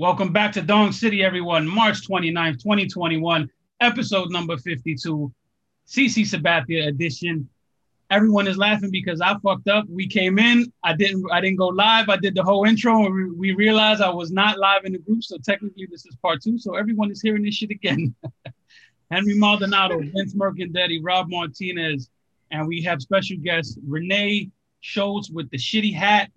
Welcome back to Dong City, everyone. March 29th, 2021, episode number 52, CC Sabathia edition. Everyone is laughing because I fucked up. We came in, I didn't I didn't go live. I did the whole intro and we, we realized I was not live in the group. So technically this is part two. So everyone is hearing this shit again. Henry Maldonado, Vince Mercandetti, Rob Martinez, and we have special guest Renee Schultz with the shitty hat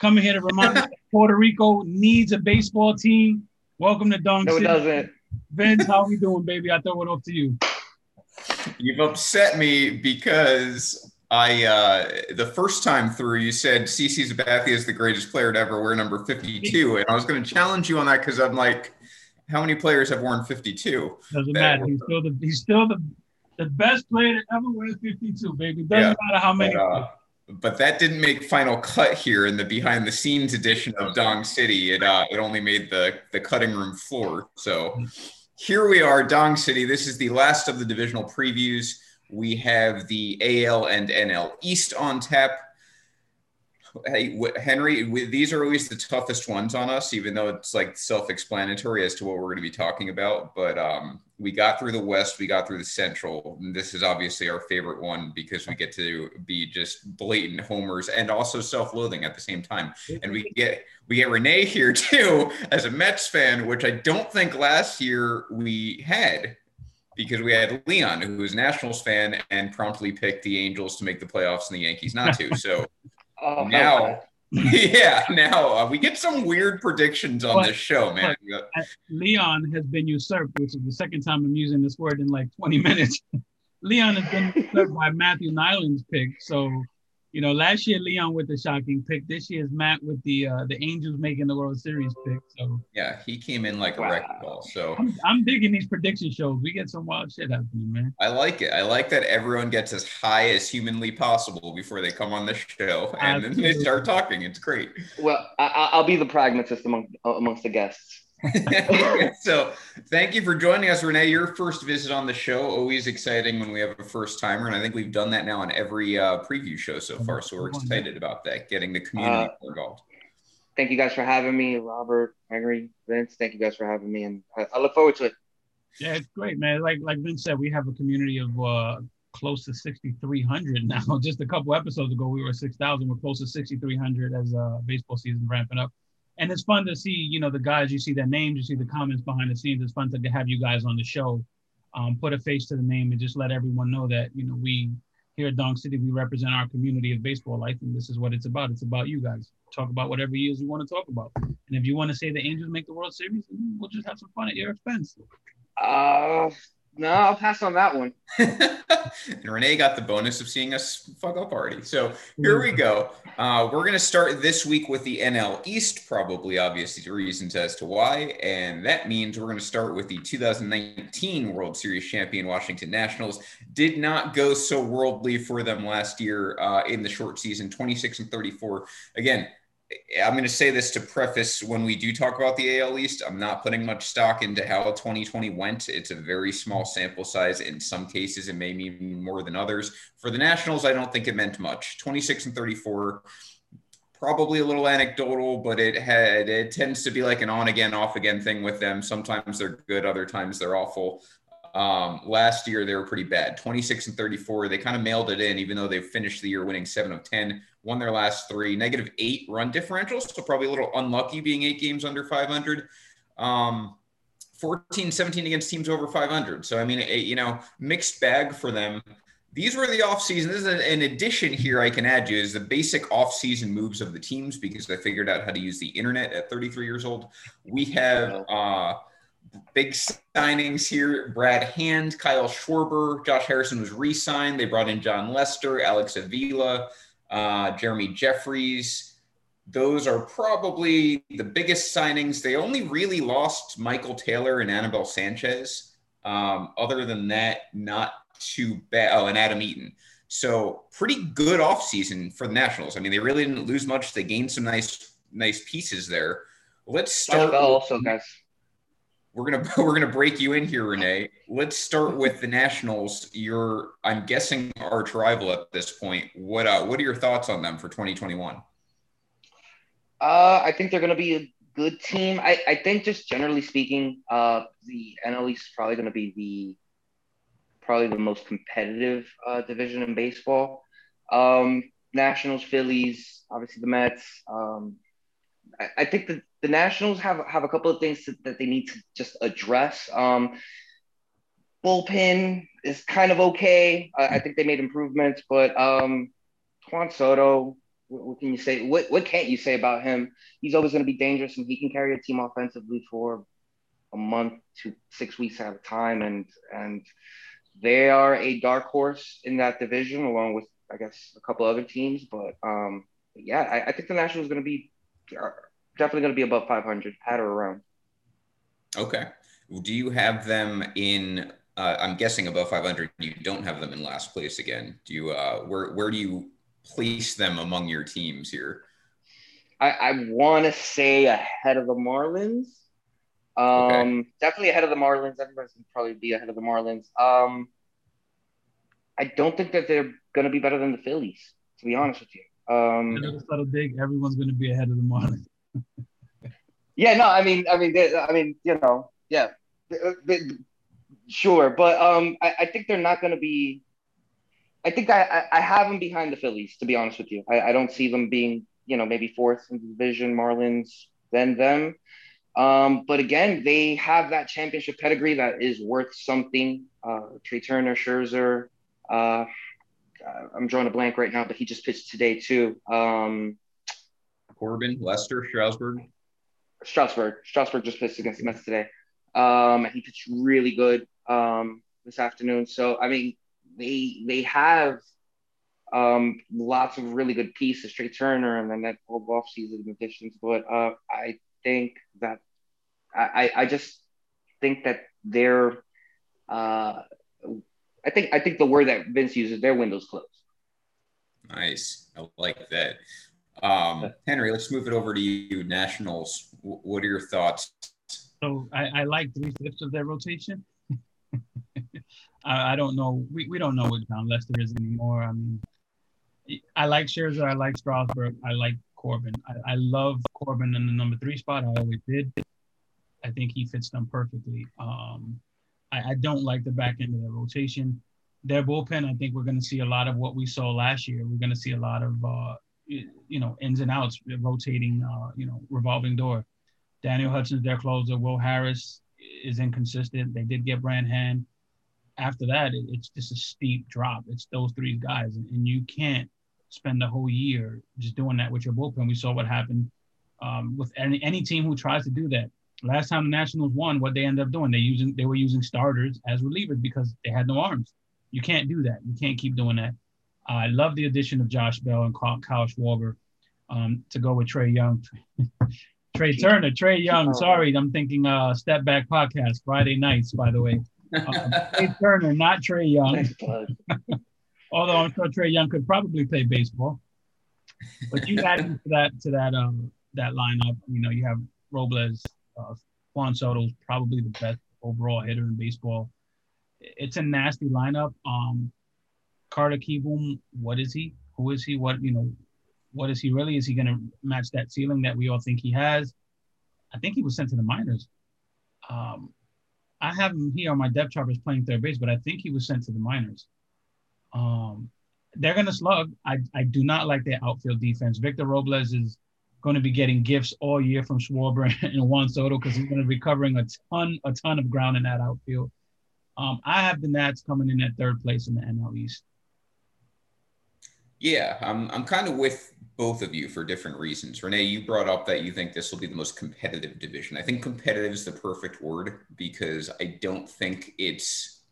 coming here to remind Puerto Rico needs a baseball team. Welcome to Dong No, it City. doesn't. Vince, how we doing, baby? I throw it off to you. You've upset me because I uh the first time through you said CC Sabathia is the greatest player to ever wear number 52. And I was gonna challenge you on that because I'm like, how many players have worn 52? Doesn't matter. He's still the he's still the the best player to ever wear 52, baby. Doesn't Yeah, matter how many. But, uh, but that didn't make final cut here in the behind the scenes edition of Dong City. It uh it only made the the cutting room floor. So here we are, Dong City. This is the last of the divisional previews. We have the AL and NL East on tap. Hey, Henry, we, these are always the toughest ones on us, even though it's like self-explanatory as to what we're going to be talking about. But um, we got through the West, we got through the Central. And this is obviously our favorite one because we get to be just blatant homers and also self-loathing at the same time. And we get we get Renee here too as a Mets fan, which I don't think last year we had because we had Leon, who was Nationals fan and promptly picked the Angels to make the playoffs and the Yankees not to. So Oh, now, yeah, now uh, we get some weird predictions on But- this show, man. Leon has been usurped, which is the second time I'm using this word in like 20 minutes. Leon has been usurped by Matthew Nyland's pick. So, you know, last year Leon with the shocking pick. This year is Matt with the uh, the Angels making the World Series pick. So Yeah, he came in like a Wow. wrecking ball. So I'm, I'm digging these prediction shows. We get some wild shit happening, man. I like it. I like that everyone gets as high as humanly possible before they come on the show, and then they start talking. It's great. Well, I, I- I'll be the pragmatist among amongst the guests. so thank you for joining us renee your first visit on the show always exciting when we have a first timer and i think we've done that now on every uh, preview show so far so we're excited about that getting the community Uh, involved Thank you guys for having me, Robert, Henry, Vince. Thank you guys for having me, and I, I look forward to it. Yeah, it's great, man. Like like Vince said, we have a community of uh, close to 6,300 now. Just a couple episodes ago, we were 6,000. We're close to 6,300 as uh, baseball season ramping up. And it's fun to see, you know, the guys. You see their names, you see the comments behind the scenes. It's fun to have you guys on the show, um, put a face to the name, and just let everyone know that you know we here at Dong City we represent our community of baseball life, and this is what it's about. It's about you guys. Talk about whatever years you want to talk about. And if you want to say the Angels make the World Series, we'll just have some fun at your expense. Uh, no, I'll pass on that one. and renee got the bonus of seeing us fuck up already so here we go. Uh, we're going to start this week with the nl east probably obviously reasons as to why and that means we're going to start with the 2019 world series champion washington nationals. Did not go so worldly for them last year uh, in the short season 26 and 34 again I'm going to say this to preface when we do talk about the AL East. I'm not putting much stock into how 2020 went. It's a very small sample size. In some cases, it may mean more than others. For the Nationals, I don't think it meant much. 26 and 34, probably a little anecdotal, but it had it tends to be like an on again, off again thing with them. Sometimes they're good, other times they're awful. Um, last year they were pretty bad 26 and 34 they kind of mailed it in even though they finished the year winning 7 of 10 won their last three. Negative eight run differentials so probably a little unlucky being eight games under 500 um, 14 17 against teams over 500 so i mean it, you know mixed bag for them. These were the off-season this is an addition here i can add you is the basic off-season moves of the teams because i figured out how to use the internet at 33 years old. We have uh big signings here. Brad Hand, Kyle Schwarber, Josh Harrison was re-signed. They brought in Jon Lester, Alex Avila, uh, Jeremy Jeffress. Those are probably the biggest signings. They only really lost Michael Taylor and Anibal Sanchez. Um, other than that, not too bad. Oh, and Adam Eaton. So pretty good offseason for the Nationals. I mean, they really didn't lose much. They gained some nice, nice pieces there. Let's start. Also, guys. We're gonna we're gonna break you in here, Renee. Let's start with the Nationals. You're, I'm guessing, arch rival at this point. What uh, what are your thoughts on them for 2021? Uh, I think they're to be a good team. I, I think just generally speaking, uh, the NL East is probably to be the probably the most competitive uh, division in baseball. Um, Nationals, Phillies, obviously the Mets. Um, I, think that the Nationals have have a couple of things that, that they need to just address. Um, bullpen is kind of okay. I think they made improvements, but um, Juan Soto, what, what, can you say? What what can't you say about him? He's always going to be dangerous, and he can carry a team offensively for a month to six weeks at a time, and and they are a dark horse in that division, along with I guess a couple other teams. But um, yeah, I, I think the Nationals are going to be definitely going to be above 500 at or around. Okay. Do you have them in? Uh, I'm guessing above 500. You don't have them in last place again. Do you? Uh, where where do you place them among your teams here? I, I want to say ahead of the Marlins. Um, okay. definitely ahead of the Marlins. Everybody's gonna probably be ahead of the Marlins. Um, I don't think that they're gonna be better than the Phillies, to be honest with you. Um, settle dig. Everyone's gonna be ahead of the Marlins. yeah, no, I mean, I mean, I mean, you know, yeah, sure, but um, I, I think they're not gonna be. I think I, I have them behind the Phillies, to be honest with you. I, I don't see them being, you know, maybe fourth in the division, Marlins, then them. Um, but again, they have that championship pedigree that is worth something. Uh, Trea Turner, Scherzer. Uh, I'm drawing a blank right now, but he just pitched today too. Um, Corbin, Lester, Strasburg. Strasburg. Strasburg just pitched against the Mets today. Um, he pitched really good um, this afternoon. So I mean, they they have um, lots of really good pieces. Trea Turner and then that whole offseason additions. But uh, I think that I, I just think that they're uh, I think I think the word that Vince uses their windows closed. Nice, I like that. Um, Henry, let's move it over to you. Nationals. What are your thoughts? So I, I like three fifths of their rotation. I, I, don't know. We, we don't know what Jon Lester is anymore. I mean, I like Scherzer. I like Strasburg. I like Corbin. I, I love Corbin in the number three spot. I always did. I think he fits them perfectly. Um, I, I don't like the back end of the rotation. Their bullpen, I think we're going to see a lot of what we saw last year. We're going to see a lot of, uh, you know, ins and outs, rotating, uh, you know, revolving door. Daniel Hudson's their closer. Will Harris is inconsistent. They did get Brad Hand. After that, it, it's just a steep drop. It's those three guys, and, and, you can't spend the whole year just doing that with your bullpen. We saw what happened um, with any, any team who tries to do that. Last time the Nationals won, what they ended up doing, they using they were using starters as relievers because they had no arms. You can't do that. You can't keep doing that. I love the addition of Josh Bell and Kyle Schwarber um, to go with Trae Young. Trea Turner, Trae Young. Sorry, I'm thinking uh, Step Back Podcast Friday nights. By the way, um, Trea Turner, not Trae Young. Although I'm sure Trae Young could probably play baseball. But you add to that to that um, that lineup. You know, you have Robles, uh, Juan Soto's probably the best overall hitter in baseball. It's a nasty lineup. Um, Carter Kieboom, what is he? Who is he? What you know? What is he really? Is he going to match that ceiling that we all think he has? I think he was sent to the minors. Um, I have him here on my depth chart as playing third base, but I think he was sent to the minors. Um, they're going to slug. I, I do not like their outfield defense. Victor Robles is going to be getting gifts all year from Schwarber and Juan Soto because he's going to be covering a ton, a ton of ground in that outfield. Um, I have the Nats coming in at third place in the NL East. Yeah, I'm, I'm kind of with both of you for different reasons. Renee, you brought up that you think this will be the most competitive division. I think competitive is the perfect word because I don't think it's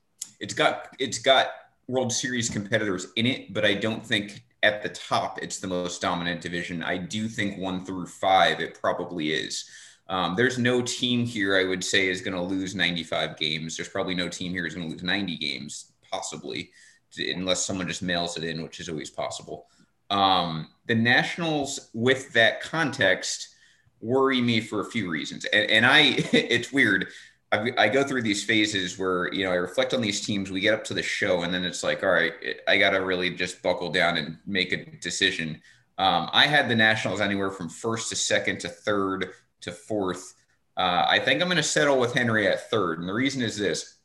it's got it's got World Series competitors in it, but I don't think at the top, it's the most dominant division. I do think one through five, it probably is. Um, there's no team here I would say is going to lose 95 games. There's probably no team here is going to lose 90 games, possibly, unless someone just mails it in, which is always possible. Um, the Nationals, with that context, worry me for a few reasons. And, and I, it's weird. I, I go through these phases where you know I reflect on these teams. We get up to the show, and then it's like, all right, I got to really just buckle down and make a decision. Um, I had the Nationals anywhere from first to second to third to fourth. Uh, I think I'm going to settle with Henry at third. And the reason is this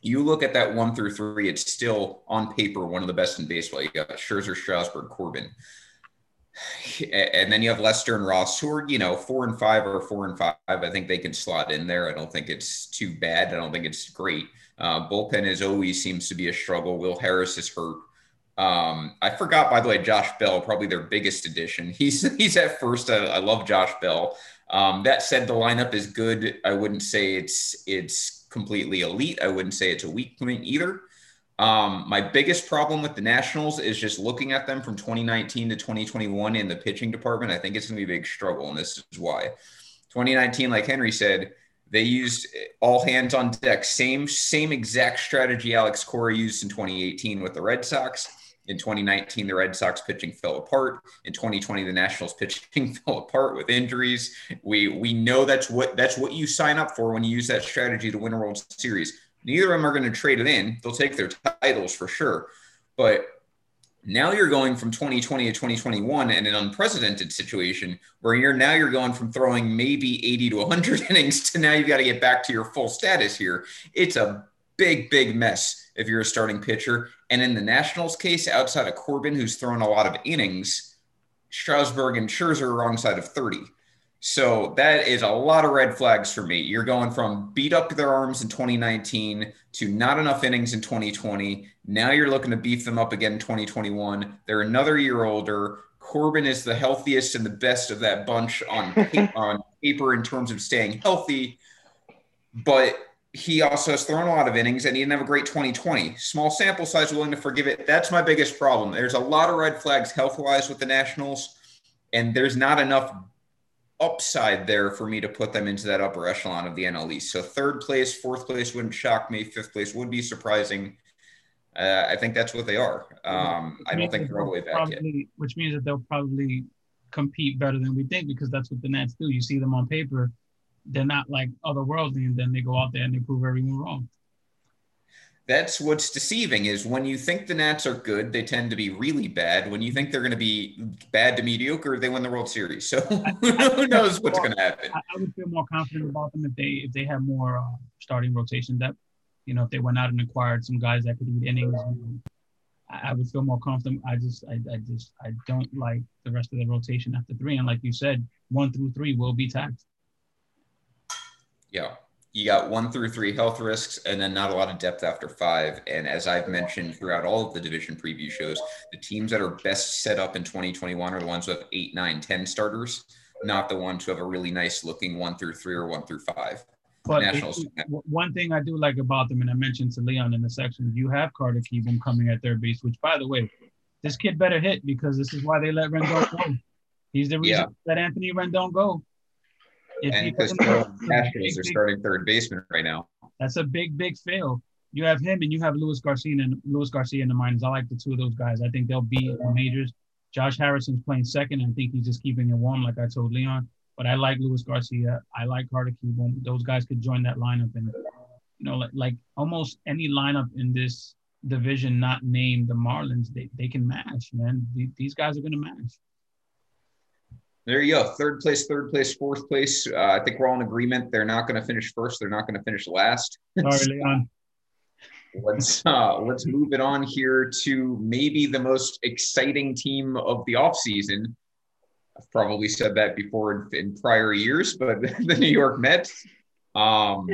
you look at that one through three, it's still on paper one of the best in baseball. You got Scherzer, Strasburg, Corbin. And then you have Lester and Ross, who are, you know, four and five or four and five. I think they can slot in there. I don't think it's too bad. I don't think it's great. Uh, bullpen is always seems to be a struggle. Will Harris is hurt. Um, I forgot, by the way, Josh Bell, probably their biggest addition. He's he's at first. I, I love Josh Bell. Um, that said, the lineup is good. I wouldn't say it's it's completely elite. I wouldn't say it's a weak point either. Um, my biggest problem with the Nationals is just looking at them from 2019 to 2021 in the pitching department. I think it's going to be a big struggle, and this is why. 2019, like Henry said, they used all hands on deck. Same same exact strategy Alex Cora used in 2018 with the Red Sox. In 2019, the Red Sox pitching fell apart. In 2020, the Nationals pitching fell apart with injuries. We we know that's what that's what you sign up for when you use that strategy to win a World Series. Neither of them are going to trade it in. They'll take their titles for sure. But now you're going from 2020 to 2021 in an unprecedented situation where you're now you're going from throwing maybe 80 to 100 innings to now you've got to get back to your full status here. It's a big, big mess if you're a starting pitcher. And in the Nationals case, outside of Corbin, who's thrown a lot of innings, Strasburg and Scherzer are wrong side of 30. So that is a lot of red flags for me. You're going from beat up their arms in 2019 to not enough innings in 2020. Now you're looking to beef them up again in 2021. They're another year older. Corbin is the healthiest and the best of that bunch on on paper in terms of staying healthy, but he also has thrown a lot of innings and he didn't have a great 2020. Small sample size, willing to forgive it. That's my biggest problem. There's a lot of red flags health wise with the Nationals, and there's not enough upside there for me to put them into that upper echelon of the NL East. So third place, fourth place wouldn't shock me. Fifth place would be surprising. Uh, I think that's what they are. Um, I don't think they're all the way back probably, yet. Which means that they'll probably compete better than we think because that's what the Nats do. You see them on paper, they're not like otherworldly, and then they go out there and they prove everyone wrong that's what's deceiving is when you think the Nats are good, they tend to be really bad. When you think they're going to be bad to mediocre, they win the World Series. So who knows what's going to happen? I, would feel more confident about them if they if they have more uh, starting rotation depth. You know, if they went out and acquired some guys that could eat innings, I, I would feel more confident. I just I, I just I don't like the rest of the rotation after three. And like you said, one through three will be taxed. Yeah you got one through three health risks and then not a lot of depth after five. And as I've mentioned throughout all of the division preview shows, the teams that are best set up in 2021 are the ones who have eight, nine, 10 starters, not the ones who have a really nice looking one through three or one through five. But Nationals. one thing I do like about them, and I mentioned to Leon in the section, you have Carter Kieboom coming at third base, which by the way, this kid better hit because this is why they let Rendon go. He's the reason yeah. that Anthony Rendon go. If and because are starting third baseman right now. That's a big, big fail. You have him and you have Luis Garcia and Luis Garcia in the minors. I like the two of those guys. I think they'll be in the majors. Josh Harrison's playing second. I think he's just keeping it warm, like I told Leon. But I like Luis Garcia. I like Carter Kieboom. Those guys could join that lineup, and you know, like, like almost any lineup in this division not named the Marlins, they, they can match, man. These guys are going to match. There you go. Third place, third place, fourth place. Uh, I think we're all in agreement. They're not going to finish first. They're not going to finish last. Sorry, Leon. let's uh, let's move it on here to maybe the most exciting team of the offseason. I've probably said that before in, in prior years, but the New York Mets. Um,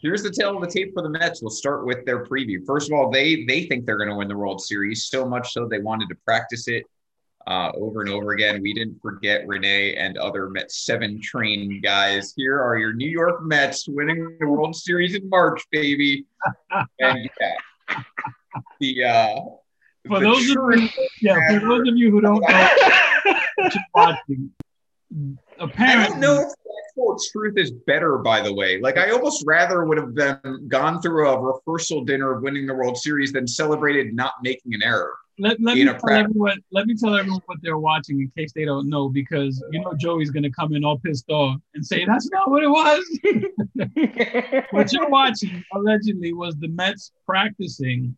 here's the tale of the tape for the Mets. We'll start with their preview. First of all, they they think they're going to win the World Series so much so they wanted to practice it uh, over and over again. We didn't forget Renee and other Mets seven train guys. Here are your New York Mets winning the World Series in March, baby. and yeah, the uh, for the those of you, yeah, for those of you who don't know, watching, apparently, I don't know if actual truth is better. By the way, like I almost rather would have been gone through a rehearsal dinner of winning the World Series than celebrated not making an error let, let me tell everyone let me tell everyone what they're watching in case they don't know because you know Joey's gonna come in all pissed off and say that's not what it was. what you're watching allegedly was the Mets practicing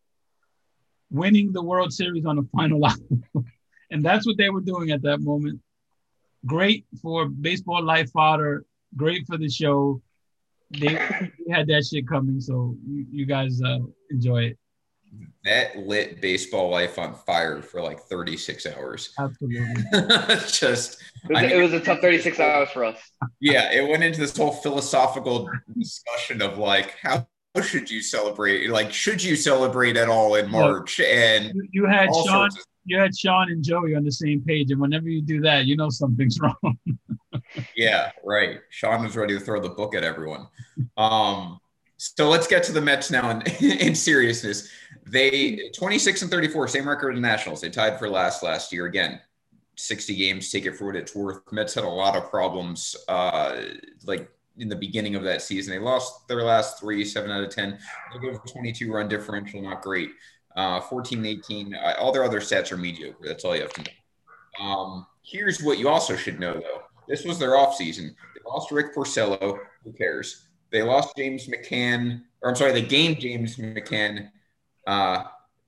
winning the World Series on the final album. and that's what they were doing at that moment. Great for baseball life fodder. Great for the show. They, they had that shit coming, so you, you guys uh, enjoy it. That lit baseball life on fire for like 36 hours. Absolutely. Just It was, I mean- it was a tough 36 hours for us. yeah, it went into this whole philosophical discussion of like how should you celebrate? Like, should you celebrate at all in March? And You, you had Sean. You had Sean and Joey on the same page, and whenever you do that, you know something's wrong. Yeah, right. Sean was ready to throw the book at everyone. Um, so let's get to the Mets now in, in seriousness. They 26 and 34, same record as the Nationals. They tied for last last year. Again, 60 games, take it for what it's worth. Mets had a lot of problems uh, like in the beginning of that season. They lost their last three, seven out of 10. They go 22 run differential, not great. Uh, 14, 18, uh, all their other stats are mediocre. That's all you have to know. Um, here's what you also should know, though. This was their offseason. They lost Rick Porcello. Who cares? They lost James McCann, or I'm sorry, they gained James McCann. Uh,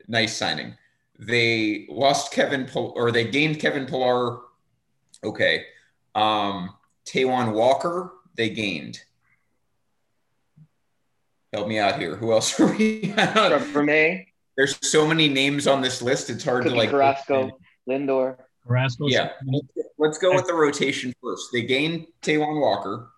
nice signing. They lost Kevin, Pil- or they gained Kevin Pillar. Okay. Um, Taijuan Walker, they gained. Help me out here. Who else are we? Trevor May, There's so many names on this list. It's hard Cookie to like. Carrasco, Lindor. Carrasco. Yeah. Let's go with the rotation first. They gained Taijuan Walker.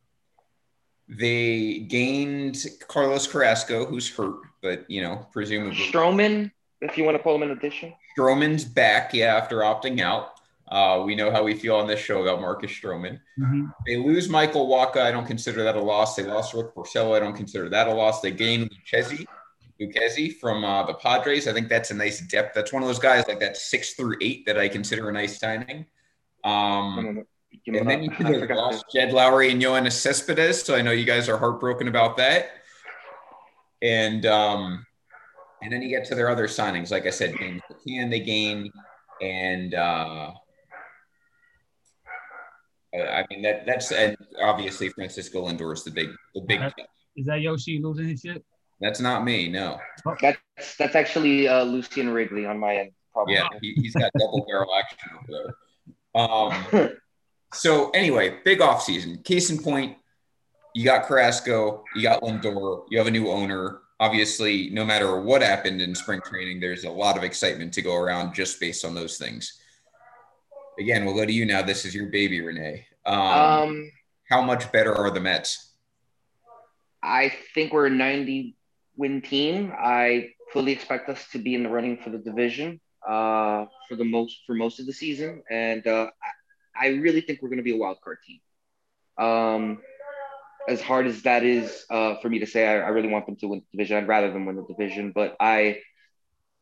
They gained Carlos Carrasco, who's hurt, but you know, presumably Stroman, if you want to call him an addition. Stroman's back. Yeah, after opting out. Uh, we know how we feel on this show about Marcus Stroman. Mhm. They lose Michael Wacha. I don't consider that a loss. They lost Rick Porcello. I don't consider that a loss. They gained Lucchesi, Lucchesi from uh, the Padres. I think that's a nice depth. That's one of those guys like that six through eight that I consider a nice signing. Um, Give him and then you could have forgot lost Jed Lowrie and Yoenis Cespedes. So I know you guys are heartbroken about that. And um, and then you get to their other signings. Like I said, James McCann they gained, and uh, I I mean that that's and obviously Francisco Lindor is the big the big. Is that Yoshi losing his shit? That's not me. No. That's that's actually uh, Lucian Wrigley on my end. Probably. Yeah, he, he's got double barrel action over there. Um, So anyway, big off season. Case in point, you got Carrasco, you got Lindor, you have a new owner. Obviously, no matter what happened in spring training, there's a lot of excitement to go around just based on those things. Again, we'll go to you now. This is your baby, Renee. Um, um, how much better are the Mets? I think we're 90 win team. I fully expect us to be in the running for the division uh, for the most for most of the season, and uh, I really think we're going to be a wild card team. Um, as hard as that is uh, for me to say, I, I really want them to win the division. I'd rather them win the division, but I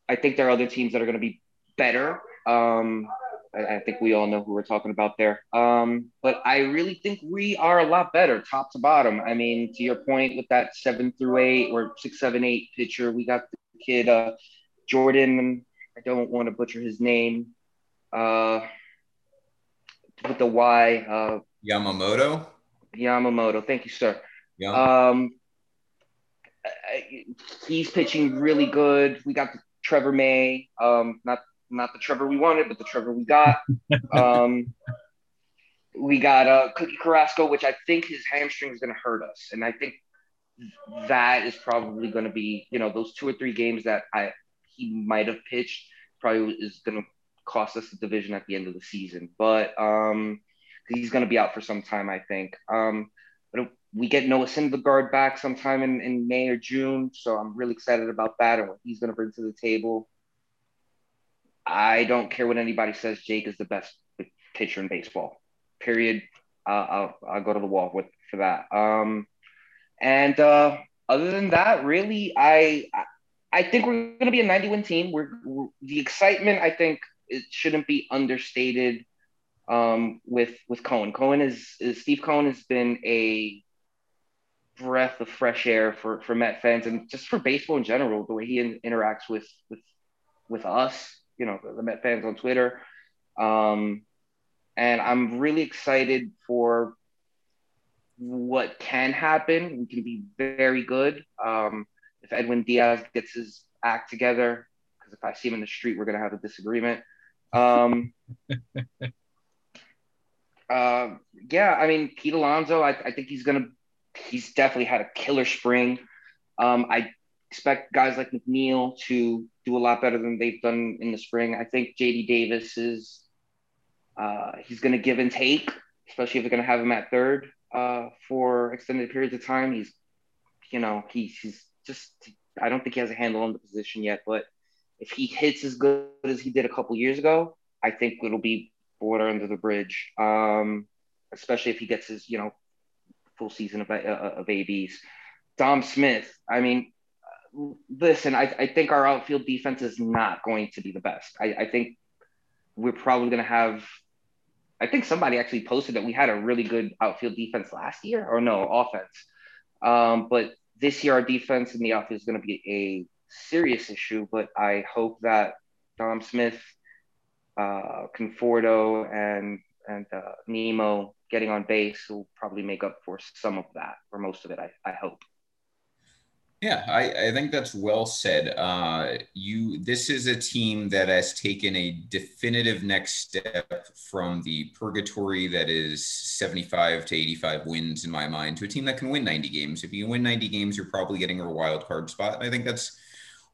I think there are other teams that are going to be better. Um, I, I think we all know who we're talking about there. Um, but I really think we are a lot better, top to bottom. I mean, to your point with that seven through eight or six, seven, eight pitcher, we got the kid uh, Jordan. I don't want to butcher his name. Uh, with the Y, uh, Yamamoto? Yamamoto. Thank you, sir. Yeah. Um, I- he's pitching really good. We got the Trevor May. Um, not not the Trevor we wanted, but the Trevor we got. um, we got uh, Cookie Carrasco, which I think his hamstring is going to hurt us, and I think that is probably going to be you know those two or three games that I he might have pitched probably is going to cost us the division at the end of the season. But um, he's going to be out for some time, I think. Um, but we get Noah Syndergaard back sometime in, in May or June, so I'm really excited about that and what he's going to bring to the table. I don't care what anybody says. Jake is the best pitcher in baseball. Period. Uh, I'll, I'll go to the wall with for that. Um, and uh, other than that, really, I I think we're going to be a 90 win team. We're, we're the excitement. I think it shouldn't be understated um, with with Cohen. Cohen is, is Steve Cohen has been a breath of fresh air for for Met fans and just for baseball in general. The way he in, interacts with with with us, you know, the, Met fans on Twitter, um, and I'm really excited for what can happen. We can be very good um, if Edwin Diaz gets his act together. Because if I see him in the street, we're gonna have a disagreement. Um, Uh, yeah, I mean, Pete Alonso, I, I think he's gonna, he's definitely had a killer spring. Um, I expect guys like McNeil to do a lot better than they've done in the spring. I think JD Davis is, uh, he's gonna give and take, especially if they're gonna have him at third uh, for extended periods of time. He's, you know, he's, he's just, I don't think he has a handle on the position yet, but if he hits as good as he did a couple years ago, I think it'll be border under the bridge. Um, especially if he gets his, you know, full season of, uh, of ABs. Dom Smith, I mean, listen, I, I think our outfield defense is not going to be the best. I, I think we're probably going to have I think somebody actually posted that we had a really good outfield defense last year, or no, offense. Um, but this year, our defense in the outfield is going to be a serious issue. But I hope that Dom Smith, uh, Conforto, and and uh, Nimmo getting on base will probably make up for some of that, or most of it. I, I hope. Yeah, I, I think that's well said. Uh, you, this is a team that has taken a definitive next step from the purgatory that is 75 to 85 wins in my mind to a team that can win 90 games. If you win 90 games, you're probably getting a wild card spot. I think that's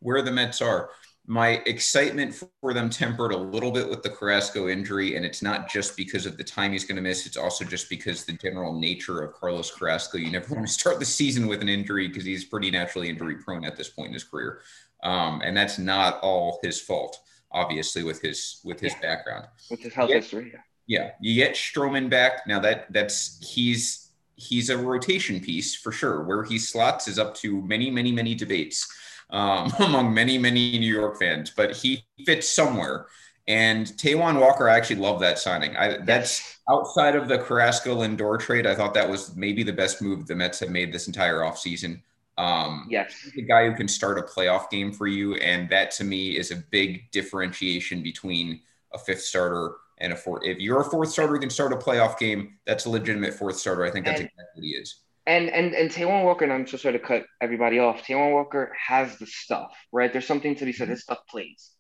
where the Mets are my excitement for them tempered a little bit with the Carrasco injury, and it's not just because of the time he's going to miss. It's also just because the general nature of Carlos Carrasco. You never want to start the season with an injury because he's pretty naturally injury prone at this point in his career, um, and that's not all his fault. Obviously, with his with his yeah. background, with his health history. Yeah. yeah, you get Stroman back now. That that's he's he's a rotation piece for sure. Where he slots is up to many many many debates um, among many, many New York fans, but he fits somewhere. And Taijuan Walker, I actually love that signing. I, that's outside of the Carrasco Lindor trade. I thought that was maybe the best move the Mets have made this entire offseason. Um, yes. The guy who can start a playoff game for you. And that to me is a big differentiation between a fifth starter and a fourth. If you're a fourth starter who can start a playoff game, that's a legitimate fourth starter. I think that's and, exactly what he is. And and and Taijuan Walker, and I'm just trying to cut everybody off. Taijuan Walker has the stuff, right? There's something to be said. His stuff plays,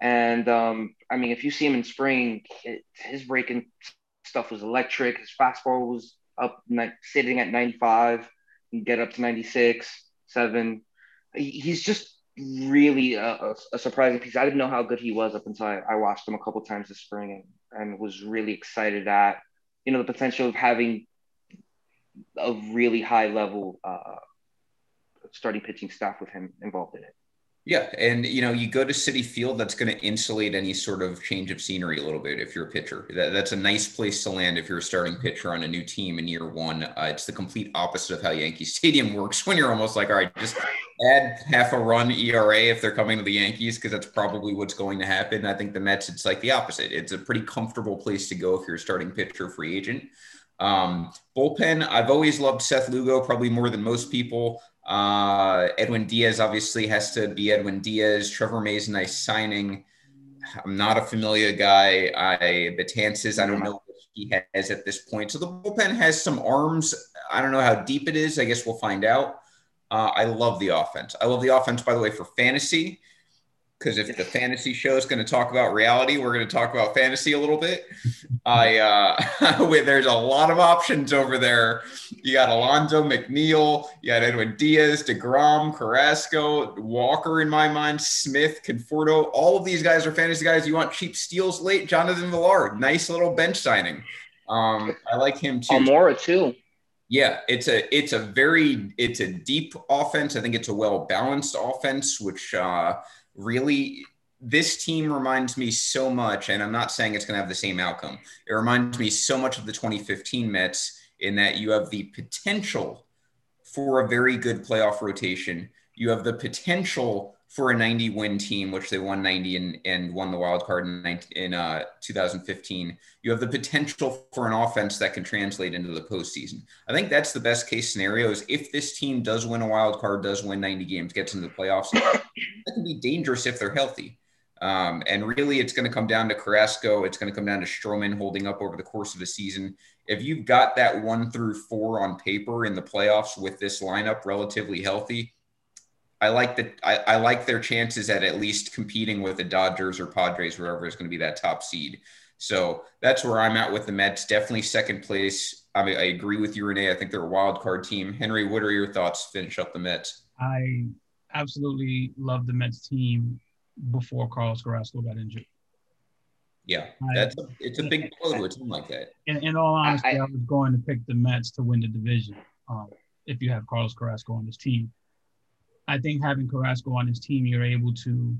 and um, I mean, if you see him in spring, his breaking stuff was electric. His fastball was up, sitting at 95, and get up to 96, seven. He's just really a, a, surprising piece. I didn't know how good he was up until I, I watched him a couple times this spring, and, and was really excited at you know the potential of having a really high level uh, starting pitching staff with him involved in it. Yeah, and you know, you go to Citi Field, that's going to insulate any sort of change of scenery a little bit if you're a pitcher. That, that's a nice place to land if you're a starting pitcher on a new team in year one. Uh, it's the complete opposite of how Yankee Stadium works when you're almost like, all right, just add half a run ERA if they're coming to the Yankees, because that's probably what's going to happen. I think the Mets, it's like the opposite. It's a pretty comfortable place to go if you're a starting pitcher free agent. Um, bullpen, I've always loved Seth Lugo, probably more than most people. Uh, Edwin Diaz obviously has to be Edwin Diaz. Trevor May's nice signing. I'm not a familiar guy. I Betances, I don't know what he has at this point. So the bullpen has some arms. I don't know how deep it is. I guess we'll find out. Uh, I love the offense. I love the offense, by the way, for fantasy because if the fantasy show is going to talk about reality, we're going to talk about fantasy a little bit. I uh, there's a lot of options over there. You got Alonso McNeil, you got Edwin Diaz, Degrom, Carrasco, Walker in my mind, Smith, Conforto. All of these guys are fantasy guys. You want cheap steals late? Jonathan Villar, nice little bench signing. Um, I like him too. Almora too. Yeah, it's a it's a very it's a deep offense. I think it's a well balanced offense, which. Uh, really this team reminds me so much, and I'm not saying it's going to have the same outcome. It reminds me so much of the 2015 Mets in that you have the potential for a very good playoff rotation. You have the potential for a 90 win team, which they won 90 and, and won the wild card in, in uh, 2015. You have the potential for an offense that can translate into the postseason. I think that's the best case scenario is if this team does win a wild card, does win 90 games, gets into the playoffs, that can be dangerous if they're healthy. Um, and really, it's going to come down to Carrasco. It's going to come down to Stroman holding up over the course of the season. If you've got that one through four on paper in the playoffs with this lineup relatively healthy, I like that. I, I, like their chances at at least competing with the Dodgers or Padres, wherever is going to be that top seed. So that's where I'm at with the Mets. Definitely second place. I mean, I agree with you, Renee. I think they're a wild card team. Henry, what are your thoughts? Finish up the Mets. I absolutely love the Mets team before Carlos Carrasco got injured. Yeah, that's a, it's a big blow to a team like that. In, in all honesty, I, I, was going to pick the Mets to win the division um, if you have Carlos Carrasco on this team. I think having Carrasco on his team, you're able to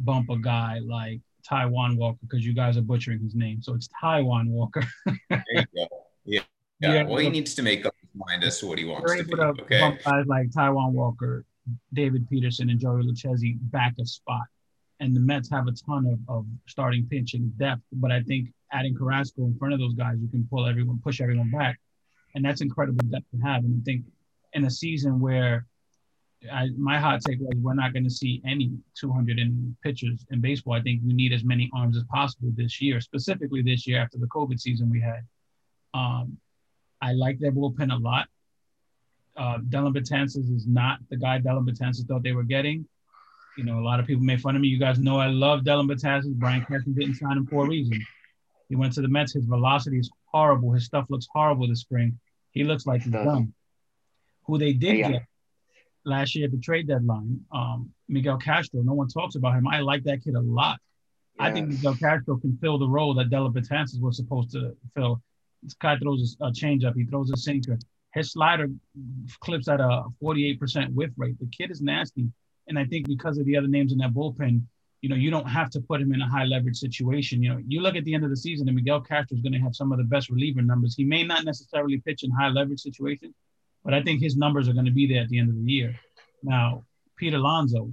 bump a guy like Taijuan Walker because you guys are butchering his name. So it's Taijuan Walker. there you go. Yeah. Yeah. yeah. Well, he needs to make up his mind as to what he wants to be. Okay. Bump guys like Taijuan Walker, David Peterson, and Joey Lucchesi back a spot and the Mets have a ton of, of starting pitching depth. But I think adding Carrasco in front of those guys, you can pull everyone, push everyone back, and that's incredible depth to have. And I think in a season where I, my hot take was we're not going to see any 200 in pitchers in baseball. I think we need as many arms as possible this year, specifically this year after the COVID season we had. Um, I like their bullpen a lot. Uh, Dellin Betances is not the guy Dellin Betances thought they were getting. You know, a lot of people made fun of me. You guys know I love Dellin Betances. Brian Cashman didn't sign him for a reason. He went to the Mets. His velocity is horrible. His stuff looks horrible this spring. He looks like he's dumb. Who they did yeah. get last year at the trade deadline, um, Miguel Castro. No one talks about him. I like that kid a lot. Yeah. I think Miguel Castro can fill the role that Dellin Betances was supposed to fill. This guy throws a changeup. He throws a sinker. His slider clips at a 48% whiff rate. The kid is nasty. And I think because of the other names in that bullpen, you know, you don't have to put him in a high leverage situation. You know, you look at the end of the season and Miguel Castro is going to have some of the best reliever numbers. He may not necessarily pitch in high leverage situations, but I think his numbers are going to be there at the end of the year. Now, Pete Alonso,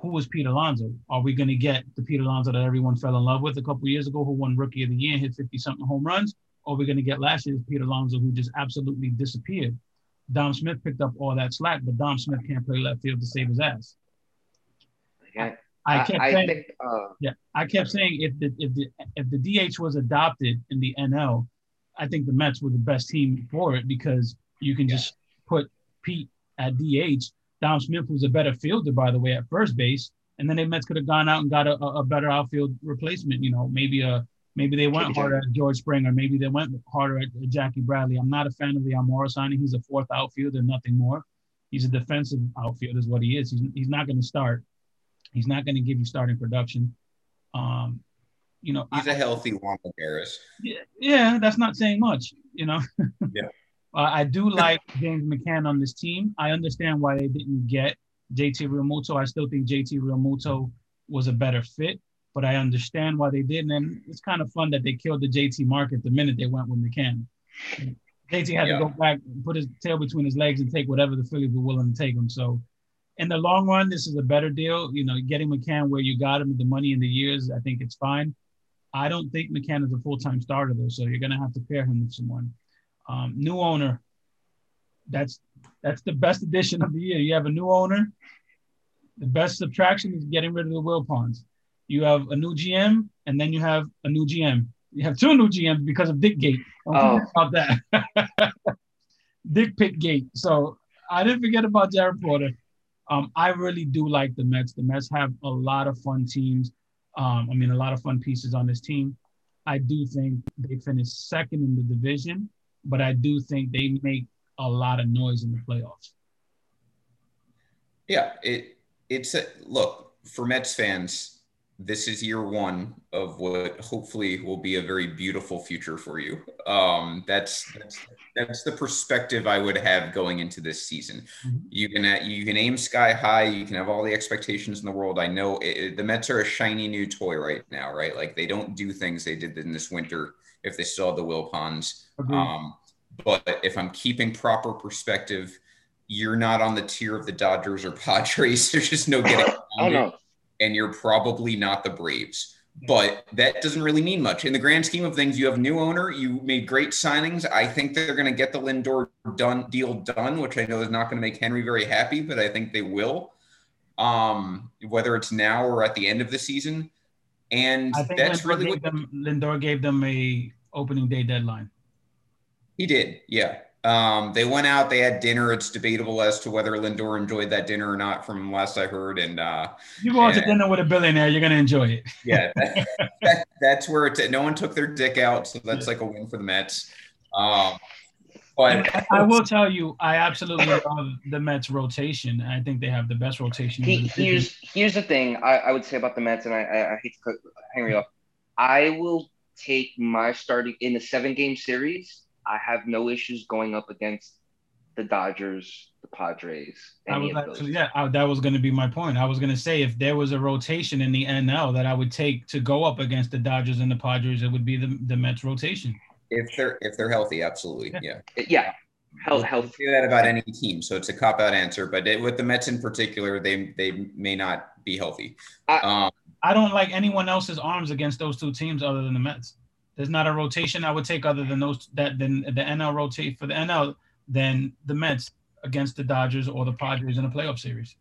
who was Pete Alonso? Are we going to get the Pete Alonso that everyone fell in love with a couple years ago, who won Rookie of the Year and hit 50 something home runs? Or are we going to get last year's Pete Alonso, who just absolutely disappeared? Dom Smith picked up all that slack, but Dom Smith can't play left field to save his ass. I, I kept I, saying, think, uh, yeah, I kept saying if the if the if the DH was adopted in the NL, I think the Mets were the best team for it because you can yeah. just put Pete at DH. Dom Smith was a better fielder, by the way, at first base, and then the Mets could have gone out and got a, a better outfield replacement. You know, maybe a Maybe they went harder at George Springer. Maybe they went harder at Jackie Bradley. I'm not a fan of the Almora signing. He's a fourth outfielder, nothing more. He's a defensive outfielder, is what he is. He's, he's not going to start. He's not going to give you starting production. Um, you know, he's I, a healthy Juan Harris. Yeah, yeah, that's not saying much. You know. yeah. Uh, I do like James McCann on this team. I understand why they didn't get JT Realmuto. I still think JT Realmuto was a better fit but I understand why they didn't. And it's kind of fun that they killed the JT market the minute they went with McCann. JT had yeah. to go back, put his tail between his legs, and take whatever the Phillies were willing to take him. So, in the long run, this is a better deal. You know, getting McCann where you got him, the money in the years, I think it's fine. I don't think McCann is a full time starter though, so you're gonna have to pair him with someone. Um, new owner. That's that's the best addition of the year. You have a new owner. The best subtraction is getting rid of the will Wilpons you have a new GM, and then you have a new GM. You have two new GMs because of Dick Gate. Don't oh. about that. Dick Pit Gate. So I didn't forget about Jared Porter. Um, I really do like the Mets. The Mets have a lot of fun teams. Um, I mean, a lot of fun pieces on this team. I do think they finished second in the division, but I do think they make a lot of noise in the playoffs. Yeah, it it's a look for Mets fans this is year one of what hopefully will be a very beautiful future for you. Um, that's, that's that's the perspective I would have going into this season. Mm-hmm. You can you can aim sky high. You can have all the expectations in the world. I know it, the Mets are a shiny new toy right now, right? Like they don't do things they did in this winter if they still have the Wilpons. Um, but if I'm keeping proper perspective, you're not on the tier of the Dodgers or Padres. There's just no getting. oh no and you're probably not the Braves. But that doesn't really mean much. In the grand scheme of things, you have new owner, you made great signings. I think they're going to get the Lindor done deal done, which I know is not going to make Henry very happy, but I think they will. Um, whether it's now or at the end of the season. And that's Lindor really what them, Lindor gave them a opening day deadline. He did, yeah. Um, they went out, they had dinner. It's debatable as to whether Lindor enjoyed that dinner or not, from last I heard. And uh, you go out to dinner with a billionaire, you're gonna enjoy it. yeah, that, that, that's where it's. At. No one took their dick out, so that's like a win for the Mets. Um, but I will tell you, I absolutely love the Mets rotation. I think they have the best rotation. He, here's here's the thing I, I would say about the Mets, and I, I, I hate to cut Henry off. I will take my starting in the seven game series. I have no issues going up against the Dodgers, the Padres. I was actually, yeah, I, that was going to be my point. I was going to say if there was a rotation in the NL that I would take to go up against the Dodgers and the Padres, it would be the, the Mets rotation. If they're if they're healthy, absolutely, yeah, yeah. Health, health. Say that about any team, so it's a cop out answer. But it, with the Mets in particular, they they may not be healthy. I, um, I don't like anyone else's arms against those two teams other than the Mets. There's not a rotation I would take other than those that then the NL rotate for the NL than the Mets against the Dodgers or the Padres in a playoff series.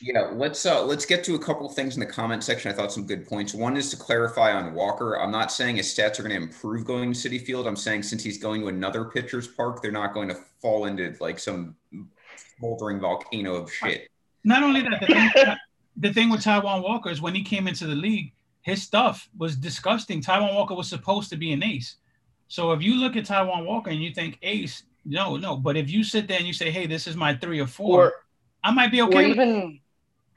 Yeah, let's uh, let's get to a couple things in the comment section. I thought some good points. One is to clarify on Walker. I'm not saying his stats are going to improve going to Citi Field. I'm saying since he's going to another pitcher's park, they're not going to fall into like some smoldering volcano of shit. Not only that, the thing, the thing with Taijuan Walker is when he came into the league, his stuff was disgusting. Taijuan Walker was supposed to be an ace. So if you look at Taijuan Walker and you think ace, no, no. But if you sit there and you say, hey, this is my three or four, or, I might be okay. Or even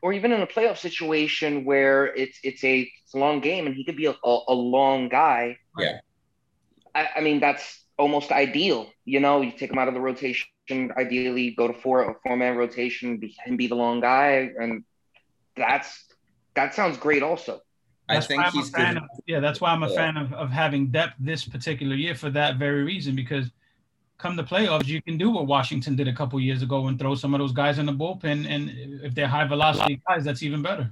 or even in a playoff situation where it's it's a, it's a long game and he could be a, a, a long guy. Yeah. I, I, mean that's almost ideal. You know, you take him out of the rotation. Ideally, go to four a four man rotation, be, and be the long guy, and that's that sounds great. Also, that's I think he's good. Of, yeah, that's why I'm a yeah. fan of, of having depth this particular year for that very reason because come the playoffs, you can do what Washington did a couple years ago and throw some of those guys in the bullpen. And if they're high velocity guys, that's even better.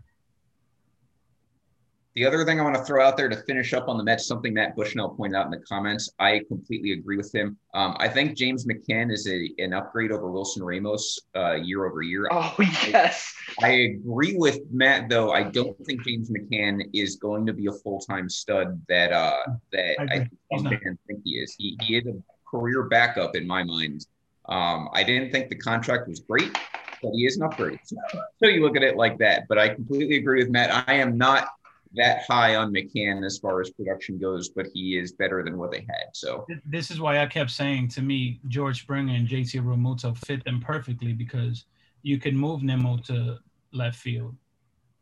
The other thing I want to throw out there to finish up on the Mets, something Matt Bushnell pointed out in the comments, I completely agree with him. Um, I think James McCann is a, an upgrade over Wilson Ramos uh, year over year. Oh, yes. I, I agree with Matt, though. I don't think James McCann is going to be a full time stud that uh, that I, I think he is. He, he is a career backup in my mind. Um, I didn't think the contract was great, but he is an upgrade. So, so you look at it like that. But I completely agree with Matt. I am not that high on McCann as far as production goes, but he is better than what they had. So this is why I kept saying to me, George Springer and JT Realmuto fit them perfectly because you can move Nimmo to left field.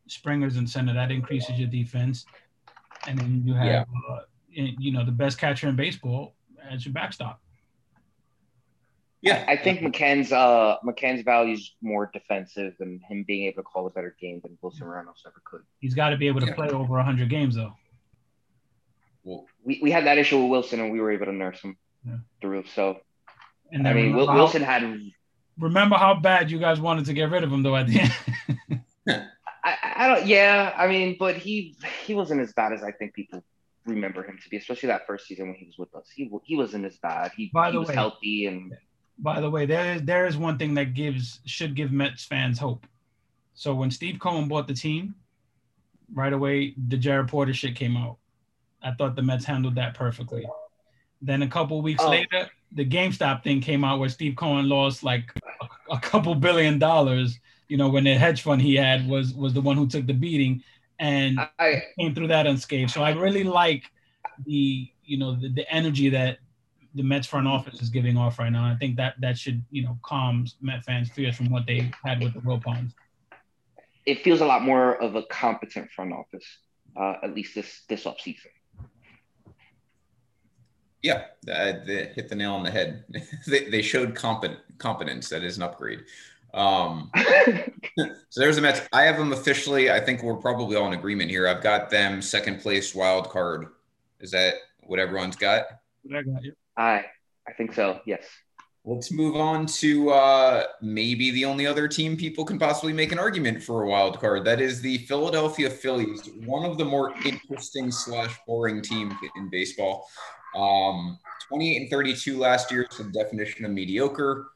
Springer's in center. That increases your defense. And then you have, yeah. uh, you know, the best catcher in baseball as your backstop. Yeah, I think McCann's uh McCann's value is more defensive than him being able to call a better game than Wilson Ramos ever could. He's got to be able to yeah. play over hundred games though. Well, we, we had that issue with Wilson and we were able to nurse him yeah. through. So, and I mean, Wilson how, had. Remember how bad you guys wanted to get rid of him though at the end. I, I don't. Yeah, I mean, but he he wasn't as bad as I think people remember him to be, especially that first season when he was with us. He he wasn't as bad. He, By he was way, healthy and. By the way, there is there is one thing that gives should give Mets fans hope. So when Steve Cohen bought the team, right away the Jared Porter shit came out. I thought the Mets handled that perfectly. Then a couple weeks oh. later, the GameStop thing came out where Steve Cohen lost like a, a couple billion dollars. You know, when the hedge fund he had was was the one who took the beating and I, came through that unscathed. So I really like the you know the, the energy that the Mets front office is giving off right now. I think that that should you know calm Met fans' fears from what they had with the Wilpons. It feels a lot more of a competent front office, uh, at least this this off season. Yeah, uh, they hit the nail on the head. they, they showed competent competence. That is an upgrade. Um, so there's the Mets. I have them officially. I think we're probably all in agreement here. I've got them second place wild card. Is that what everyone's got? I got you. I I think so. Yes. Let's move on to uh, maybe the only other team people can possibly make an argument for a wild card. That is the Philadelphia Phillies, one of the more interesting slash boring teams in baseball. Um, 28 and 32 last year is the definition of mediocre.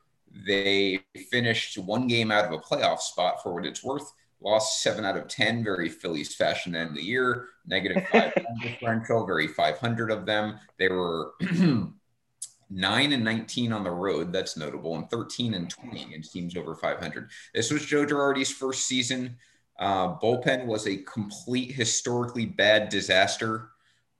They finished one game out of a playoff spot for what it's worth. Lost seven out of 10, very Phillies fashion end of the year. Negative five differential, very 500 of them. They were 9 and 19 on the road. That's notable. And 13 and 20 against teams over 500. This was Joe Girardi's first season. Uh, bullpen was a complete historically bad disaster,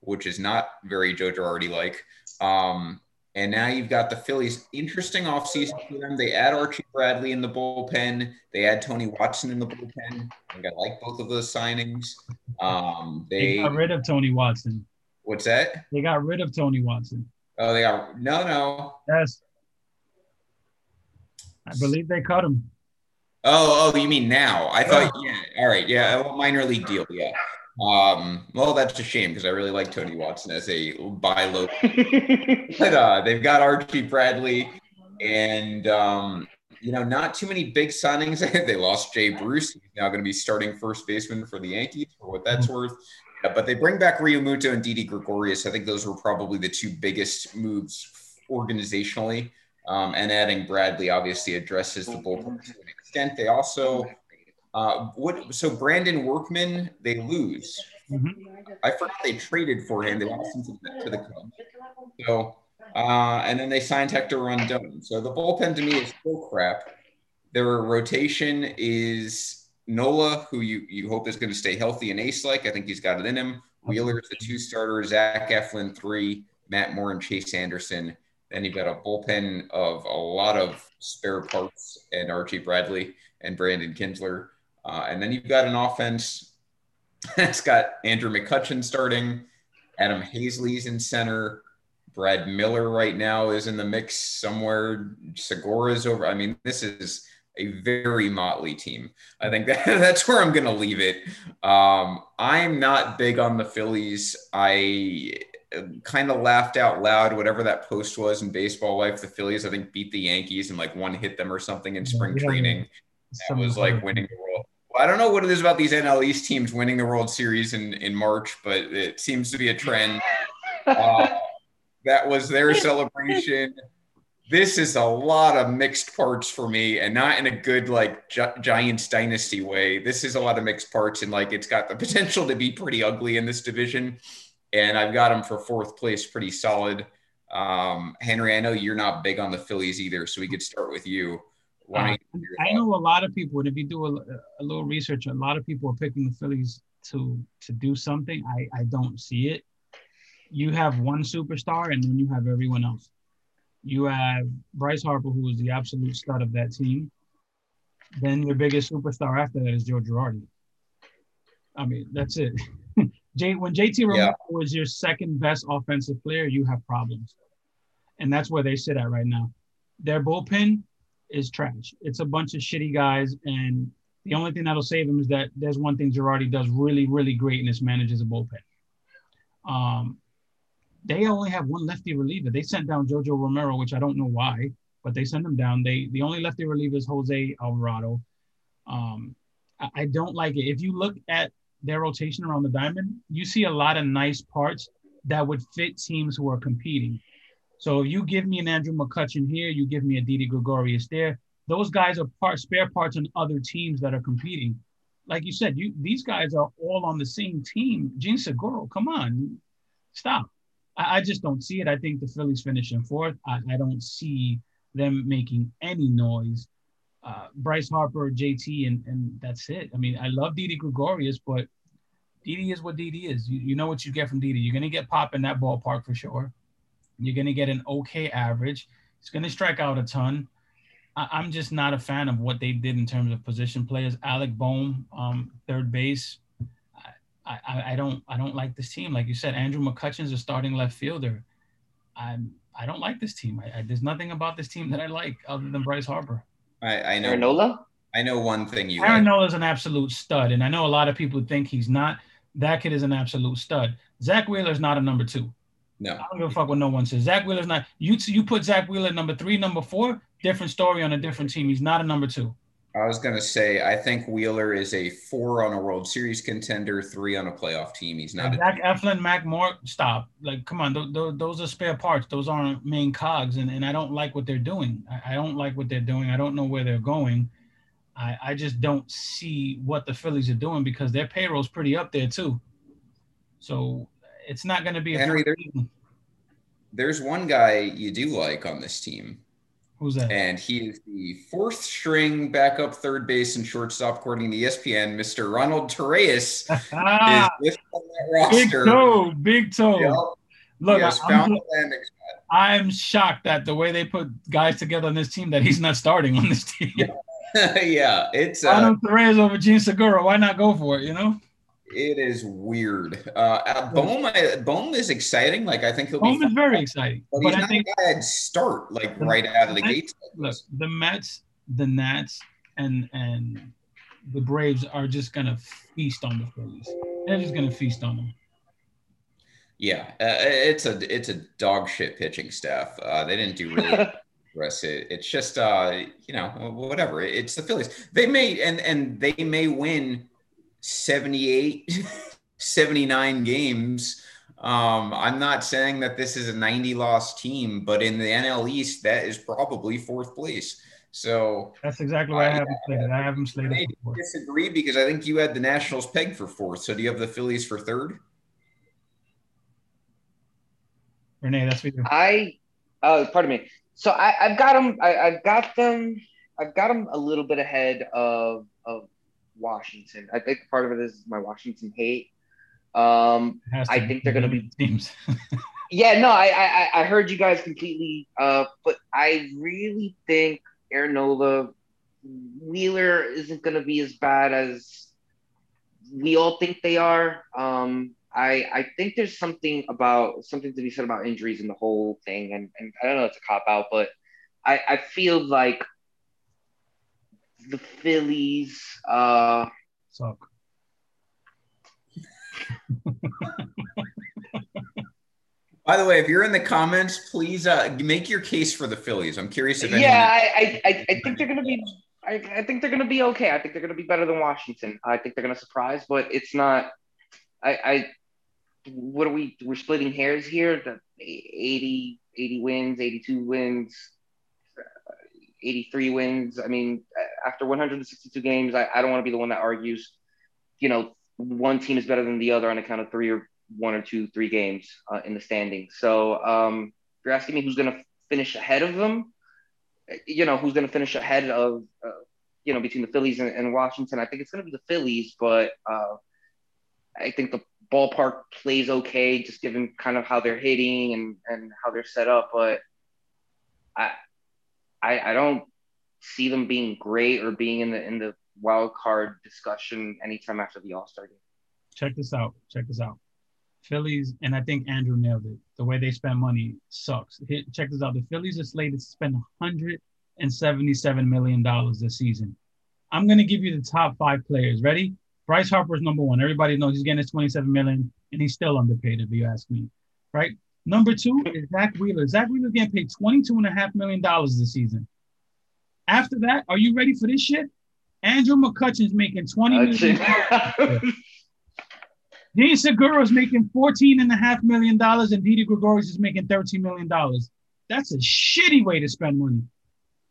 which is not very Joe Girardi like. Um, and now you've got the Phillies. Interesting offseason for them. They add Archie Bradley in the bullpen. They add Tony Watson in the bullpen. I think I like both of those signings. Um, they, they got rid of Tony Watson. What's that? They got rid of Tony Watson. Oh, they got no, no. Yes. I believe they cut him. Oh, oh, you mean now? I thought, yeah. All right, yeah, minor league deal, yeah. Um, well, that's a shame because I really like Tony Watson as a buy low. but uh, they've got Archie Bradley, and um, you know, not too many big signings. they lost Jay Bruce. He's now going to be starting first baseman for the Yankees, for what that's worth. Yeah, but they bring back Realmuto and Didi Gregorius. I think those were probably the two biggest moves organizationally. Um, and adding Bradley obviously addresses the bullpen to an extent. They also uh, what so Brandon Workman they lose. Mm-hmm. I forgot they traded for him. They lost him to the, to the Cubs. So uh, and then they signed Hector Rondon. So the bullpen to me is still crap. Their rotation is Nola, who you you hope is going to stay healthy and ace like. I think he's got it in him. Wheeler is the two starter. Zach Eflin three. Matt Moore and Chase Anderson. Then you've got a bullpen of a lot of spare parts and Archie Bradley and Brandon Kintzler. Uh, and then you've got an offense that's got Andrew McCutchen starting, Adam Haseley's in center, Brad Miller right now is in the mix somewhere. Segura's over. I mean, this is a very motley team. I think that, that's where I'm going to leave it. Um, I'm not big on the Phillies. I kind of laughed out loud whatever that post was in baseball life. The Phillies, I think, beat the Yankees and like one hit them or something in spring yeah, training. That was like winning the World. I don't know what it is about these NL East teams winning the World Series in in March, but it seems to be a trend. Uh, that was their celebration. This is a lot of mixed parts for me, and not in a good like Gi- Giants dynasty way. This is a lot of mixed parts, and like it's got the potential to be pretty ugly in this division and I've got them for fourth place, pretty solid. Um, Henry, I know you're not big on the Phillies either, so we could start with you. Uh, I know a lot of people, and if you do a, a, little research, a lot of people are picking the Phillies to to do something. I I don't see it. You have one superstar, and then you have everyone else. You have Bryce Harper, who is the absolute stud of that team. Then your biggest superstar after that is Joe Girardi. I mean, that's it. J, when JT Realmuto yeah. was your second best offensive player, you have problems. And that's where they sit at right now. Their bullpen is trash. It's a bunch of shitty guys. And the only thing that'll save them is that there's one thing Girardi does really, really great, and it's manages a bullpen. Um, they only have one lefty reliever. They sent down Jojo Romero, which I don't know why, but they sent him down. They the only lefty reliever is Jose Alvarado. Um, I, I don't like it. If you look at their rotation around the diamond, you see a lot of nice parts that would fit teams who are competing. So you give me an Andrew McCutchen here, you give me a Didi Gregorius there. Those guys are part spare parts on other teams that are competing. Like you said, you these guys are all on the same team. Jean Segura, come on, stop. I, I, just don't see it. I think the Phillies finishing fourth. I, I don't see them making any noise uh, Bryce Harper, JT, and and that's it. I mean, I love Didi Gregorius, but Didi is what Didi is. You, you know what you get from Didi. You're gonna get pop in that ballpark for sure. You're gonna get an okay average. He's gonna strike out a ton. I, am just not a fan of what they did in terms of position players. Alec Bohm, um, third base. I, I, I don't I don't like this team. Like you said, Andrew McCutchen's a starting left fielder. I'm I don't like this team. I, I, there's nothing about this team that I like other than Bryce Harper. I, I know. Aaron Nola? I know one thing you. Aaron like. is an absolute stud, and I know a lot of people think he's not. That kid is an absolute stud. Zack Wheeler's not a number two. No. I don't give a fuck what no one says. Zach Wheeler's not. You you put Zach Wheeler number three, number four, different story on a different team. He's not a number two. I was gonna say I think Wheeler is a four on a World Series contender, three on a playoff team. He's not. Zach Eflin, Matt Moore, stop. Like, come on, th- th- those are spare parts. Those aren't main cogs, and, and I don't like what they're doing. I, I don't like what they're doing. I don't know where they're going. I, I just don't see what the Phillies are doing because their payroll's pretty up there too. So it's not going to be Henry. There, there's one guy you do like on this team. Who's that? And he is the fourth string backup third base and shortstop, according to ESPN. Mr. Ronald Torreyes Ah, is on that big toe, big toe. Yep. Look, I'm, a landing spot. I'm shocked that the way they put guys together on this team that he's not starting on this team. yeah, it's uh, Ronald Perez over Jean Segura. Why not go for it? You know, it is weird. Uh, uh, Bohm, I, Bohm is exciting. Like I think he'll be, home is very exciting. but But I think bad start. Like right out of the Mets- gates. look, the Mets, the Nats, and and the Braves are just gonna feast on the Phillies. They're just gonna feast on them. Yeah, uh, it's a it's a dog shit pitching staff. Uh, they didn't do really it. It's just uh, you know whatever. It's the Phillies. They may and and they may win 78, 79 games. Um, I'm not saying that this is a 90 loss team, but in the NL East, that is probably fourth place. So That's exactly why I Uh, have them slated. I have them slated I for disagree because I think you had the Nationals pegged for fourth. So do you have the Phillies for third? Renee, that's for you. I, uh, pardon me. So I, I've got them. I, I've got them. I've got them a little bit ahead of of Washington. I think part of it is my Washington hate. Um, to I think they're gonna be- teams. yeah, no, I, I I- heard you guys completely. Uh, but I really think Aaron Nola, Wheeler isn't gonna be as bad as we all think they are. Um, I I think there's something about something to be said about injuries in the whole thing, and and I don't know it's a cop out, but I I feel like the Phillies. Uh, Suck. By the way, if you're in the comments, please uh, make your case for the Phillies. I'm curious if yeah, I, I, I, I think they're gonna be. I, I think they're gonna be okay. I think they're gonna be better than Washington. I think they're gonna surprise, but it's not. I, I what are we? We're splitting hairs here. The 80, 80 wins, 82 wins, 83 wins. I mean, after 162 games, I, I don't want to be the one that argues. You know, one team is better than the other on account of three or one or two, three games uh, in the standings. So um, if you're asking me who's going to finish ahead of them, you know, who's going to finish ahead of, uh, you know, between the Phillies and, and Washington, I think it's going to be the Phillies, but uh, I think the ballpark plays okay, just given kind of how they're hitting and, and how they're set up. But I, I, I don't see them being great or being in the in the wild card discussion anytime after the All Star game. Check this out. Check this out. Phillies, and I think Andrew nailed it. The way they spend money sucks. Check this out. The Phillies are slated to spend 177 million dollars this season. I'm gonna give you the top five players. Ready? Bryce Harper's number one. Everybody knows he's getting his 27 million, and he's still underpaid, if you ask me. Right? Number two is Zach Wheeler. Zach Wheeler's getting paid 22 and a half million dollars this season. After that, are you ready for this shit? Andrew McCutchen's making 20 million. Dean Segura is making $14 and a half million dollars, and Didi Gregorius is making $13 million. That's a shitty way to spend money.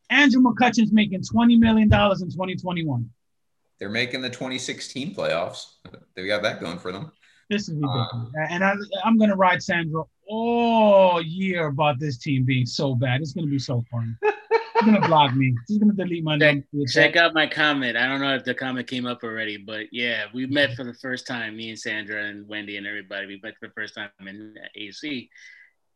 Andrew McCutchen's making $20 million in 2021. They're making the 2016 playoffs. They got that going for them. This is uh, ridiculous. and I, I'm going to ride Sandra all year about this team being so bad. It's going to be so fun. She's going to block me. She's going to delete my Check, name. check out my comment. I don't know if the comment came up already, but yeah, we met for the first time. Me and Sandra and Wendy and everybody. We met for the first time in AC,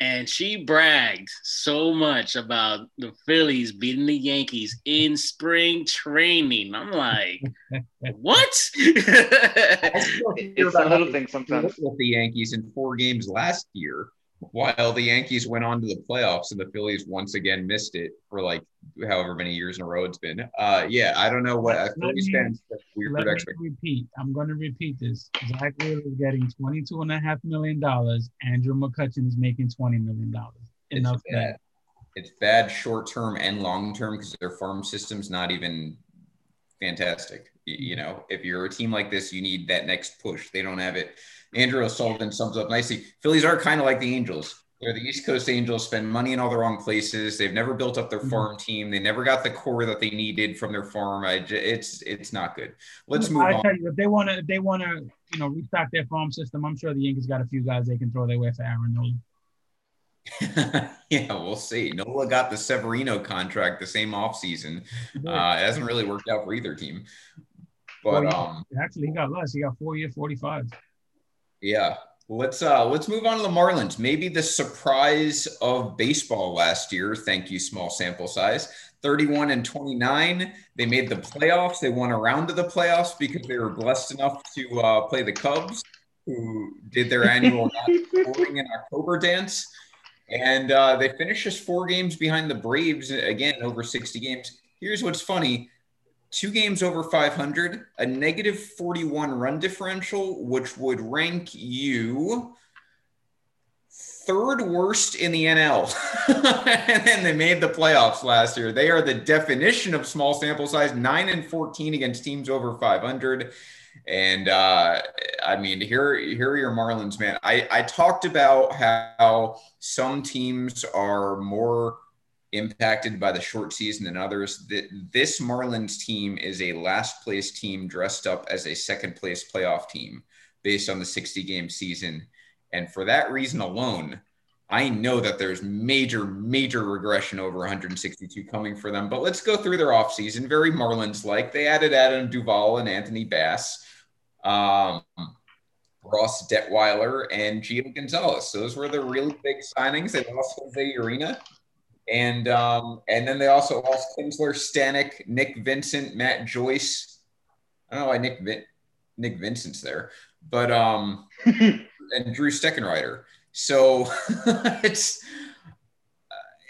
and she bragged so much about the Phillies beating the Yankees in spring training. I'm like, what? it's a little thing sometimes. with the Yankees in four games last year, while the Yankees went on to the playoffs and the Phillies once again missed it for like however many years in a row it's been. Uh, yeah, I don't know what Let Phillies me- fans weird Let me expectations. repeat. I'm going to repeat this. Zach Wheeler is getting $22 and a half million dollars. Andrew McCutchen is making $20 million. Enough It's bad. It's bad short term and long term because their farm system's not even fantastic. You know, if you're a team like this, you need that next push. They don't have it. Andrew O'Sullivan sums up nicely. Phillies are kind of like the Angels. They're the East Coast Angels, spend money in all the wrong places. They've never built up their Mhm. farm team. They never got the core that they needed from their farm. I, it's it's not good. Let's move on. I on. tell you, if they want to, they want to, you know, restock their farm system, I'm sure the Yankees got a few guys they can throw their way for Aaron Nola. yeah, we'll see. Nola got the Severino contract the same offseason. Uh, it hasn't really worked out for either team. But Well, um, Actually, he got less. He got four year, 45. Yeah, let's uh let's move on to the Marlins. Maybe the surprise of baseball last year. Thank you, small sample size. 31 and 29. They made the playoffs. They won a round of the playoffs because they were blessed enough to uh, play the Cubs, who did their annual scoring in October dance. And uh, they finished just four games behind the Braves, again, over 60 games. Here's what's funny two games over 500, a negative 41 run differential, which would rank you third worst in the NL. and then they made the playoffs last year. They are the definition of small sample size, 9 and 14 against teams over 500. And uh, I mean, here, here are your Marlins, man. I, I talked about how some teams are more impacted by the short season than others. This Marlins team is a last place team dressed up as a second place playoff team based on the 60 game season. And for that reason alone, I know that there's major, major regression over 162 coming for them. But let's go through their offseason. Very Marlins like. They added Adam Duvall and Anthony Bass, um, Ross Detwiler, and Gio Gonzalez. Those were the really big signings. They lost Jose Urena. And um, and then they also lost Kintzler, Stanek, Nick Vincent, Matt Joyce. I don't know why Nick Vin- Nick Vincent's there, but um, and Drew Steckenrider. So it's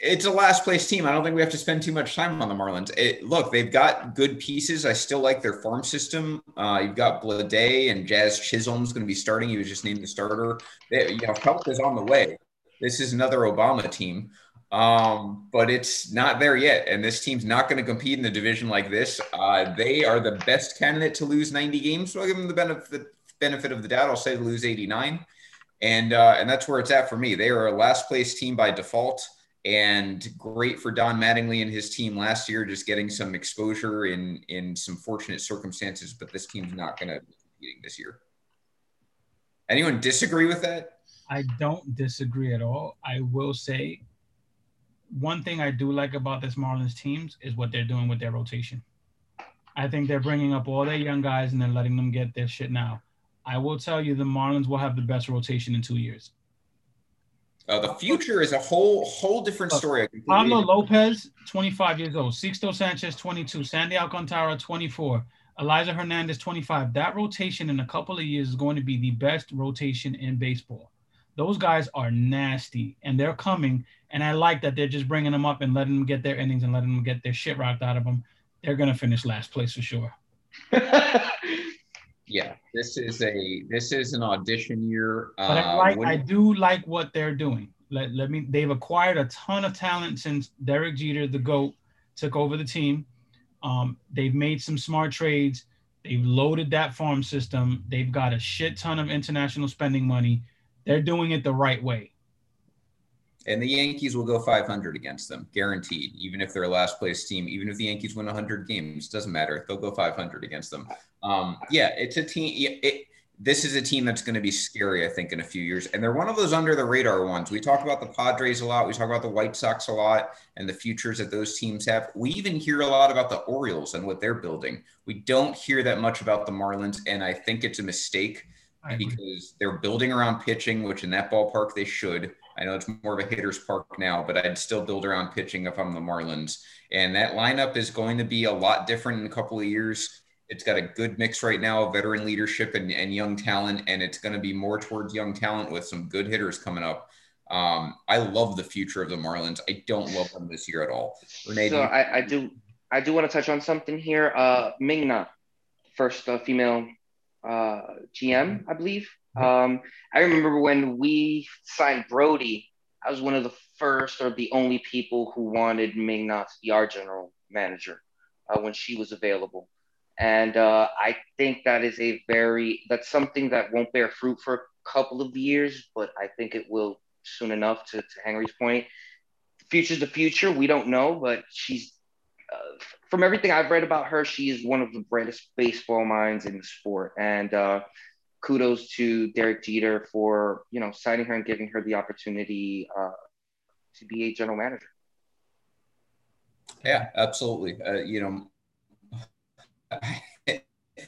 it's a last place team. I don't think we have to spend too much time on the Marlins. It, look, they've got good pieces. I still like their farm system. Uh, you've got Bleday and Jazz Chisholm's going to be starting. He was just named the starter. They, you know, help is on the way. This is another Obama team, um, but it's not there yet. And this team's not going to compete in the division like this. Uh, they are the best candidate to lose 90 games. So I'll give them the benefit benefit of the doubt. I'll say lose 89 and uh, and that's where it's at for me. They are a last place team by default, and great for Don Mattingly and his team last year, just getting some exposure in in some fortunate circumstances. But this team's not going to be competing this year. Anyone disagree with that? I don't disagree at all. I will say one thing I do like about this Marlins teams is what they're doing with their rotation. I think they're bringing up all their young guys and they're letting them get their shit now. I will tell you the Marlins will have the best rotation in two years. Uh, the future is a whole whole different story. Pablo Lopez, 25 years old. Sixto Sanchez, 22. Sandy Alcantara, 24. Elieser Hernandez, 25. That rotation in a couple of years is going to be the best rotation in baseball. Those guys are nasty and they're coming. And I like that they're just bringing them up and letting them get their innings and letting them get their shit rocked out of them. They're going to finish last place for sure. yeah, this is a this is an audition year. But I like uh, I do like what they're doing. Let, let me they've acquired a ton of talent since Derek Jeter, the GOAT, took over the team. Um, they've made some smart trades. They've loaded that farm system. They've got a shit ton of international spending money. They're doing it the right way. And the Yankees will go 500 against them, guaranteed. Even if they're a last place team, even if the Yankees win 100 games, doesn't matter. They'll go 500 against them. Um, yeah, it's a team. It, this is a team that's going to be scary, I think, in a few years. And they're one of those under the radar ones. We talk about the Padres a lot. We talk about the White Sox a lot and the futures that those teams have. We even hear a lot about the Orioles and what they're building. We don't hear that much about the Marlins. And I think it's a mistake because they're building around pitching, which in that ballpark they should. I know it's more of a hitter's park now, but I'd still build around pitching if I'm the Marlins. And that lineup is going to be a lot different in a couple of years. It's got a good mix right now of veteran leadership and, and young talent, and it's going to be more towards young talent with some good hitters coming up. Um, I love the future of the Marlins. I don't love them this year at all. Renee, so I, I, do, I do want to touch on something here. Uh, Ming-Na, first uh, female uh, GM, I believe. Um, I remember when we signed Brodie, I was one of the first or the only people who wanted Ming Na to be our general manager uh, when she was available. And uh, I think that is a very, that's something that won't bear fruit for a couple of years, but I think it will soon enough to, to Henry's point. The future's the future. We don't know, but she's, uh, from everything I've read about her, she is one of the brightest baseball minds in the sport. And uh, kudos to Derek Jeter for you know signing her and giving her the opportunity uh, to be a general manager. Yeah, absolutely. Uh, you know,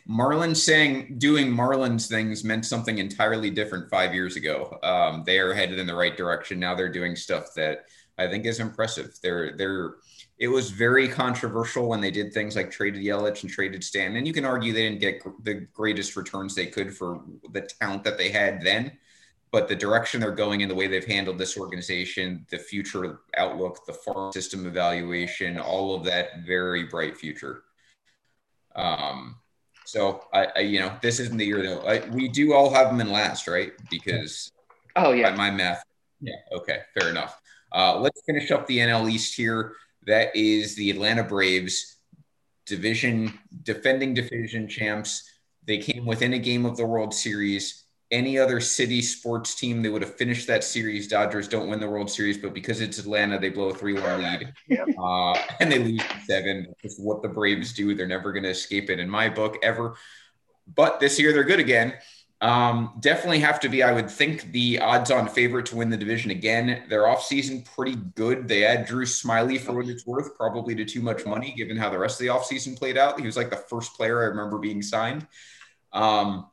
Marlins saying doing Marlins things meant something entirely different five years ago. Um, they are headed in the right direction. Now they're doing stuff that I think is impressive. They're they're it was very controversial when they did things like traded Yelich and traded Stanton. And you can argue they didn't get the greatest returns they could for the talent that they had then. But the direction they're going in, the way they've handled this organization, the future outlook, the farm system evaluation, all of that very bright future. Um, so I, I, you know, this isn't the year though. I, we do all have them in last, right? Because oh yeah, by my math. Yeah. Okay. Fair enough. Uh, let's finish up the NL East here. That is the Atlanta Braves division, defending division champs. They came within a game of the World Series. Any other city sports team, they would have finished that series. Dodgers don't win the World Series, but because it's Atlanta, they blow a 3 1 lead yep. uh, and they lose seven. It's what the Braves do. They're never going to escape it in my book ever. But this year, they're good again. Um, definitely have to be, I would think, the odds on favorite to win the division again. Their offseason pretty good. They had Drew Smyly for what it's worth, probably to too much money given how the rest of the offseason played out. He was like the first player I remember being signed. Um,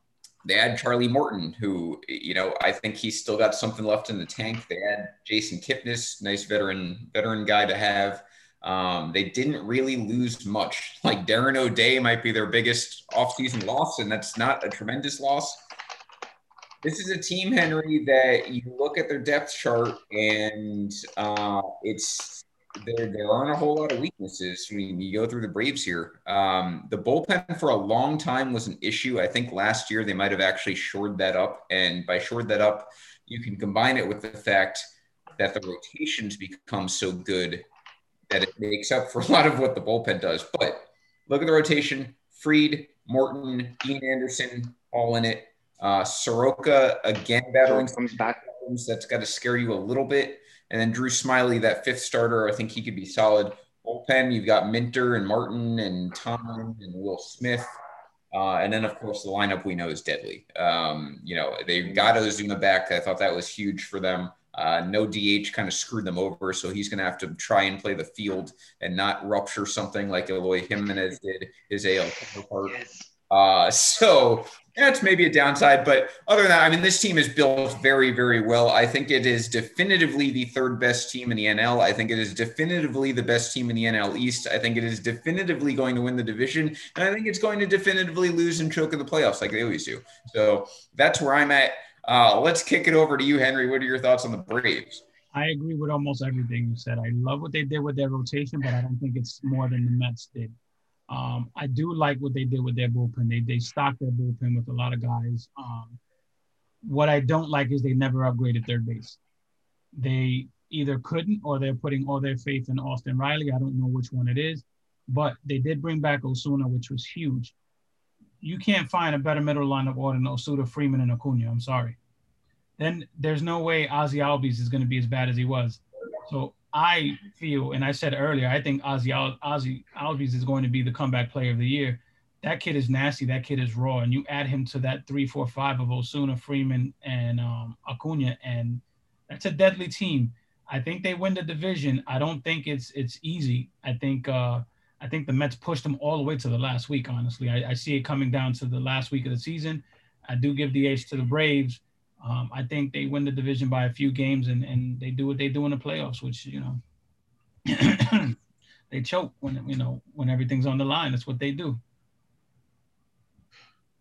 they had Charlie Morton, who, you know, I think he's still got something left in the tank. They had Jason Kipnis, nice veteran, veteran guy to have. Um, they didn't really lose much. Like Darren O'Day might be their biggest offseason loss, and that's not a tremendous loss this is a team, Henry, that you look at their depth chart and uh, it's there. There aren't a whole lot of weaknesses. I mean, you go through the Braves here. Um, the bullpen for a long time was an issue. I think last year they might have actually shored that up, and by shored that up, you can combine it with the fact that the rotations become so good that it makes up for a lot of what the bullpen does. But look at the rotation: Fried, Morton, Ian Anderson, all in it. Uh, Soroka again battling some back. Problems. That's got to scare you a little bit. And then Drew Smyly, that fifth starter, I think he could be solid. Bullpen, you've got Minter and Martin and Tom and Will Smith. Uh, and then, of course, the lineup we know is deadly. Um, you know, they got Ozuna back. I thought that was huge for them. Uh, no DH kind of screwed them over, so he's going to have to try and play the field and not rupture something like Eloy Jimenez did his AL counterpart. Yes. Uh, so that's maybe a downside, but other than that, I mean, this team is built very, very well. I think it is definitively the third best team in the NL. I think it is definitively the best team in the NL East. I think it is definitively going to win the division, and I think it's going to definitively lose and choke in the playoffs like they always do. So that's where I'm at. Uh, let's kick it over to you, Henry. What are your thoughts on the Braves? I agree with almost everything you said. I love what they did with their rotation, but I don't think it's more than the Mets did. Um, I do like what they did with their bullpen. They they stocked their bullpen with a lot of guys. Um, what I don't like is they never upgraded third base. They either couldn't or they're putting all their faith in Austin Riley. I don't know which one it is, but they did bring back Ozuna, which was huge. You can't find a better middle lineup order than Ozuna, Freeman, and Acuna. I'm sorry. Then there's no way Ozzy Albies is going to be as bad as he was. So I feel, and I said earlier, I think Ozzy Ozzy Albies is going to be the comeback player of the year. That kid is nasty. That kid is raw, and you add him to that three, four, five of Ozuna, Freeman, and um, Acuna, and that's a deadly team. I think they win the division. I don't think it's it's easy. I think uh, I think the Mets pushed them all the way to the last week. Honestly, I, I see it coming down to the last week of the season. I do give the edge to the Braves um, I think they win the division by a few games and, and they do what they do in the playoffs, which, you know, they choke when, you know, when everything's on the line. That's what they do.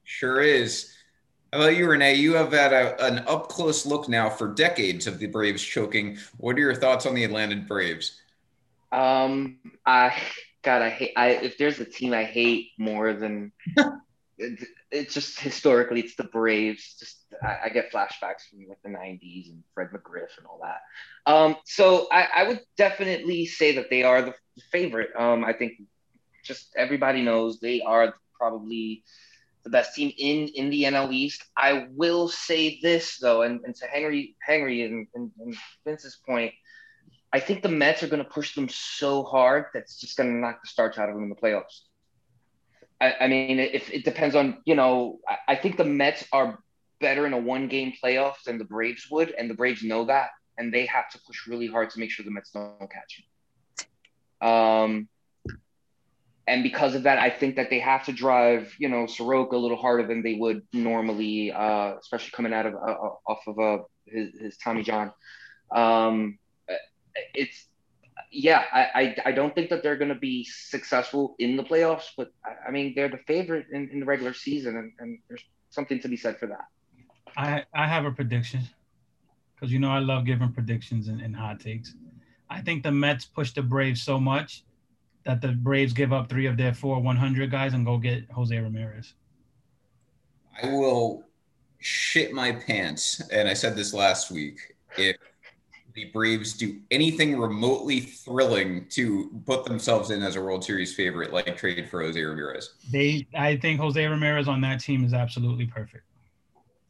Sure is. How about you, Renee? You have had a, an up close look now for decades of the Braves choking. What are your thoughts on the Atlanta Braves? Um, I God, I hate. I if there's a team I hate more than it's just historically it's the Braves. Just I, I, get flashbacks from like the '90s and Fred McGriff and all that. Um, so I, I, would definitely say that they are the favorite. Um, I think just everybody knows they are probably the best team in in the NL East. I will say this though, and, and to Henry Henry and, and, and Vince's point. I think the Mets are going to push them so hard that's just going to knock the starch out of them in the playoffs. I, I mean, if it depends on, you know, I, I think the Mets are better in a one game playoff than the Braves would, and the Braves know that. and they have to push really hard to make sure the Mets don't catch him. Um, and because of that, I think that they have to drive, you know, Soroka a little harder than they would normally, uh, especially coming out of uh, off of uh, his, his Tommy John. Um, it's yeah, I, I, I don't think that they're going to be successful in the playoffs, but I, I mean they're the favorite in, in the regular season, and, and there's something to be said for that. I I have a prediction because you know I love giving predictions and, and hot takes. I think the Mets push the Braves so much that the Braves give up three of their four 100 guys and go get Jose Ramirez. I will shit my pants, and I said this last week. If the Braves do anything remotely thrilling to put themselves in as a World Series favorite, like trade for Jose Ramirez. They, I think Jose Ramirez on that team is absolutely perfect.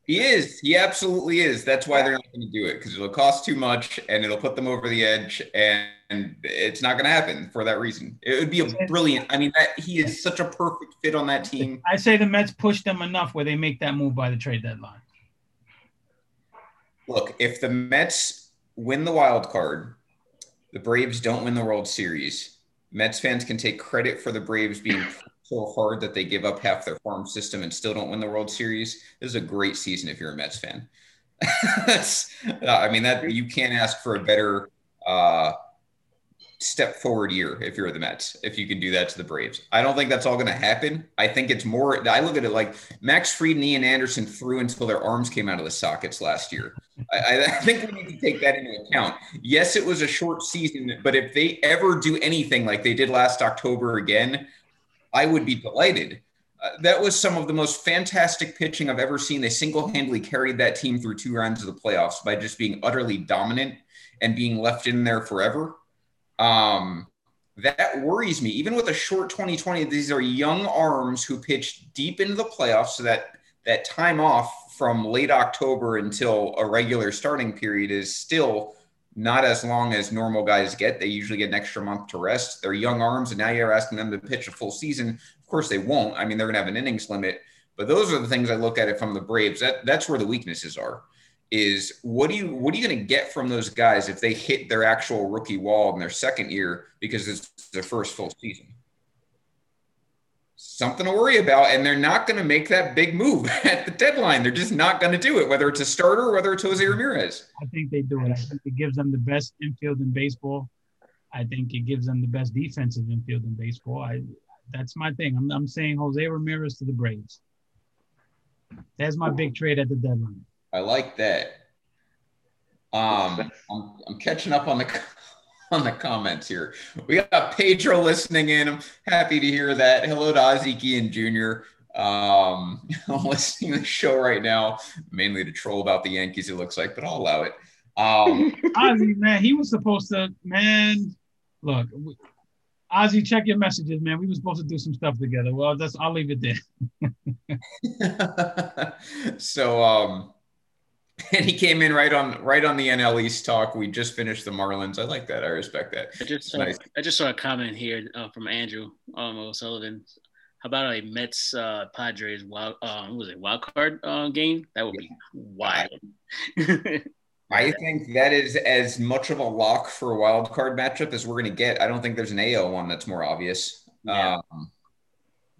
He is. He absolutely is. That's why they're not going to do it because it'll cost too much and it'll put them over the edge, and, and it's not going to happen for that reason. It would be a brilliant. I mean, that he is such a perfect fit on that team. I say the Mets push them enough where they make that move by the trade deadline. Look, if the Mets win the wild card, the Braves don't win the World Series. Mets fans can take credit for the Braves being so hard that they give up half their farm system and still don't win the World Series. This is a great season if you're a Mets fan. I mean, that you can't ask for a better uh, step forward year if you're the Mets, if you can do that to the Braves. I don't think that's all going to happen. I think it's more, I look at it like Max Fried and Ian Anderson threw until their arms came out of the sockets last year. I, I, think we need to take that into account. Yes, it was a short season, but if they ever do anything like they did last October again, I would be delighted. Uh, that was some of the most fantastic pitching I've ever seen. They single handedly carried that team through two rounds of the playoffs by just being utterly dominant and being left in there forever. Um, that worries me. Even with a short 2020, these are young arms who pitch deep into the playoffs. So that that time off from late October until a regular starting period is still not as long as normal guys get. They usually get an extra month to rest. They're young arms, and now you're asking them to pitch a full season. Of course, they won't. I mean, they're going to have an innings limit. But those are the things I look at it from the Braves. That that's where the weaknesses are is what do you what are you going to get from those guys if they hit their actual rookie wall in their second year because it's their first full season? Something to worry about, and they're not going to make that big move at the deadline. They're just not going to do it, whether it's a starter or whether it's Jose Ramirez. I think they do it. I think it gives them the best infield in baseball. I think it gives them the best defensive infield in baseball. I that's my thing. I'm, I'm saying Jose Ramirez to the Braves. That's my big trade at the deadline. I like that. Um, I'm, I'm catching up on the on the comments here. We got Pedro listening in. I'm happy to hear that. Hello to Ozzie Guillen Jr. Um, I'm listening to the show right now, mainly to troll about the Yankees. It looks like, but I'll allow it. Um, Ozzie, man, he was supposed to. Man, look, Ozzie, check your messages, man. We were supposed to do some stuff together. Well, that's I'll leave it there. so, um, and he came in right on right on the NL East talk. We just finished the Marlins. I like that. I respect that. I just saw, nice. I just saw a comment here uh, from Andrew um, O'Sullivan. How about a Mets uh, Padres wild uh, was it wild card uh, game? That would be wild. I think that is as much of a lock for a wild card matchup as we're going to get. I don't think there's an AL one that's more obvious. Yeah. Um,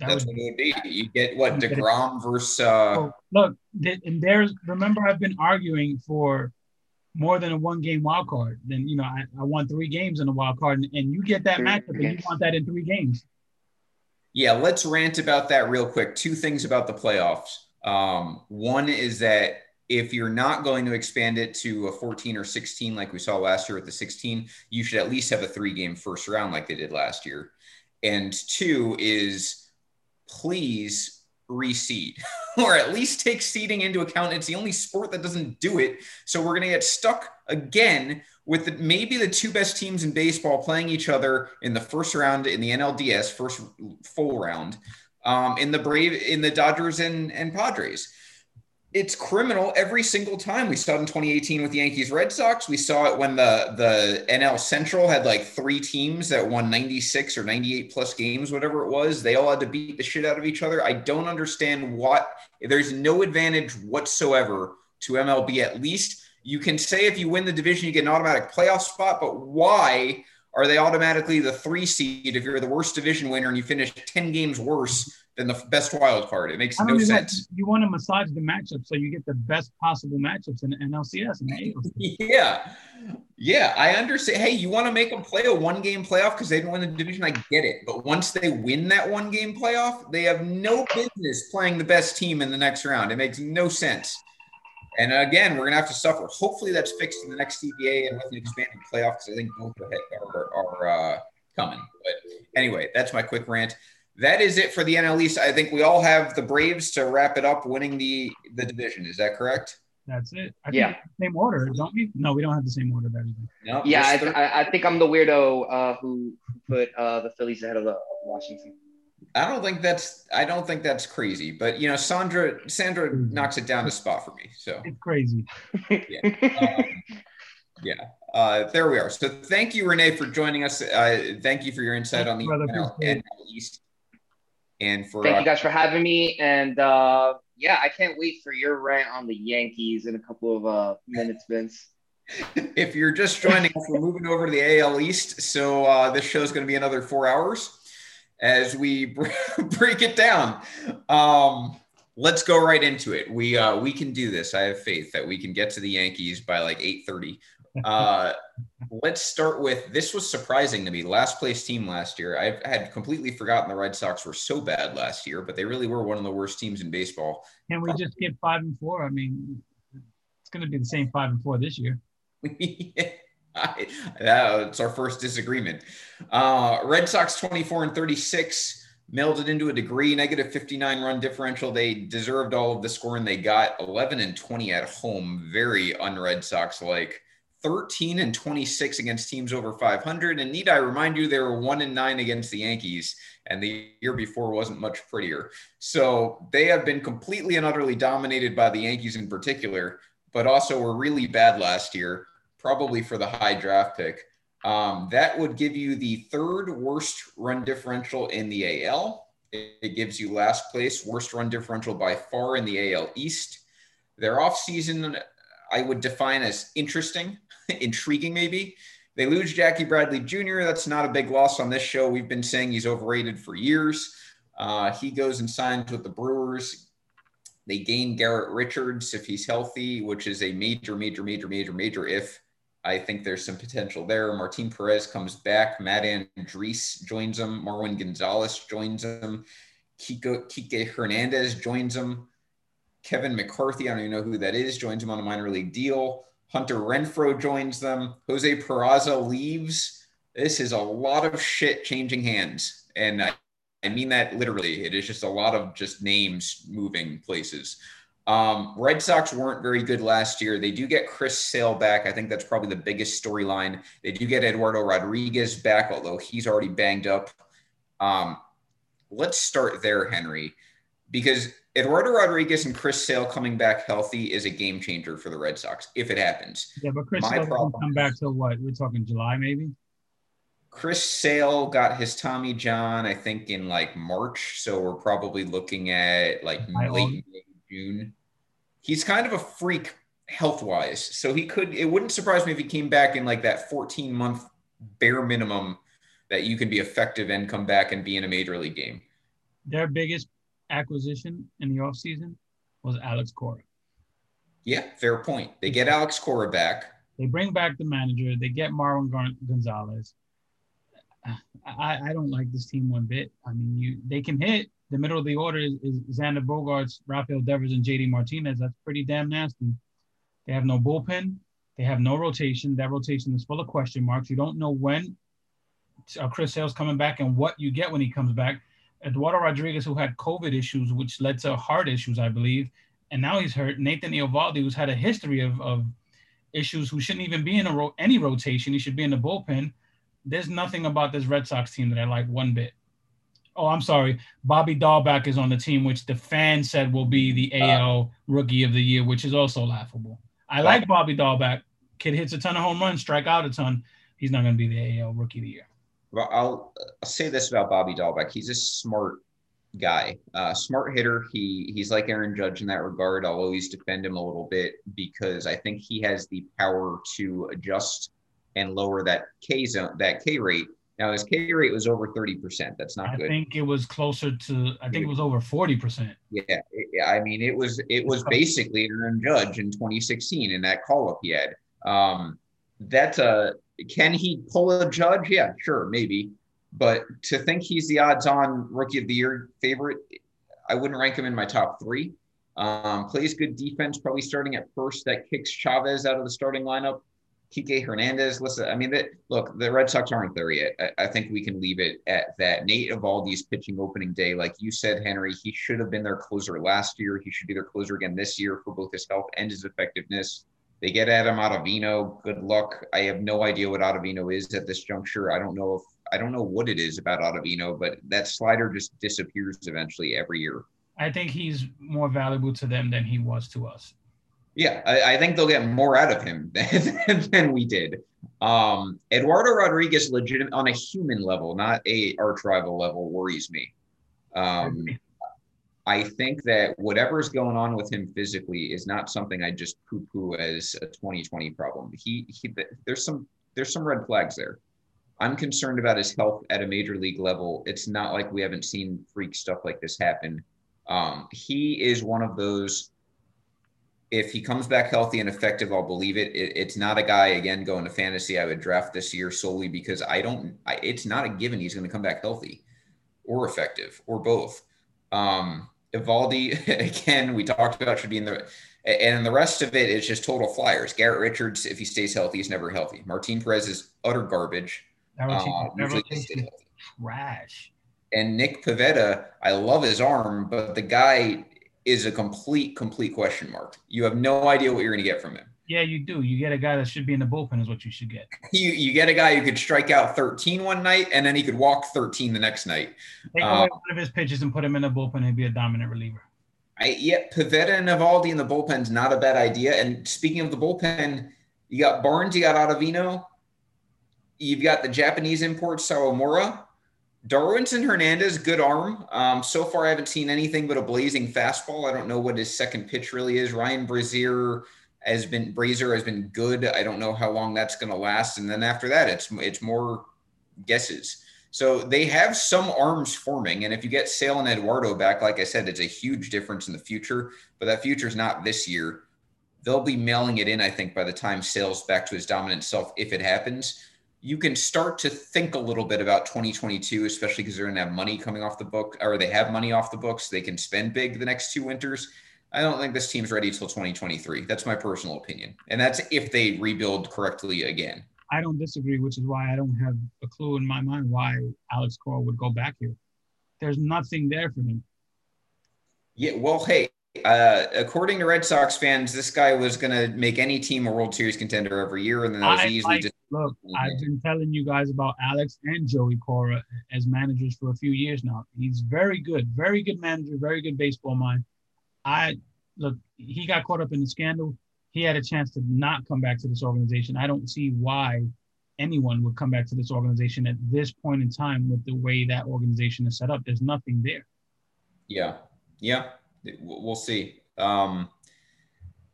that That's what it would be. You get what deGrom versus. Uh... Oh, look, and there's remember I've been arguing for more than a one game wild card. Then you know I, I won three games in a wild card, and, and you get that matchup, and you want that in three games. Yeah, let's rant about that real quick. Two things about the playoffs. Um, one is that if you're not going to expand it to a 14 or 16 like we saw last year with the 16, you should at least have a three game first round like they did last year. And two is please reseed or at least take seeding into account. It's the only sport that doesn't do it. So we're going to get stuck again with the, maybe the two best teams in baseball playing each other in the first round in the NLDS, first full round, um, in the Brave, in the Dodgers and, and Padres it's criminal every single time. We saw it in 2018 with the Yankees Red Sox. We saw it when the the NL Central had like three teams that won 96 or 98 plus games, whatever it was. They all had to beat the shit out of each other. I don't understand what there's no advantage whatsoever to MLB at least You can say if you win the division, you get an automatic playoff spot, but why are they automatically the three seed if you're the worst division winner and you finish 10 games worse than the best wild card? It makes no sense. You want to massage the matchup so you get the best possible matchups in NLCS and ALCS. Yeah. Yeah, I understand. Hey, you want to make them play a one game playoff because they didn't win the division? I get it. But once they win that one game playoff, they have no business playing the best team in the next round. It makes no sense. And again, we're going to have to suffer. Hopefully, that's fixed in the next CBA and with an expanded playoff because I think both are, are, are uh, coming. But anyway, that's my quick rant. That is it for the NL East. I think we all have the Braves to wrap it up winning the, the division. Is that correct? That's it. I think Yeah. the same order, don't we? No, we don't have the same order of everything. No. Yeah, I, just I, I think I'm the weirdo uh, who who put uh, the Phillies ahead of the Washington. I don't think that's I don't think that's crazy, but you know, Sandra Sandra Mhm. knocks it down a spot for me. So It's crazy. um, yeah, uh, there we are. So thank you, Renee, for joining us. Uh, thank you for your insight on the Brother, NL. NL East, and for Thank uh, you guys for having me, and uh, yeah, I can't wait for your rant on the Yankees in a couple of uh, minutes, Vince. if you're just joining us, we're moving over to the AL East. So uh, this show is going to be another four hours as we break it down. Um, let's go right into it. We uh, we can do this. I have faith that we can get to the Yankees by like eight thirty. Uh, let's start with this was surprising to me. Last place team last year. I had completely forgotten the Red Sox were so bad last year, but they really were one of the worst teams in baseball. Can we just get five and four? I mean, it's going to be the same five and four this year. That's our first disagreement. Uh, Red Sox 24 and 36 melded into a degree, negative 59 run differential. They deserved all of the scoring they got. 11 and 20 at home, very un-Red Sox like. 13 and 26 against teams over 500. And need I remind you, they were one and nine against the Yankees, and the year before wasn't much prettier. So they have been completely and utterly dominated by the Yankees in particular, but also were really bad last year, probably for the high draft pick. Um, that would give you the third worst run differential in the AL. It, gives you last place, worst run differential by far in the AL East. Their offseason, I would define as interesting, intriguing maybe. They lose Jackie Bradley Jr. That's not a big loss on this show. We've been saying he's overrated for years. Uh, he goes and signs with the Brewers. They gain Garrett Richards if he's healthy, which is a major, major, major, major, major if. I think there's some potential there. Martin Perez comes back. Matt Andriese joins him. Marwin Gonzalez joins him. Kiko, Kike Hernandez joins him. Kevin McCarthy, I don't even know who that is, joins him on a minor league deal. Hunter Renfroe joins them. Jose Peraza leaves. This is a lot of shit changing hands. And I, I mean that literally. It is just a lot of just names moving places. Um, Red Sox weren't very good last year. They do get Chris Sale back. I think that's probably the biggest storyline. They do get Eduardo Rodriguez back, although he's already banged up. Um, let's start there, Henry, because Eduardo Rodriguez and Chris Sale coming back healthy is a game changer for the Red Sox if it happens. Yeah, but Chris My Sale problem come back till what? We're talking July, maybe. Chris Sale got his Tommy John, I think, in like March. So we're probably looking at like late June. He's kind of a freak health wise. So he could, it wouldn't surprise me if he came back in like that 14 month bare minimum that you can be effective and come back and be in a major league game. Their biggest acquisition in the offseason was Alex Cora. Yeah, fair point. They get Alex Cora back. They bring back the manager. They get Marlon Gonzalez. I, I don't like this team one bit. I mean, you they can hit. The middle of the order is, is Xander Bogaerts, Rafael Devers, and JD Martinez. That's pretty damn nasty. They have no bullpen. They have no rotation. That rotation is full of question marks. You don't know when uh, Chris Sale's coming back and what you get when he comes back. Eduardo Rodriguez, who had COVID issues, which led to heart issues, I believe, and now he's hurt. Nathan Eovaldi, who's had a history of, of issues, who shouldn't even be in a ro- any rotation. He should be in the bullpen. There's nothing about this Red Sox team that I like one bit. Oh, I'm sorry. Bobby Dalbec is on the team, which the fan said will be the AL Rookie of the Year, which is also laughable. I like Bobby Dalbec. Kid hits a ton of home runs, strike out a ton. He's not going to be the AL Rookie of the Year. Well, I'll, I'll say this about Bobby Dalbec. He's a smart guy. Uh, smart hitter. He he's like Aaron Judge in that regard. I'll always defend him a little bit because I think he has the power to adjust and lower that K zone, that K rate. Now his K rate was over 30%. That's not I good. I think it was closer to. I think it was over forty percent. Yeah, it- I mean, it was it was basically Aaron Judge in 2016 in that call up he had. Um, that's a can he pull a Judge? Yeah, sure, maybe. But to think he's the odds-on rookie of the year favorite, I wouldn't rank him in my top three. Um, plays good defense, probably starting at first. That kicks Chavis out of the starting lineup. Kike Hernandez. Listen, I mean, look, the Red Sox aren't there yet. I, I think we can leave it at that. Nate Eovaldi's pitching opening day, like you said, Henry, he should have been their closer last year. He should be their closer again this year for both his health and his effectiveness. They get Adam Ottavino. Good luck. I have no idea what Ottavino is at this juncture. I don't know if I don't know what it is about Ottavino, but that slider just disappears eventually every year. I think he's more valuable to them than he was to us. Yeah, I, I think they'll get more out of him than, than we did. Um, Eduardo Rodriguez, legitimate on a human level, not a arch rival level, worries me. Um, I think that whatever's going on with him physically is not something I just poo-poo as a 2020 problem. He, he there's some there's some red flags there. I'm concerned about his health at a major league level. It's not like we haven't seen freak stuff like this happen. Um, he is one of those. If he comes back healthy and effective, I'll believe it. it. It's not a guy again going to fantasy. I would draft this year solely because I don't. I, it's not a given he's going to come back healthy, or effective, or both. Um, Eovaldi again, we talked about should be in the, and the rest of it is just total flyers. Garrett Richards, if he stays healthy, he's never healthy. Martin Perez is utter garbage. Uh, usually they stay healthy. trash. And Nick Pivetta, I love his arm, but the guy is a complete, complete question mark. You have no idea what you're going to get from him. Yeah, you do. You get a guy that should be in the bullpen is what you should get. You you get a guy who could strike out 13 one night and then he could walk 13 the next night. Take away um, one of his pitches and put him in the bullpen. He'd be a dominant reliever. I, yeah, Pivetta and Eovaldi in the bullpen's not a bad idea. And speaking of the bullpen, you got Barnes, you got Ottavino, you've got the Japanese import Sawamura, Darwinzon Hernandez, good arm. Um, so far, I haven't seen anything but a blazing fastball. I don't know what his second pitch really is. Ryan Brasier has been Brasier has been good. I don't know how long that's going to last. And then after that, it's it's more guesses. So they have some arms forming, and if you get Sale and Eduardo back, like I said, it's a huge difference in the future. But that future is not this year. They'll be mailing it in, I think, by the time Sale's back to his dominant self, if it happens. You can start to think a little bit about 2022, especially because they're going to have money coming off the book, or they have money off the books. They can spend big the next two winters. I don't think this team's ready until 2023. That's my personal opinion, and that's if they rebuild correctly again. I don't disagree, which is why I don't have a clue in my mind why Alex Cora would go back here. There's nothing there for him. Yeah, well, hey, uh, according to Red Sox fans, this guy was going to make any team a World Series contender every year, and then that was I easily like- just Look, I've been telling you guys about Alex and Joey Cora as managers for a few years now. He's very good, very good manager, very good baseball mind. I look, he got caught up in the scandal. He had a chance to not come back to this organization. I don't see why anyone would come back to this organization at this point in time with the way that organization is set up. There's nothing there. yeah, yeah. We'll see. Um,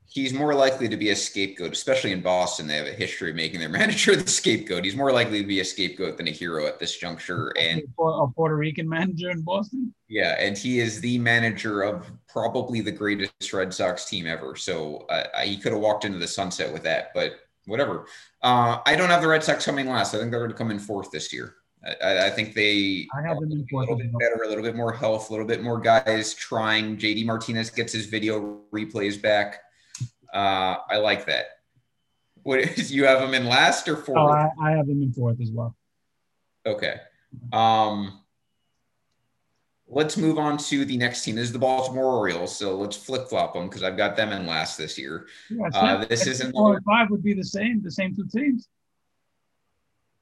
he's more likely to be a scapegoat, especially in Boston. They have a history of making their manager the scapegoat. He's more likely to be a scapegoat than a hero at this juncture, and a Puerto Rican manager in Boston. Yeah, and he is the manager of probably the greatest Red Sox team ever. So uh, he could have walked into the sunset with that, but whatever. Uh, I don't have the Red Sox coming last. I think they're going to come in fourth this year. I, I think they I have them in a little bit better, a little bit more health, a little bit more guys trying. JD Martinez gets his video replays back. Uh, I like that. What is you have them in last or fourth? Oh, I, I have them in fourth as well. Okay. Um, let's move on to the next team. This is the Baltimore Orioles. So let's flip flop them because I've got them in last this year. Yeah, Uh, this isn't- four and five would be the same, the same two teams.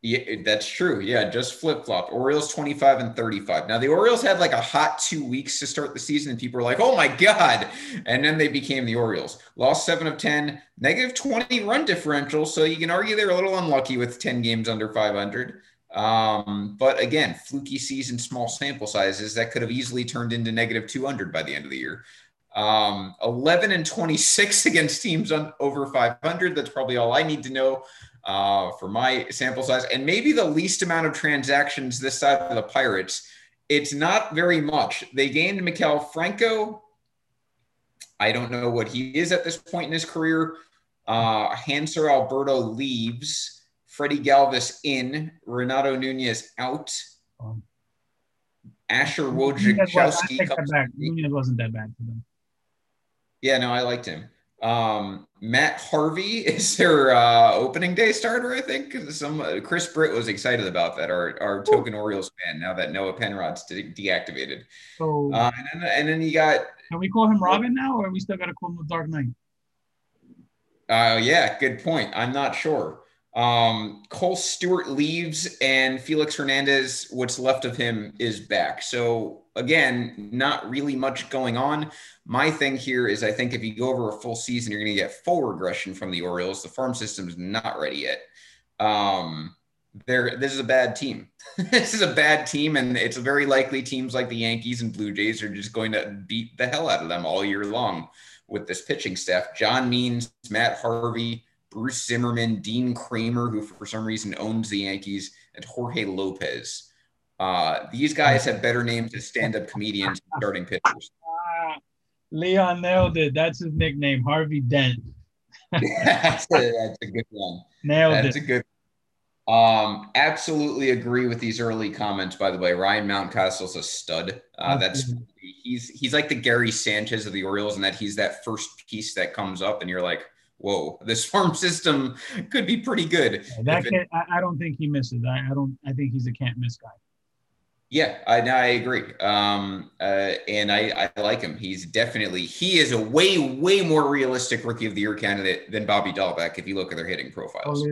Yeah, that's true. Yeah, just flip flop. Orioles 25 and 35. Now, the Orioles had like a hot two weeks to start the season, and people were like, oh my God. And then they became the Orioles. Lost seven of 10, negative 20 run differential. So you can argue they're a little unlucky with 10 games under 500. Um, but again, fluky season, small sample sizes that could have easily turned into negative 200 by the end of the year. Um, 11 and 26 against teams on over 500. That's probably all I need to know uh, for my sample size. And maybe the least amount of transactions this side of the Pirates. It's not very much. They gained Maikel Franco. I don't know what he is at this point in his career. Uh, Hanser Alberto leaves. Freddie Galvis in. Renato Nunez out. Um, Asher Wojciechowski. Nunez wasn't that bad for them. Yeah, no, I liked him. Um, Matt Harvey is their uh, opening day starter, I think. Some uh, Chris Britt was excited about that. Our our token Orioles fan. Now that Noah Penrod's de- deactivated. Oh. Uh, and, then, and then you got. Can we call him Robin now, or we still got to call him the Dark Knight? Uh, yeah, good point. I'm not sure. Um, Kohl Stewart leaves, and Felix Hernandez, what's left of him, is back. So again, not really much going on. My thing here is I think if you go over a full season, you're going to get full regression from the Orioles. The farm system is not ready yet. Um, there, this is a bad team. this is a bad team, and it's very likely teams like the Yankees and Blue Jays are just going to beat the hell out of them all year long with this pitching staff. John Means, Matt Harvey, Bruce Zimmermann, Dean Kremer, who for some reason owns the Yankees, and Jorge Lopez. Uh, these guys have better names as stand-up comedians starting pitchers. Leon nailed it. That's his nickname, Harvey Dent. that's, a, that's, a, good one. Nailed that's it. That's a good. Um, absolutely agree with these early comments. By the way, Ryan Mountcastle's a stud. Uh, that's he's he's like the Gary Sanchez of the Orioles, and that he's that first piece that comes up, and you're like, whoa, this farm system could be pretty good. That kid, I, I, don't think he misses. I, I don't. I think he's a can't miss guy. Yeah, I, I agree. Um, uh, and I, I like him. He's definitely he is a way way more realistic rookie of the year candidate than Bobby Dalbec if you look at their hitting profiles.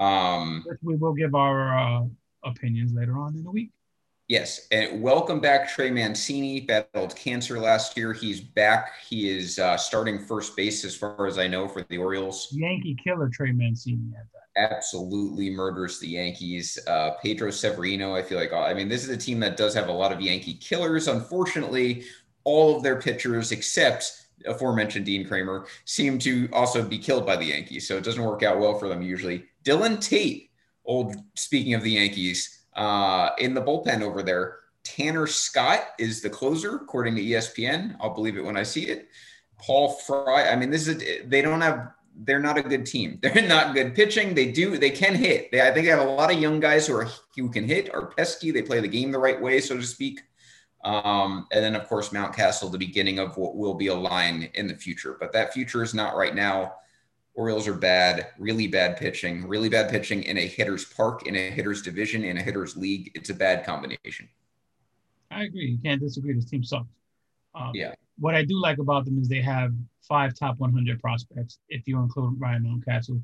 Um, we will give our uh, opinions later on in the week. Yes, and welcome back, Trey Mancini. Battled cancer last year. He's back. He is uh, starting first base, as far as I know, for the Orioles. Yankee killer Trey Mancini. Absolutely murders the Yankees. Uh, Pedro Severino. I feel like I mean this is a team that does have a lot of Yankee killers. Unfortunately, all of their pitchers, except aforementioned Dean Kremer seem to also be killed by the Yankees. So it doesn't work out well for them usually. Dylan Tate. Old speaking of the Yankees uh, in the bullpen over there. Tanner Scott is the closer, according to ESPN. I'll believe it when I see it. Paul Fry. I mean, this is a, they don't have. They're not a good team. They're not good pitching. They do. They can hit. They, I think they have a lot of young guys who are who can hit. Are pesky. They play the game the right way, so to speak. Um, and then, of course, Mountcastle, the beginning of what will be a line in the future. But that future is not right now. Orioles are bad, really bad pitching, really bad pitching in a hitter's park, in a hitter's division, in a hitter's league. It's a bad combination. I agree. You can't disagree. This team sucks. Um, yeah. What I do like about them is they have five top 100 prospects, if you include Ryan Mountcastle.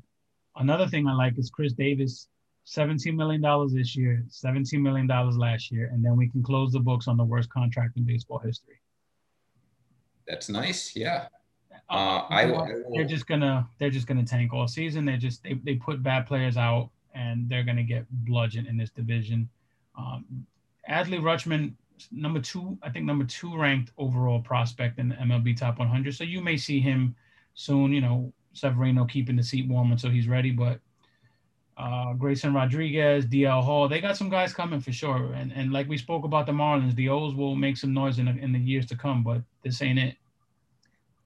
Another thing I like is Chris Davis, $17 million this year, $17 million last year, and then we can close the books on the worst contract in baseball history. That's nice. Yeah. Uh, I, I they're just gonna they're just gonna tank all season. They just they, they put bad players out and they're gonna get bludgeoned in this division. Um, Adley Rutschman, number two, I think number two ranked overall prospect in the MLB Top 100. So you may see him soon. You know, Severino keeping the seat warm until he's ready. But uh, Grayson Rodriguez, DL Hall, they got some guys coming for sure. And and like we spoke about the Marlins, the O's will make some noise in the, in the years to come. But this ain't it.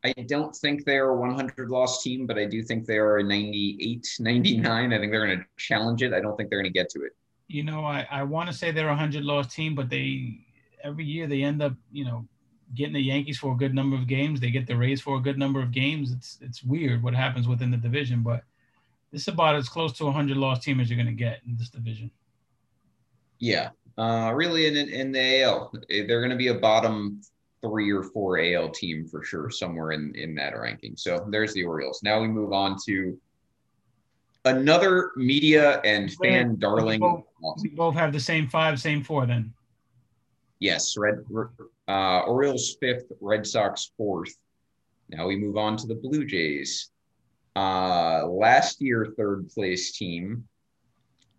I don't think they're a 100 loss team, but I do think they are a 98, 99. I think they're going to challenge it. I don't think they're going to get to it. You know, I, I want to say they're a 100 loss team, but they every year they end up, you know, getting the Yankees for a good number of games. They get the Rays for a good number of games. It's it's weird what happens within the division, but this is about as close to a 100 loss team as you're going to get in this division. Yeah, uh, really, in in the AL, they're going to be a bottom three or four AL team for sure, somewhere in, in that ranking. So there's the Orioles. Now we move on to another media and fan darling. We both, we both, have the same five, same four then. Yes, Red uh, Orioles fifth, Red Sox fourth. Now we move on to the Blue Jays. Uh, last year, third place team.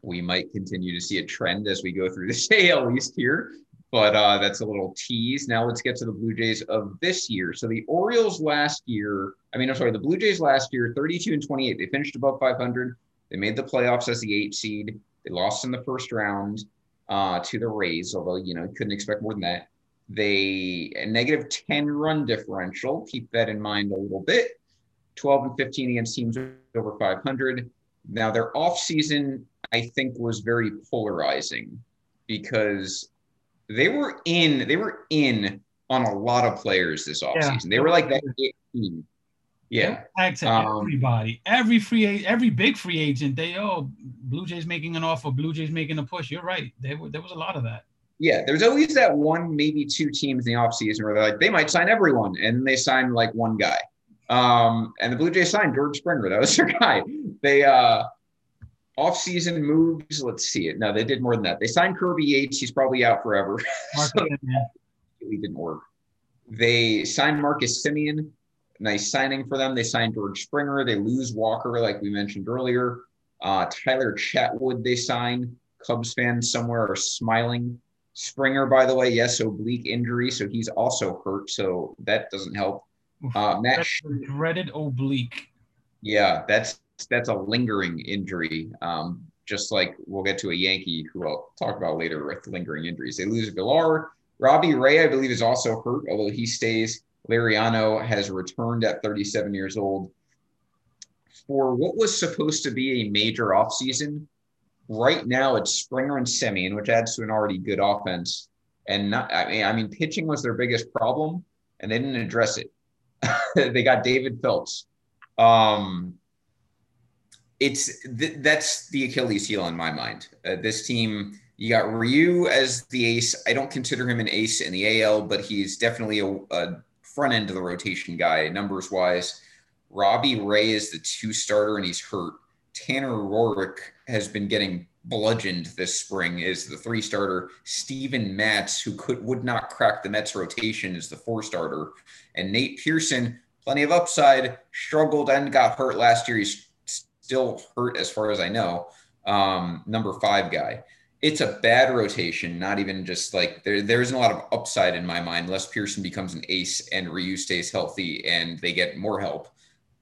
we might continue to see a trend as we go through this AL East here. But uh, that's a little tease. Now let's get to the Blue Jays of this year. So the Orioles last year, I mean, I'm sorry, the Blue Jays last year, 32 and 28. They finished above 500. They made the playoffs as the eight seed. They lost in the first round uh, to the Rays, although you know couldn't expect more than that. They a negative 10 run differential. Keep that in mind a little bit. 12 and 15 against teams over 500. Now their offseason, I think, was very polarizing because they were in they were in on a lot of players this offseason. Yeah. They were like that team. Yeah. To um, everybody. Every free every big free agent, they oh Blue Jays making an offer, Blue Jays making a push. You're right. There, there was a lot of that. Yeah, there's always that one, maybe two teams in the offseason where they're like, they might sign everyone, and they sign like one guy. Um, and the Blue Jays signed George Springer. That was their guy. They uh off-season moves. Let's see it. No, they did more than that. They signed Kirby Yates. He's probably out forever. so, he didn't work. They signed Marcus Semien. Nice signing for them. They signed George Springer. They lose Walker, like we mentioned earlier. Uh, Tyler Chatwood, they sign Cubs fans somewhere are smiling. Springer, by the way, yes, oblique injury, so he's also hurt, so that doesn't help. Uh, Matt dreaded oblique. Yeah, that's that's a lingering injury. Um, just like we'll get to a Yankee who I'll talk about later with lingering injuries. They lose Villar. Robbie Ray, I believe, is also hurt, although he stays. Liriano has returned at 37 years old. For what was supposed to be a major offseason, right now it's Springer and Semien, which adds to an already good offense. And not, I mean, I mean, pitching was their biggest problem, and they didn't address it. they got David Phelps. Um, it's th- that's the Achilles heel in my mind. Uh, this team, you got Ryu as the ace. I don't consider him an ace in the AL, but he's definitely a, a front end of the rotation guy, numbers wise. Robbie Ray is the two starter, and he's hurt. Tanner Roark has been getting bludgeoned this spring is the three starter. Steven Matz, who could would not crack the Mets rotation, is the four starter, and Nate Pearson, plenty of upside, struggled and got hurt last year. He's still hurt as far as I know. Um, number five guy. It's a bad rotation, not even just like there, there isn't a lot of upside in my mind unless Pearson becomes an ace and Ryu stays healthy and they get more help.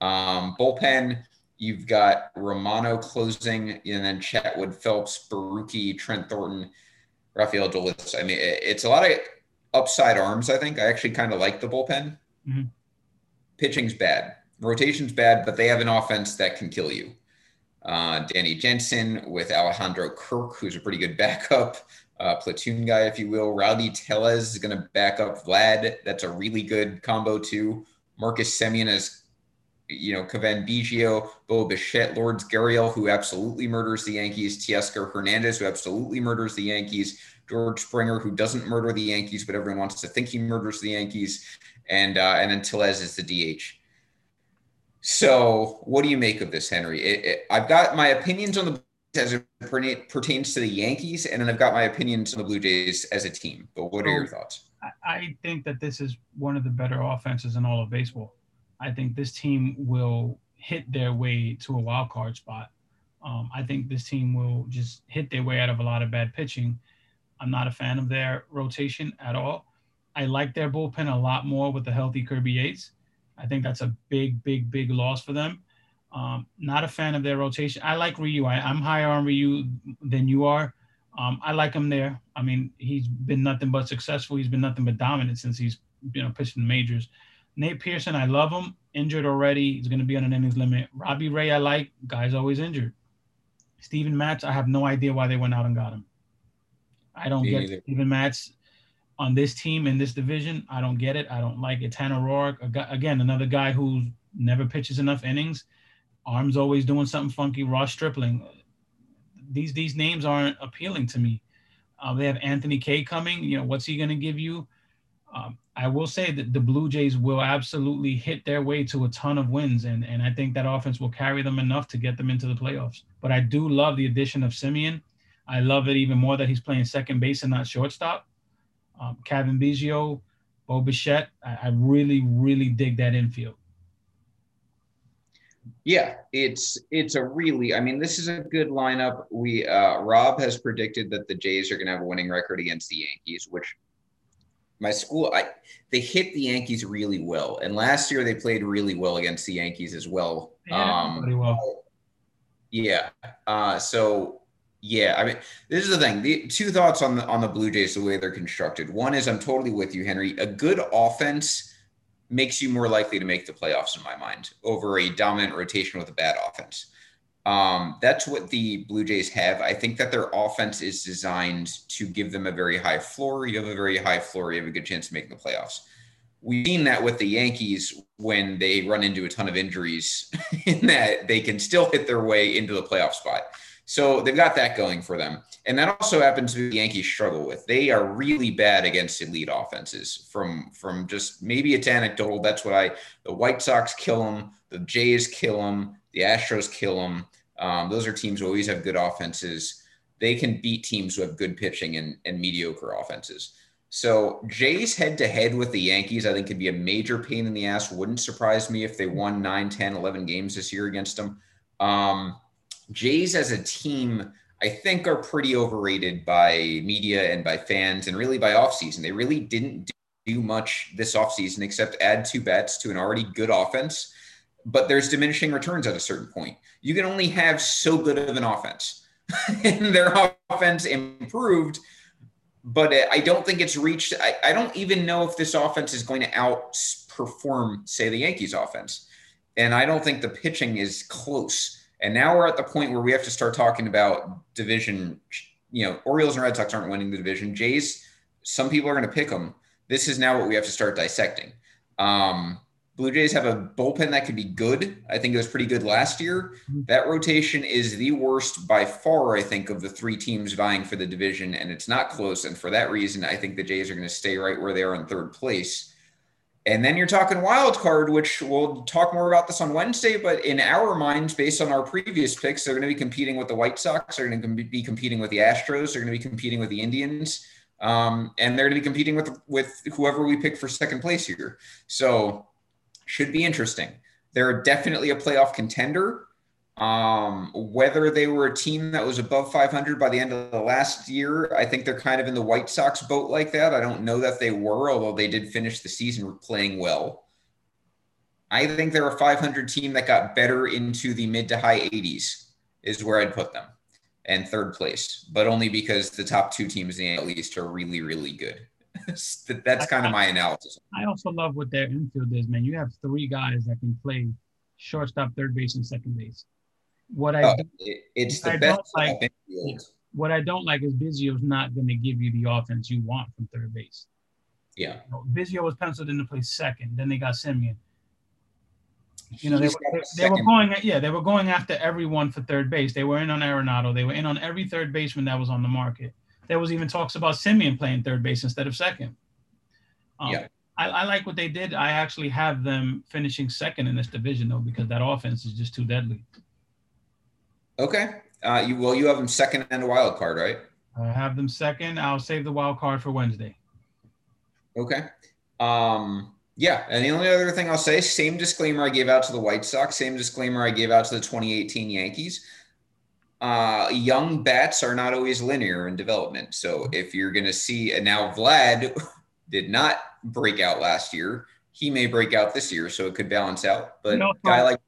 Um, bullpen, you've got Romano closing and then Chatwood, Phelps, Borucki, Trent Thornton, Rafael Dolis. I mean, it's a lot of upside arms, I think. I actually kind of like the bullpen. Mm-hmm. Pitching's bad rotation's bad, but they have an offense that can kill you. Uh, Danny Jansen with Alejandro Kirk, who's a pretty good backup, uh, platoon guy, if you will. Rowdy Tellez is going to back up Vlad. That's a really good combo, too. Marcus Semien is, you know, Cavan Biggio, Bo Bichette, Lourdes Gurriel, who absolutely murders the Yankees, Teoscar Hernandez, who absolutely murders the Yankees, George Springer, who doesn't murder the Yankees, but everyone wants to think he murders the Yankees, and uh, and then Tellez is the DH. So, what do you make of this, Henry? It, it, I've got my opinions on the as it pertains to the Yankees, and then I've got my opinions on the Blue Jays as a team. But what are your thoughts? I think that this is one of the better offenses in all of baseball. I think this team will hit their way to a wild card spot. Um, I think this team will just hit their way out of a lot of bad pitching. I'm not a fan of their rotation at all. I like their bullpen a lot more with the healthy Kirby Yates. I think that's a big, big, big loss for them. Um, not a fan of their rotation. I like Ryu. I, am higher on Ryu than you are. Um, I like him there. I mean, he's been nothing but successful. He's been nothing but dominant since he's you know pitched in the majors. Nate Pearson, I love him. Injured already. He's going to be on an innings limit. Robbie Ray, I like. Guy's always injured. Steven Matz, I have no idea why they went out and got him. I don't Me get either. Steven Matz on this team in this division. I don't get it. I don't like it. Tanner Roark, again, another guy who never pitches enough innings. Arms always doing something funky. Ross Stripling. These these names aren't appealing to me. Uh, they have Anthony Kay coming. You know, what's he going to give you? Um, I will say that the Blue Jays will absolutely hit their way to a ton of wins, and and I think that offense will carry them enough to get them into the playoffs. But I do love the addition of Semien. I love it even more that he's playing second base and not shortstop um, Cavan Biggio, Bo Bichette. I, I really, really dig that infield. Yeah, it's it's a really. I mean, this is a good lineup. We uh, Rob has predicted that the Jays are going to have a winning record against the Yankees, which my school I they hit the Yankees really well, and last year they played really well against the Yankees as well. Yeah, um, pretty well. Yeah. Uh, so yeah, I mean, this is the thing. The two thoughts on the on the Blue Jays, the way they're constructed. One is I'm totally with you, Henry. A good offense makes you more likely to make the playoffs in my mind over a dominant rotation with a bad offense. Um, that's what the Blue Jays have. I think that their offense is designed to give them a very high floor. You have a very high floor, you have a good chance of making the playoffs. We've seen that with the Yankees when they run into a ton of injuries, in that they can still hit their way into the playoff spot. So they've got that going for them. And that also happens to be the Yankees struggle with. They are really bad against elite offenses from from just maybe it's anecdotal. That's what I the White Sox kill them, the Jays kill them, the Astros kill them. Um, those are teams who always have good offenses. They can beat teams who have good pitching and, and mediocre offenses. So Jays head to head with the Yankees, I think could be a major pain in the ass. Wouldn't surprise me if they won 9, 10, 11 games this year against them. Um, Jays as a team, I think, are pretty overrated by media and by fans and really by offseason. They really didn't do much this offseason except add two bets to an already good offense. But there's diminishing returns at a certain point. You can only have so good of an offense. and their offense improved, but I don't think it's reached. I, I don't even know if this offense is going to outperform, say, the Yankees offense. And I don't think the pitching is close. And now we're at the point where we have to start talking about division. You know, Orioles and Red Sox aren't winning the division. Jays, some people are going to pick them. This is now what we have to start dissecting. Um, Blue Jays have a bullpen that could be good. I think it was pretty good last year. Mm-hmm. That rotation is the worst by far, I think, of the three teams vying for the division, and it's not close. And for that reason, I think the Jays are going to stay right where they are in third place. And then you're talking wild card, which we'll talk more about this on Wednesday. But in our minds, based on our previous picks, they're going to be competing with the White Sox. They're going to be competing with the Astros. They're going to be competing with the Indians, um, and they're going to be competing with with whoever we pick for second place here. So should be interesting. They're definitely a playoff contender. Um, whether they were a team that was above 500 by the end of the last year, I think they're kind of in the White Sox boat like that. I don't know that they were, although they did finish the season playing well. I think they're a 500 team that got better into the mid to high 80s, is where I'd put them, and third place, but only because the top two teams in the are really, really good. That's kind of my analysis. I also love what their infield is, man. You have three guys that can play shortstop, third base, and second base. What I Oh, it- it's the I best don't like- what I don't like is Biggio's not going to give you the offense you want from third base. Yeah. You know, Vizio was penciled in to play second. Then they got Semien. You know, they, were- they, they were going, yeah, they were going after everyone for third base. They were in on Arenado. They were in on every third baseman that was on the market. There was even talks about Semien playing third base instead of second. Um, Yeah. I, I like what they did. I actually have them finishing second in this division though, because that offense is just too deadly. Okay. Uh, you well, you have them second and a wild card, right? I have them second. I'll save the wild card for Wednesday. Okay. Um, yeah, and the only other thing I'll say, same disclaimer I gave out to the White Sox, same disclaimer I gave out to the 2018 Yankees. Uh, young bats are not always linear in development. So if you're going to see, and now Vlad did not break out last year, he may break out this year, so it could balance out. But No, a guy like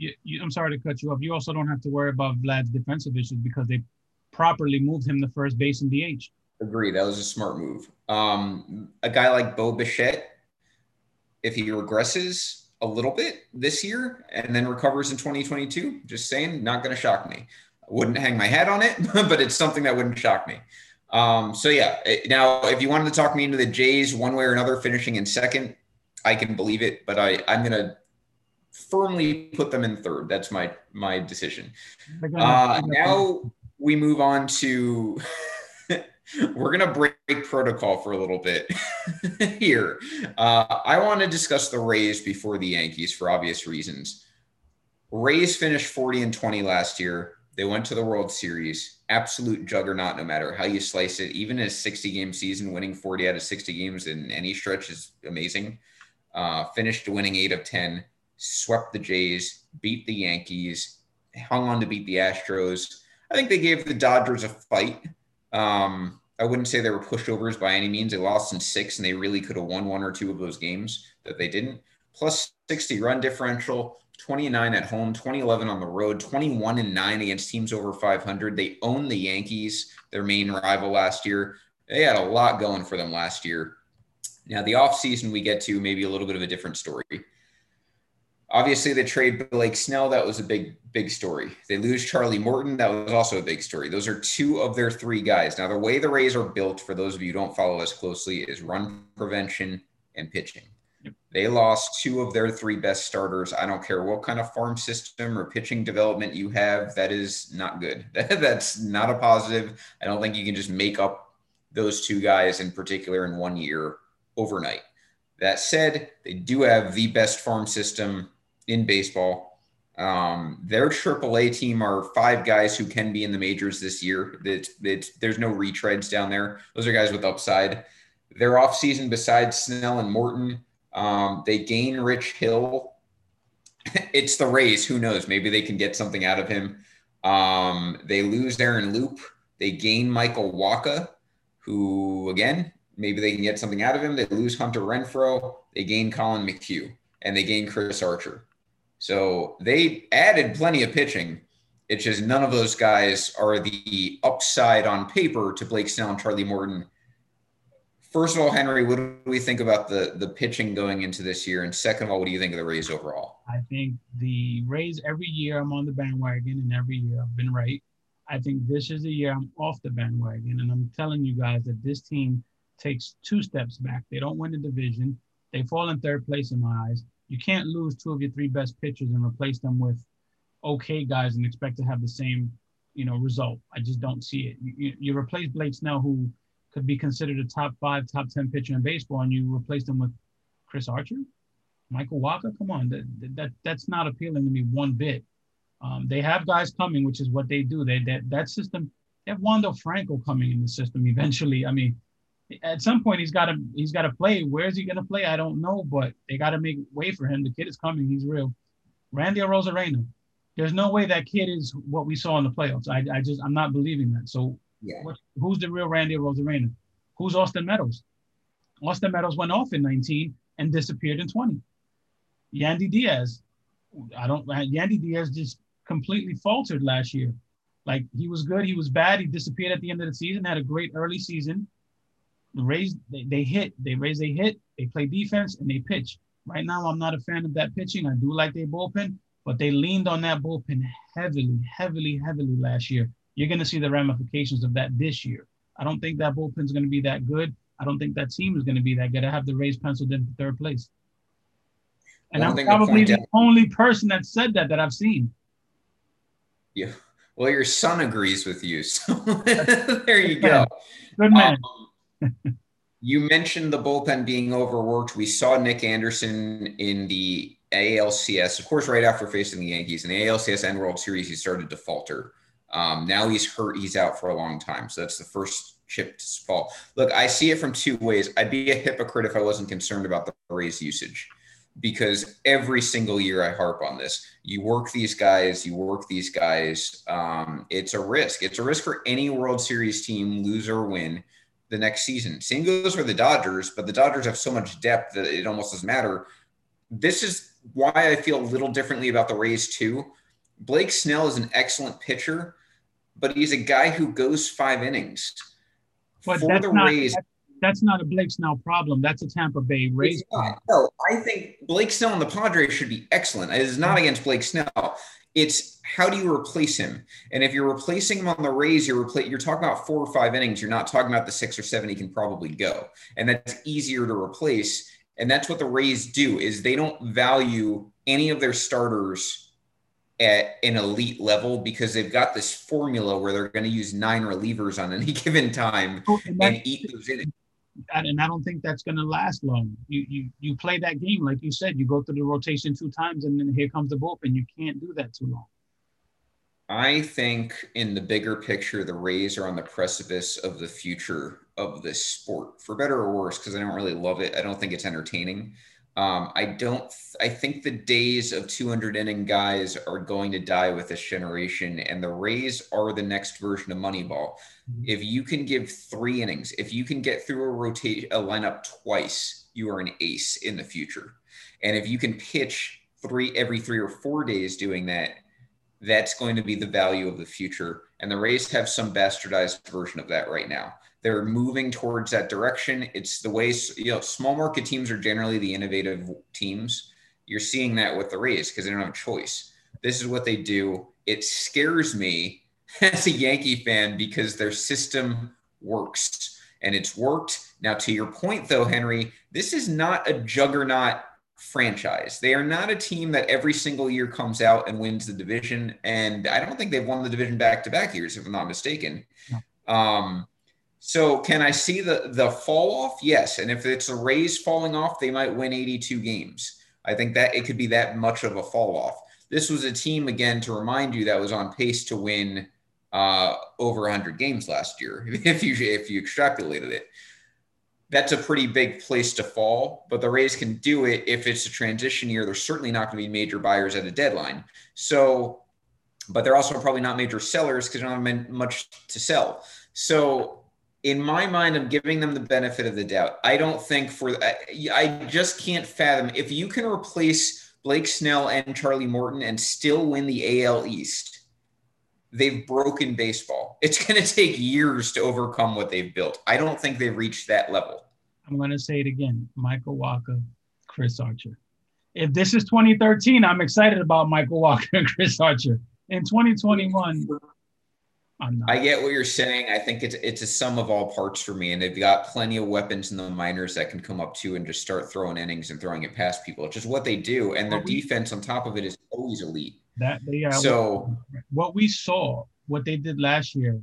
You, you, I'm sorry to cut you off. You also don't have to worry about Vlad's defensive issues because they properly moved him to first base and DH. Agree. That was a smart move. Um, a guy like Bo Bichette, if he regresses a little bit this year and then recovers in 2022, just saying, not going to shock me. I wouldn't hang my hat on it, but it's something that wouldn't shock me. Um, so yeah. Now, if you wanted to talk me into the Jays one way or another, finishing in second, I can believe it, but I, I'm going to firmly put them in third. That's my my decision. Uh, now we move on to we're gonna break protocol for a little bit here. Uh, I want to discuss the Rays before the Yankees for obvious reasons. Rays finished 40 and 20 last year. They went to the World Series. Absolute juggernaut, no matter how you slice it. Even a 60 game season, winning 40 out of 60 games in any stretch is amazing. Uh, finished winning eight of 10 swept the Jays, beat the Yankees, hung on to beat the Astros. I think they gave the Dodgers a fight. Um, I wouldn't say they were pushovers by any means. They lost in six, and they really could have won one or two of those games that they didn't. Plus 60 run differential, 29 at home, 2011 on the road, 21 and 9 against teams over 500. They owned the Yankees, their main rival last year. They had a lot going for them last year. Now, the offseason we get to maybe a little bit of a different story. Obviously, they trade Blake Snell. That was a big, big story. They lose Charlie Morton. That was also a big story. Those are two of their three guys. Now, the way the Rays are built, for those of you who don't follow us closely, is run prevention and pitching. They lost two of their three best starters. I don't care what kind of farm system or pitching development you have, that is not good. That's not a positive. I don't think you can just make up those two guys in particular in one year overnight. That said, they do have the best farm system in baseball. Um, their AAA team are five guys who can be in the majors this year. That there's no retreads down there. Those are guys with upside. Their offseason, besides Snell and Morton, um, they gain Rich Hill. it's the Rays. Who knows? Maybe they can get something out of him. Um, they lose Aaron Loup. They gain Michael Wacha, who again maybe they can get something out of him. They lose Hunter Renfroe, They gain Collin McHugh, and they gain Chris Archer. So they added plenty of pitching. It's just none of those guys are the upside on paper to Blake Snell and Charlie Morton. First of all, Henry, what do we think about the the pitching going into this year? And second of all, what do you think of the Rays overall? I think the Rays every year I'm on the bandwagon, and every year I've been right. I think this is the year I'm off the bandwagon, and I'm telling you guys that this team takes two steps back. They don't win the division. They fall in third place in my eyes you can't lose two of your three best pitchers and replace them with okay guys and expect to have the same, you know, result. I just don't see it. You, you replace Blake Snell, who could be considered a top five, top ten pitcher in baseball, and you replace them with Chris Archer, Michael Walker. Come on, that, that that's not appealing to me one bit. Um, they have guys coming, which is what they do. They that that system. They have Wander Franco coming in the system eventually. I mean, at some point he's got to he's got to play. Where's he gonna play? I don't know, but they got to make way for him. The kid is coming. He's real. Randy Arozarena. There's no way that kid is what we saw in the playoffs. I, I just I'm not believing that. So yeah. what, who's the real Randy Arozarena? Who's Austin Meadows? Austin Meadows went off in 19 and disappeared in 20. Yandy Diaz. I don't uh, Yandy Diaz just completely faltered last year. Like he was good, he was bad, he disappeared at the end of the season, had a great early season the Rays they, they hit, they raise they hit, they play defense and they pitch. Right now, I'm not a fan of that pitching. I do like their bullpen, but they leaned on that bullpen heavily, heavily, heavily last year. You're going to see the ramifications of that this year. I don't think that bullpen's going to be that good. I don't think that team is going to be that good. I have the Rays penciled in for third place. And I'm probably the only person that said that that I've seen. Yeah. Well, your son agrees with you. So there you go. Good man. Um, you mentioned the bullpen being overworked. We saw Nick Anderson in the ALCS, of course, right after facing the Yankees. In the ALCS and World Series, he started to falter. Um, now he's hurt. He's out for a long time. So that's the first chip to fall. Look, I see it from two ways. I'd be a hypocrite if I wasn't concerned about the Rays usage because every single year I harp on this. You work these guys, you work these guys. Um, it's a risk. It's a risk for any World Series team, lose or win the next season. Same goes for the Dodgers, but the Dodgers have so much depth that it almost doesn't matter. This is why I feel a little differently about the Rays too. Blake Snell is an excellent pitcher, but he's a guy who goes five innings. But for that's the not, Rays, that's not a Blake Snell problem. That's a Tampa Bay Rays. No, I think Blake Snell and the Padres should be excellent. It is not against Blake Snell. It's how do you replace him? And if you're replacing him on the Rays, you're repla- you're talking about four or five innings. You're not talking about the six or seven he can probably go, and that's easier to replace. And that's what the Rays do is they don't value any of their starters at an elite level because they've got this formula where they're going to use nine relievers on any given time and, and eat those innings and I don't think that's going to last long. You you you play that game like you said. You go through the rotation two times, and then here comes the bullpen. You can't do that too long. I think in the bigger picture, the Rays are on the precipice of the future of this sport, for better or worse, because I don't really love it. I don't think it's entertaining. Um, I don't. I think the days of 200 inning guys are going to die with this generation, and the Rays are the next version of Moneyball. Mm-hmm. If you can give three innings, if you can get through a rotation, a lineup twice, you are an ace in the future. And if you can pitch three every three or four days doing that, that's going to be the value of the future. And the Rays have some bastardized version of that right now. They're moving towards that direction. It's the way you know small market teams are generally the innovative teams. You're seeing that with the Rays because they don't have a choice. This is what they do. It scares me as a Yankee fan because their system works and it's worked. Now, to your point, though, Henry, this is not a juggernaut franchise. They are not a team that every single year comes out and wins the division. And I don't think they've won the division back to back years, if I'm not mistaken. Um, so can I see the the fall off? Yes. And if it's the Rays falling off, they might win 82 games. I think that it could be that much of a fall off. This was a team again to remind you that was on pace to win uh, over 100 games last year if you if you extrapolated it. That's a pretty big place to fall, but the Rays can do it if it's a transition year. They're certainly not going to be major buyers at a deadline. So, but they're also probably not major sellers because they don't have much to sell. So in my mind, I'm giving them the benefit of the doubt. I don't think for I, I just can't fathom if you can replace Blake Snell and Charlie Morton and still win the AL East. They've broken baseball. It's going to take years to overcome what they've built. I don't think they've reached that level. I'm going to say it again: Michael Wacha, Chris Archer. If this is 2013, I'm excited about Michael Wacha and Chris Archer. In 2021, I get what you're saying. I think it's it's a sum of all parts for me, and they've got plenty of weapons in the minors that can come up to and just start throwing innings and throwing it past people. It's just what they do, and their defense on top of it is always elite. That they are. So what we saw, what they did last year,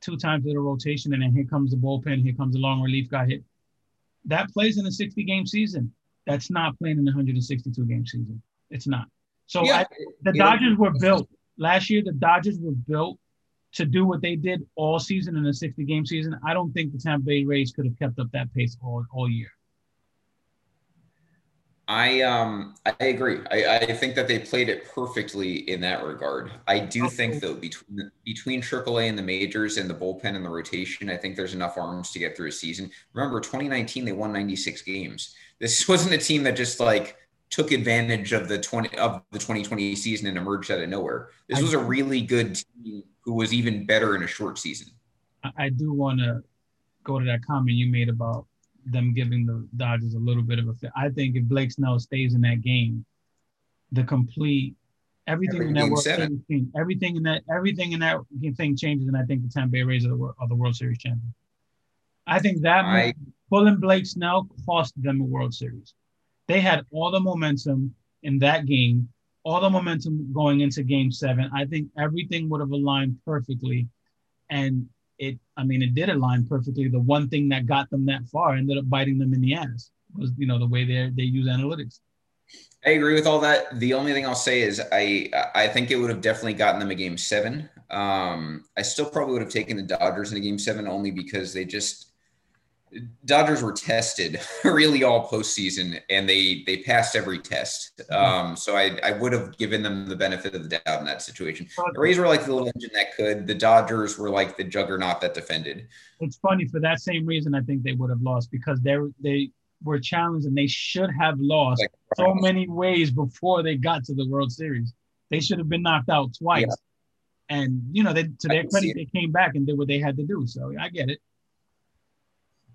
two times in a rotation, and then here comes the bullpen, here comes the long relief guy hit. That plays in a 60 game season. That's not playing in a 162 game season. It's not. So yeah, I, the Dodgers were built last year. The Dodgers were built to do what they did all season in a 60 game season, I don't think the Tampa Bay Rays could have kept up that pace all, all year. I um I agree. I, I think that they played it perfectly in that regard. I do think though between between AAA and the majors and the bullpen and the rotation, I think there's enough arms to get through a season. Remember, 2019 they won 96 games. This wasn't a team that just like took advantage of the 20 of the 2020 season and emerged out of nowhere. This was a really good team who was even better in a short season. I do want to go to that comment you made about them giving the Dodgers a little bit of a fit. I think if Blake Snell stays in that game, the complete everything Every in that World Series everything in that everything in that thing changes, and I think the Tampa Bay Rays are the, are the World Series champion. I think that I, pulling Blake Snell cost them a World Series. They had all the momentum in that game all the momentum going into game seven. I think everything would have aligned perfectly. And it, I mean, it did align perfectly. The one thing that got them that far ended up biting them in the ass was, you know, the way they they use analytics. I agree with all that. The only thing I'll say is I I think it would have definitely gotten them a game seven. Um, I still probably would have taken the Dodgers in a game seven only because they just Dodgers were tested really all postseason, and they they passed every test. Um, so I, I would have given them the benefit of the doubt in that situation. The Rays were like the little engine that could. The Dodgers were like the juggernaut that defended. It's funny for that same reason. I think they would have lost because they they were challenged and they should have lost like, so many ways before they got to the World Series. They should have been knocked out twice. Yeah. And you know, they, to their credit, they came back and did what they had to do. So I get it.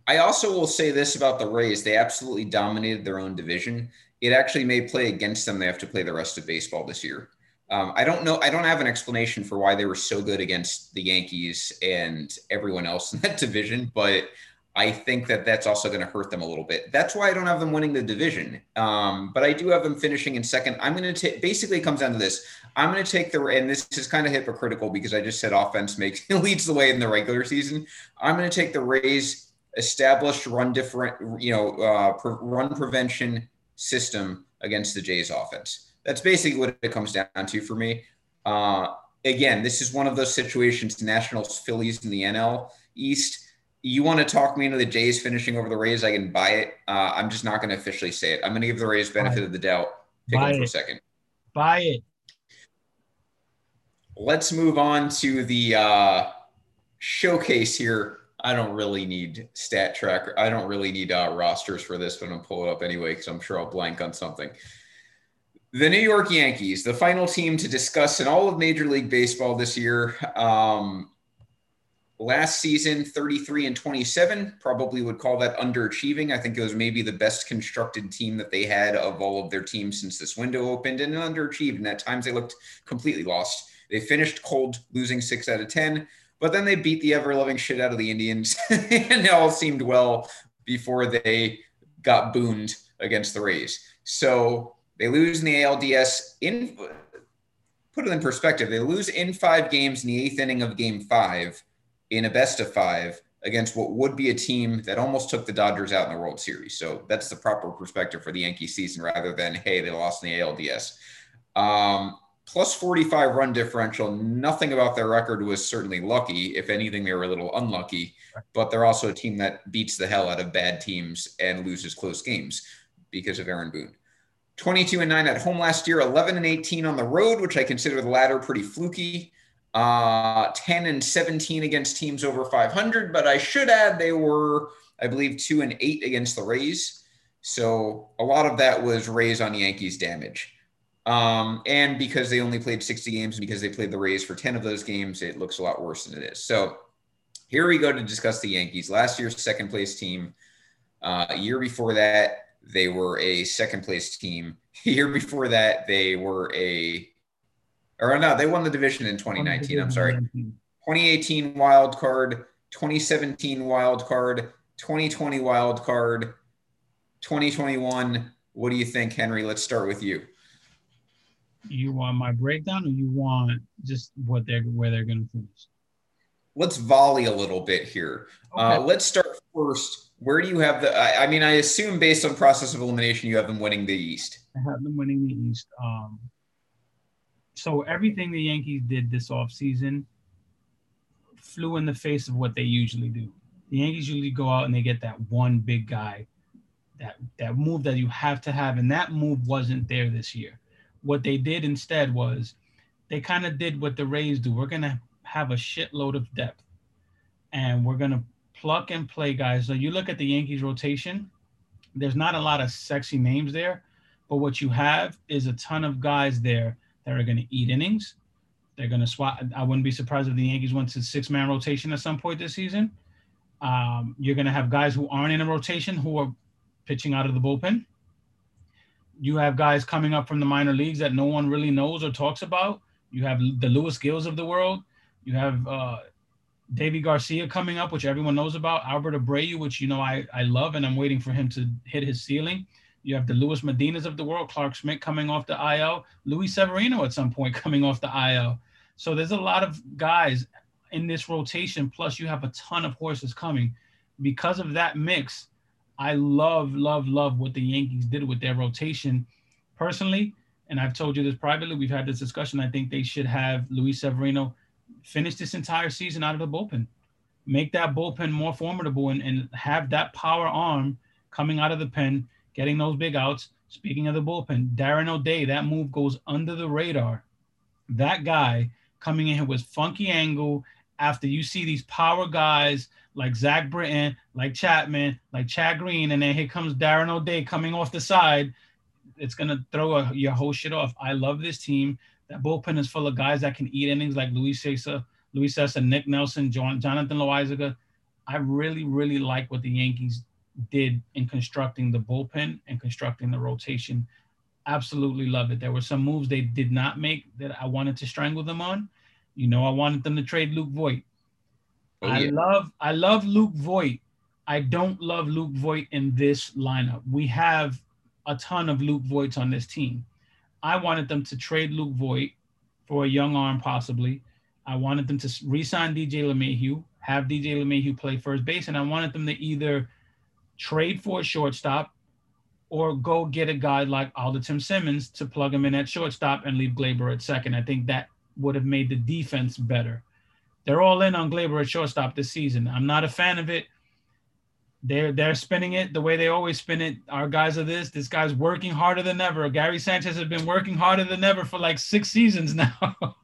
I also will say this about the Rays: they absolutely dominated their own division. It actually may play against them. They have to play the rest of baseball this year. Um, I don't know. I don't have an explanation for why they were so good against the Yankees and everyone else in that division, but I think that that's also going to hurt them a little bit. That's why I don't have them winning the division. Um, but I do have them finishing in second. I'm going to take. Basically, it comes down to this. I'm going to take the. And this is kind of hypocritical because I just said offense makes leads the way in the regular season. I'm going to take the Rays established run different, you know, uh, pre- run prevention system against the Jays offense. That's basically what it comes down to for me. Uh, again, this is one of those situations, Nationals, Phillies in the NL East. you want to talk me into the Jays finishing over the Rays, I can buy it. Uh, I'm just not going to officially say it. I'm going to give the Rays benefit of the doubt. Pick Buy them for a second. Buy it. Let's move on to the uh, showcase here. I don't really need stat tracker. I don't really need uh, rosters for this, but I'm gonna pull it up anyway because I'm sure I'll blank on something. The New York Yankees, the final team to discuss in all of Major League Baseball this year. Um, last season, 33 and 27, probably would call that underachieving. I think it was maybe the best constructed team that they had of all of their teams since this window opened and underachieved. And at times they looked completely lost. They finished cold, losing six out of 10, but then they beat the ever loving shit out of the Indians. and it all seemed well before they got booned against the Rays. So they lose in the ALDS in put it in perspective. They lose in five games in the eighth inning of game five in a best of five against what would be a team that almost took the Dodgers out in the World Series. So that's the proper perspective for the Yankee season rather than, hey, they lost in the ALDS. Um, plus 45 run differential. Nothing about their record was certainly lucky. If anything, they were a little unlucky, but they're also a team that beats the hell out of bad teams and loses close games because of Aaron Boone. 22 and 9 at home last year, 11 and 18 on the road, which I consider the latter pretty fluky. Uh, 10 and 17 against teams over 500, but I should add they were, I believe, 2 and 8 against the Rays. So a lot of that was Rays on Yankees damage. Um, and because they only played 60 games and because they played the Rays for 10 of those games, it looks a lot worse than it is. So here we go to discuss the Yankees. Last year's second place team. Uh, a year before that, they were a second place team. A year before that, they were a, or no, they won the division in 2019. I'm sorry. 2018 wild card, 2017 wild card, 2020 wild card, 2021. What do you think, Henry? Let's start with you. You want my breakdown, or you want just what they're where they're going to finish? Let's volley a little bit here. Uh, let's start first. Where do you have the? I, I mean, I assume based on process of elimination, you have them winning the East. I have them winning the East. Um, so everything the Yankees did this offseason flew in the face of what they usually do. The Yankees usually go out and they get that one big guy, that that move that you have to have, and that move wasn't there this year. What they did instead was they kind of did what the Rays do. We're gonna have a shitload of depth, and we're gonna pluck and play guys. So you look at the Yankees rotation. There's not a lot of sexy names there, but what you have is a ton of guys there that are going to eat innings. They're going to swap. I wouldn't be surprised if the Yankees went to six man rotation at some point this season. Um, you're going to have guys who aren't in a rotation who are pitching out of the bullpen. You have guys coming up from the minor leagues that no one really knows or talks about. You have the Luis Gils of the world. You have uh, Deivi Garcia coming up, which everyone knows about. Albert Abreu, which you know I, I love, and I'm waiting for him to hit his ceiling. You have the Luis Medinas of the world, Clarke Schmidt coming off the IL, Luis Severino at some point coming off the IL. So there's a lot of guys in this rotation. Plus, you have a ton of horses coming. Because of that mix, I love, love, love what the Yankees did with their rotation. Personally, and I've told you this privately, we've had this discussion. I think they should have Luis Severino finish this entire season out of the bullpen. Make that bullpen more formidable and, and have that power arm coming out of the pen, getting those big outs. Speaking of the bullpen, Darren O'Day, that move goes under the radar. That guy coming in with funky angle after you see these power guys like Zach Britton, like Chapman, like Chad Green, and then here comes Darren O'Day coming off the side. It's gonna throw a, your whole shit off. I love this team. That bullpen is full of guys that can eat innings like Luis Cessa, Luis Cessa, Nick Nelson, John, Jonathan Loaisiga. I really, really like what the Yankees did in constructing the bullpen and constructing the rotation. Absolutely love it. There were some moves they did not make that I wanted to strangle them on. You know, I wanted them to trade Luke Voit. Oh, I yeah. love I love Luke Voit. I don't love Luke Voit in this lineup. We have a ton of Luke Voits on this team. I wanted them to trade Luke Voit for a young arm, possibly. I wanted them to re-sign DJ LeMahieu, have DJ LeMahieu play first base, and I wanted them to either trade for a shortstop or go get a guy like Andrelton Simmons to plug him in at shortstop and leave Gleyber at second. I think that would have made the defense better. They're all in on Gleyber at shortstop this season. I'm not a fan of it. They're they're spinning it the way they always spin it. Our guys are this. This guy's working harder than ever. Gary Sanchez has been working harder than ever for like six seasons now.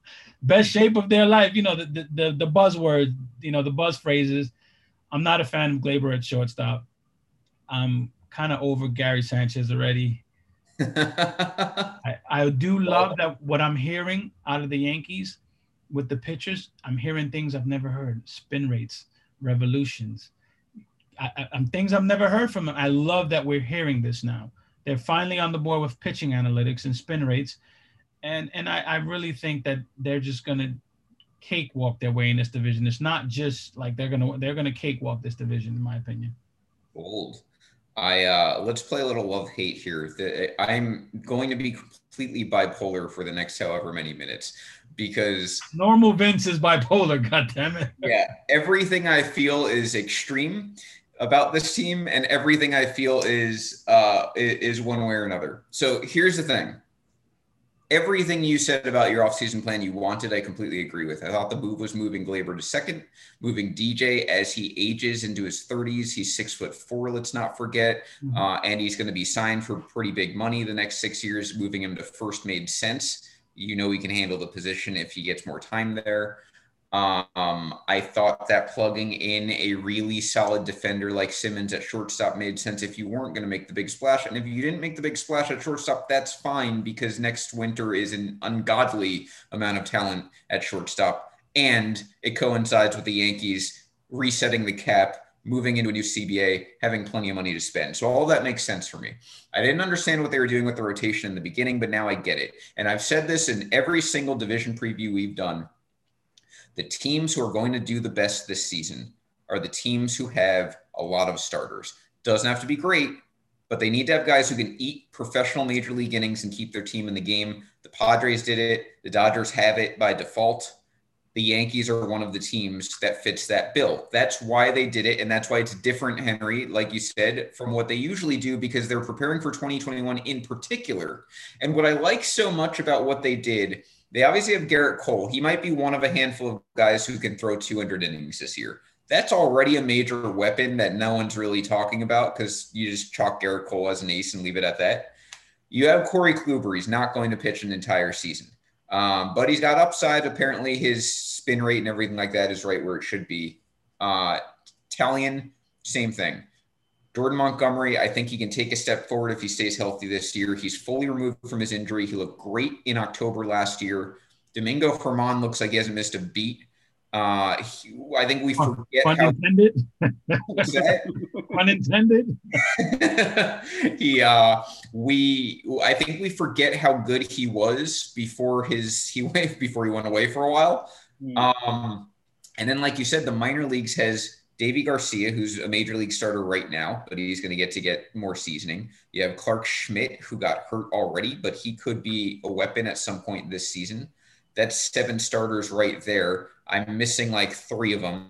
Best shape of their life. You know the the the, the buzzword. You know the buzz phrases. I'm not a fan of Gleyber at shortstop. I'm kind of over Gary Sanchez already. I, I do love that what I'm hearing out of the Yankees with the pitchers. I'm hearing things I've never heard: spin rates, revolutions. I, am things I've never heard from them. I love that we're hearing this now. They're finally on the board with pitching analytics and spin rates, and and I, I really think that they're just gonna cakewalk their way in this division. It's not just like they're gonna they're gonna cakewalk this division, in my opinion. Bold. I uh, let's play a little love hate here. I'm going to be completely bipolar for the next however many minutes because normal Vince is bipolar. God damn it! Yeah, everything I feel is extreme about this team, and everything I feel is uh, is one way or another. So here's the thing: everything you said about your offseason plan you wanted, I completely agree with. I thought the move was moving Gleyber to second, moving DJ as he ages into his 30s. He's six foot four, let's not forget. Mm-hmm. Uh, and he's going to be signed for pretty big money the next six years. Moving him to first made sense. You know, he can handle the position if he gets more time there. Um, I thought that plugging in a really solid defender like Simmons at shortstop made sense if you weren't going to make the big splash. And if you didn't make the big splash at shortstop, that's fine because next winter is an ungodly amount of talent at shortstop. And it coincides with the Yankees resetting the cap, moving into a new CBA, having plenty of money to spend. So all that makes sense for me. I didn't understand what they were doing with the rotation in the beginning, but now I get it. And I've said this in every single division preview we've done the teams who are going to do the best this season are the teams who have a lot of starters. Doesn't have to be great, but they need to have guys who can eat professional major league innings and keep their team in the game. The Padres did it. The Dodgers have it by default. The Yankees are one of the teams that fits that bill. That's why they did it. And that's why it's different, Henry, like you said, from what they usually do because they're preparing for 2021 in particular. And what I like so much about what they did they obviously have Gerrit Cole. He might be one of a handful of guys who can throw 200 innings this year. That's already a major weapon that no one's really talking about because you just chalk Gerrit Cole as an ace and leave it at that. You have Corey Kluber. He's not going to pitch an entire season, um, but he's got upside. Apparently, his spin rate and everything like that is right where it should be. Uh, Taillon, same thing. Jordan Montgomery, I think he can take a step forward if he stays healthy this year. He's fully removed from his injury. He looked great in October last year. Domingo Germán looks like he hasn't missed a beat. Uh, he, I think we forget Pun how. Intended. Unintended. he, uh, we, I think we forget how good he was before his he went before he went away for a while. Mm. Um, and then, like you said, the minor leagues has Deivi Garcia, who's a major league starter right now, but he's going to get to get more seasoning. You have Clarke Schmidt, who got hurt already, but he could be a weapon at some point this season. That's seven starters right there. I'm missing like three of them.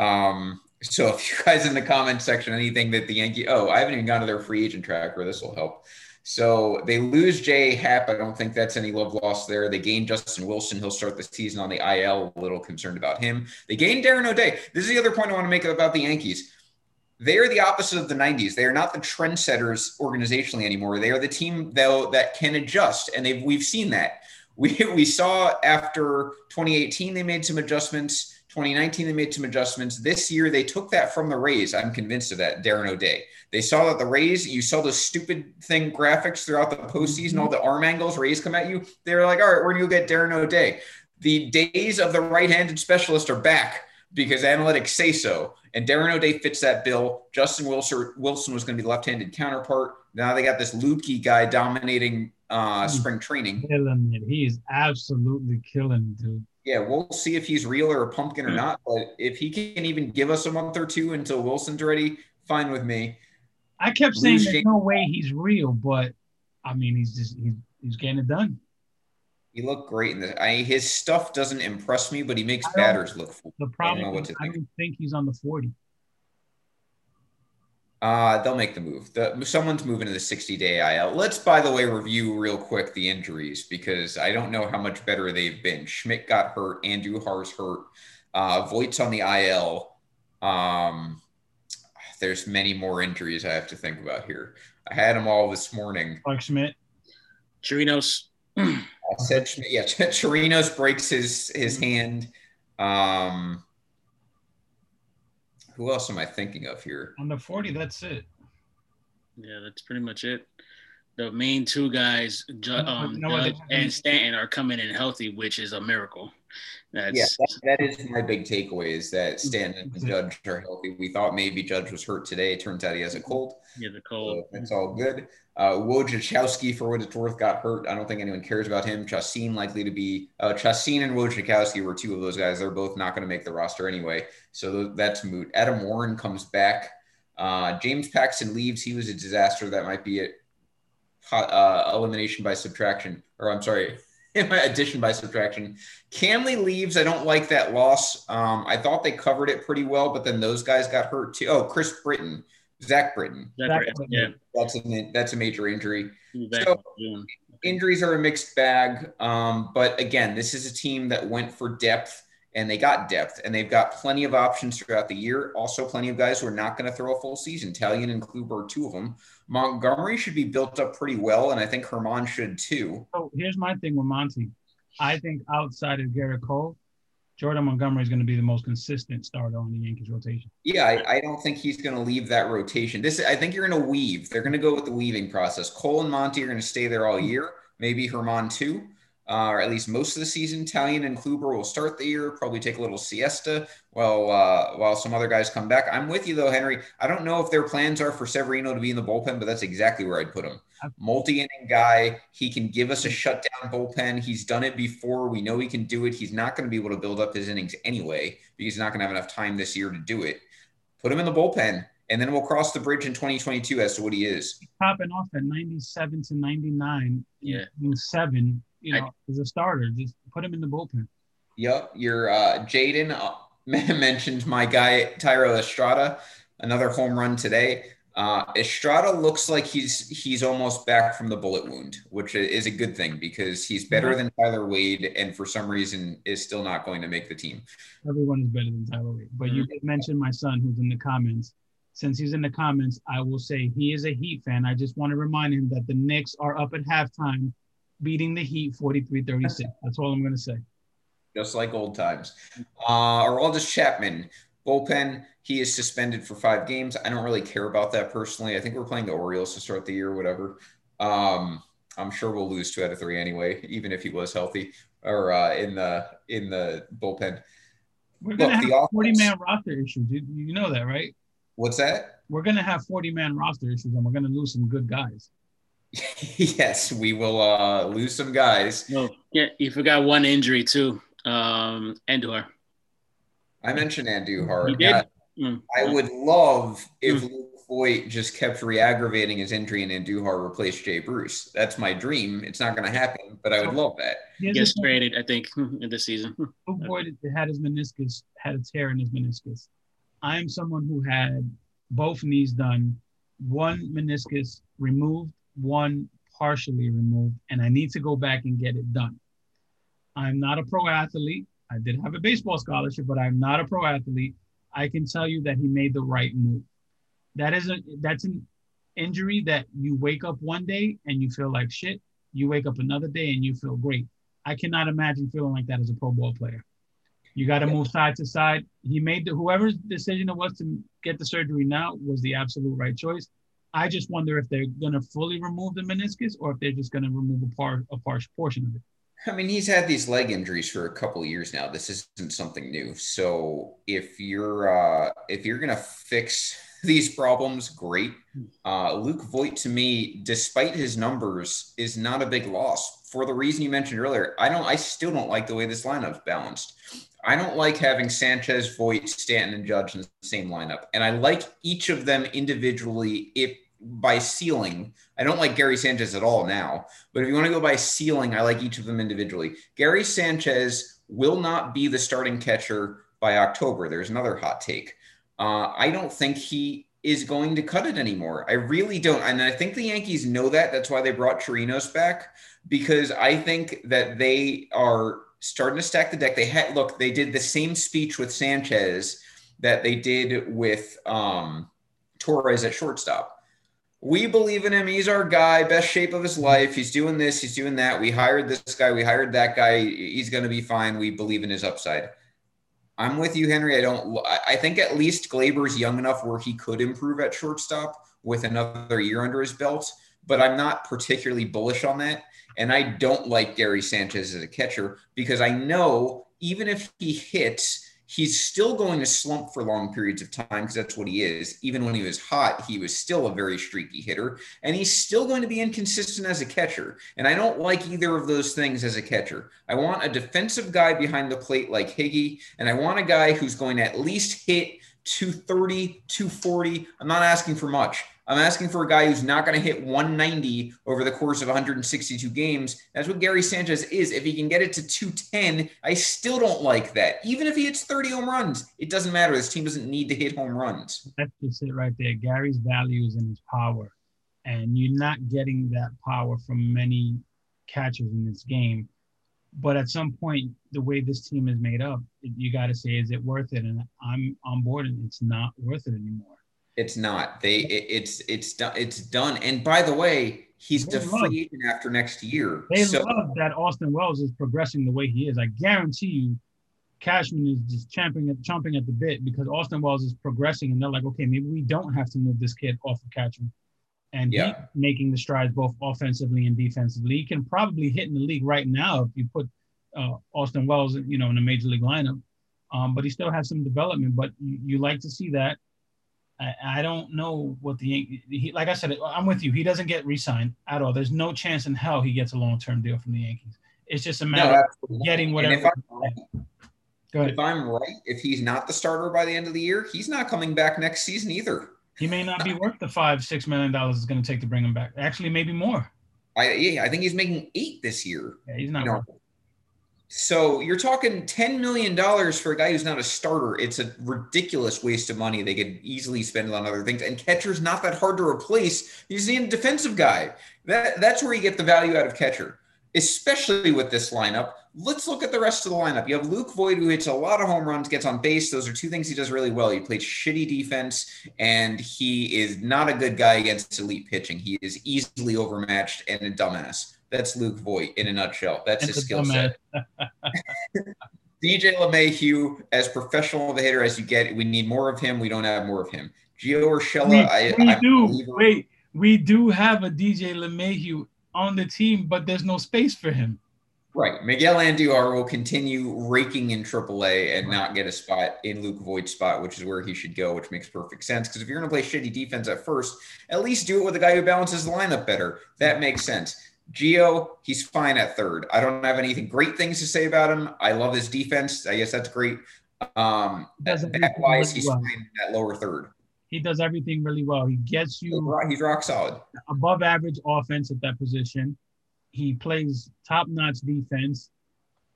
Um, so if you guys in the comment section, anything that the Yankee, oh, I haven't even gone to their free agent tracker. This will help. So they lose Jay Happ. I don't think that's any love lost there. They gain Justin Wilson. He'll start the season on the IL. A little concerned about him. They gain Darren O'Day. This is the other point I want to make about the Yankees. They are the opposite of the 90s. They are not the trendsetters organizationally anymore. They are the team though that can adjust, and we've seen that. We we saw after 2018 they made some adjustments. 2019, they made some adjustments. This year, they took that from the Rays. I'm convinced of that. Darren O'Day. They saw that the Rays, you saw the stupid thing graphics throughout the postseason, mm-hmm. all the arm angles, Rays come at you. They were like, all right, we're going to go get Darren O'Day. The days of the right handed specialist are back because analytics say so. And Darren O'Day fits that bill. Justin Wilson, Wilson was going to be the left handed counterpart. Now they got this Luetge guy dominating uh, spring training. Killing it. He's absolutely killing, dude yeah, we'll see if he's real or a pumpkin or not. But if he can even give us a month or two until Wilson's ready, fine with me. I kept saying there's no way he's real, but I mean, he's just he's he's getting it done. He looked great in this. I his stuff doesn't impress me, but he makes batters look. The problem, I don't, I don't think he's on the forty. Uh, they'll make the move. The, someone's moving to the 60 day IL. Let's, by the way, review real quick the injuries because I don't know how much better they've been. Schmidt got hurt. Andrew Andujar's hurt. Uh, Voit's on the IL. Um, there's many more injuries I have to think about here. I had them all this morning. Clarke Schmidt. Chirinos. I said, yeah, Chirinos breaks his his hand. Um, who else am I thinking of here? On the 40, that's it. Yeah, that's pretty much it. The main two guys, um, No, no, Judge and Stanton, are coming in healthy, which is a miracle. That's Yeah, that, that is my big takeaway is that Stanton and Judge are healthy. We thought maybe Judge was hurt today. It turns out he has a cold. yeah, the So cold. that's all good. Uh, Wojciechowski, for what it's worth, got hurt. I don't think anyone cares about him. Chacín likely to be. Uh, Chacín and Wojciechowski were two of those guys. They're both not going to make the roster anyway. So th- that's moot. Adam Warren comes back. Uh, James Paxton leaves. He was a disaster. That might be it. Uh, elimination by subtraction. Or I'm sorry, addition by subtraction. Kahnle leaves. I don't like that loss. Um, I thought they covered it pretty well, but then those guys got hurt too. Oh, Chris Britton, Zach Britton. That's Zach. Britton. Yeah, That's a that's a major injury. So- Injuries are a mixed bag, um, but again, this is a team that went for depth and they got depth, and they've got plenty of options throughout the year. Also, plenty of guys who are not going to throw a full season. Taillon and Kluber are two of them. Montgomery should be built up pretty well, and I think Germán should too. So here's my thing with Monty. I think outside of Gerrit Cole, Jordan Montgomery is going to be the most consistent starter on the Yankees rotation. Yeah, I, I don't think he's going to leave that rotation. This, I think you're going to weave. They're going to go with the weaving process. Cole and Monty are going to stay there all year. Maybe Germán too, uh, or at least most of the season. Taillon and Kluber will start the year, probably take a little siesta while uh, while some other guys come back. I'm with you though, Henry. I don't know if their plans are for Severino to be in the bullpen, but that's exactly where I'd put him. Multi-inning guy. He can give us a shutdown bullpen. He's done it before. We know he can do it. He's not going to be able to build up his innings anyway because he's not going to have enough time this year to do it. Put him in the bullpen, and then we'll cross the bridge in 2022 as to what he is. Topping off at 97 to 99, Yeah. in seven, you I- as a starter, just put him in the bullpen. Yep, your uh, Jaden uh, mentioned my guy Thairo Estrada, another home run today. Uh, Estrada looks like he's he's almost back from the bullet wound, which is a good thing because he's better than Tyler Wade, and for some reason is still not going to make the team. Everyone is better than Tyler Wade. But you did mention my son who's in the comments. Since he's in the comments, I will say he is a Heat fan. I just want to remind him that the Knicks are up at halftime, beating the Heat 43 36. That's all I'm going to say. just like old times. Uh, Aroldis Chapman, bullpen. He is suspended for five games. I don't really care about that personally. I think we're playing the Orioles to start the year, whatever. Um, I'm sure we'll lose two out of three anyway, even if he was healthy or uh, in the in the bullpen. We're going to Look, the have 40 man roster issues. You, you know that, right? What's that? We're going to have 40 man roster issues and we're going to lose some good guys. yes, we will uh, lose some guys. No, yeah, you forgot one injury too. Um, Endor. I mentioned Andujar. You did? Uh, Mm. I would love if Luke Voit just kept re-aggravating his injury and Andujar replaced Jay Bruce. That's my dream. It's not going to happen, but I would love that. Here's Gets traded, I think, in this season. Luke Voit had his meniscus, had a tear in his meniscus. I am someone who had both knees done, one meniscus removed, one partially removed, and I need to go back and get it done. I'm not a pro athlete. I did have a baseball scholarship, but I'm not a pro athlete. I can tell you that he made the right move. That is a that's an injury that you wake up one day and you feel like shit. You wake up another day and you feel great. I cannot imagine feeling like that as a pro ball player. You got to move side to side. He made the whoever's decision it was to get the surgery now was the absolute right choice. I just wonder if they're gonna fully remove the meniscus or if they're just gonna remove a part a part portion of it. I mean, he's had these leg injuries for a couple of years now. This isn't something new. So if you're uh, if you're gonna fix these problems, great. Uh, Luke Voit, to me, despite his numbers, is not a big loss for the reason you mentioned earlier. I don't. I still don't like the way this lineup's balanced. I don't like having Sanchez, Voit, Stanton, and Judge in the same lineup, and I like each of them individually. If by ceiling, I don't like Gary Sanchez at all now. But if you want to go by ceiling, I like each of them individually. Gary Sanchez will not be the starting catcher by October. There's another hot take. Uh, I don't think he is going to cut it anymore. I really don't. And I think the Yankees know that. That's why they brought Chirinos back because I think that they are starting to stack the deck. They had look, they did the same speech with Sanchez that they did with um, Torres at shortstop. We believe in him. He's our guy, best shape of his life. He's doing this, he's doing that. We hired this guy, we hired that guy. He's going to be fine. We believe in his upside. I'm with you, Henry. I don't. I think at least Gleyber's young enough where he could improve at shortstop with another year under his belt. But I'm not particularly bullish on that. And I don't like Gary Sanchez as a catcher because I know even if he hits, he's still going to slump for long periods of time because that's what he is. Even when he was hot, he was still a very streaky hitter, and he's still going to be inconsistent as a catcher. And I don't like either of those things as a catcher. I want a defensive guy behind the plate like Higgy, and I want a guy who's going to at least hit 230, 240. I'm not asking for much. I'm asking for a guy who's not going to hit 190 over the course of 162 games. That's what Gary Sanchez is. If he can get it to 210, I still don't like that. Even if he hits 30 home runs, it doesn't matter. This team doesn't need to hit home runs. That's just it right there. Gary's value is in his power. And you're not getting that power from many catchers in this game. But at some point, the way this team is made up, you got to say, is it worth it? And I'm on board, and it's not worth it anymore. It's not. They. It, it's it's done. It's done. And by the way, he's they the free agent after next year. They so. love that Austin Wells is progressing the way he is. I guarantee you, Cashman is just champing at chomping at the bit because Austin Wells is progressing, and they're like, okay, maybe we don't have to move this kid off of Cashman. And yeah. making the strides both offensively and defensively. He can probably hit in the league right now if you put uh, Austin Wells, you know, in a major league lineup. Um, but he still has some development. But you, you like to see that. I, I don't know what the he, like I said, I'm with you. He doesn't get re-signed at all. There's no chance in hell he gets a long-term deal from the Yankees. It's just a matter no, of getting whatever. Go ahead. If I'm right, if he's not the starter by the end of the year, he's not coming back next season either. He may not be worth the five, six million dollars it's going to take to bring him back. Actually, maybe more. I yeah, I think he's making eight this year. Yeah, he's not. You know, so you're talking $10 million for a guy who's not a starter. It's a ridiculous waste of money. They could easily spend it on other things. And catcher's not that hard to replace. You need a defensive guy. That, that's where you get the value out of catcher, especially with this lineup. Let's look at the rest of the lineup. You have Luke Voit, who hits a lot of home runs, gets on base. Those are two things he does really well. He plays shitty defense, and he is not a good guy against elite pitching. He is easily overmatched and a dumbass. That's Luke Voit in a nutshell. That's, his skill set. DJ LeMahieu, as professional of a hitter as you get, we need more of him. We don't have more of him. Gio Urshela, we, I, we I do. Wait, we do have a DJ LeMahieu on the team, but there's no space for him. Right. Miguel Andujar will continue raking in AAA and not get a spot in Luke Voit's spot, which is where he should go, which makes perfect sense. Because if you're going to play shitty defense at first, at least do it with a guy who balances the lineup better. That makes sense. Gio, he's fine at third. I don't have anything great things to say about him. I love his defense. I guess that's great. Um, that, wise, he's well. fine at lower third. He does everything really well. He gets you. He's rock solid. Above average offense at that position. He plays top notch defense,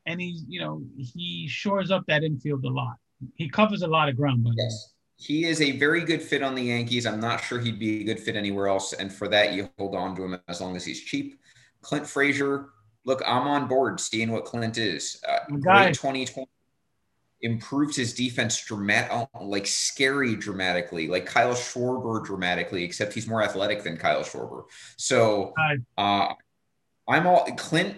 and he's you know he shores up that infield a lot. He covers a lot of ground. By yes. He is a very good fit on the Yankees. I'm not sure he'd be a good fit anywhere else. And for that, you hold on to him as long as he's cheap. Clint Frazier, look, I'm on board seeing what Clint is. Uh, great 2020 improved his defense dramatic, oh, like scary dramatically, like Kyle Schwarber dramatically, except he's more athletic than Kyle Schwarber. So uh, I'm all Clint,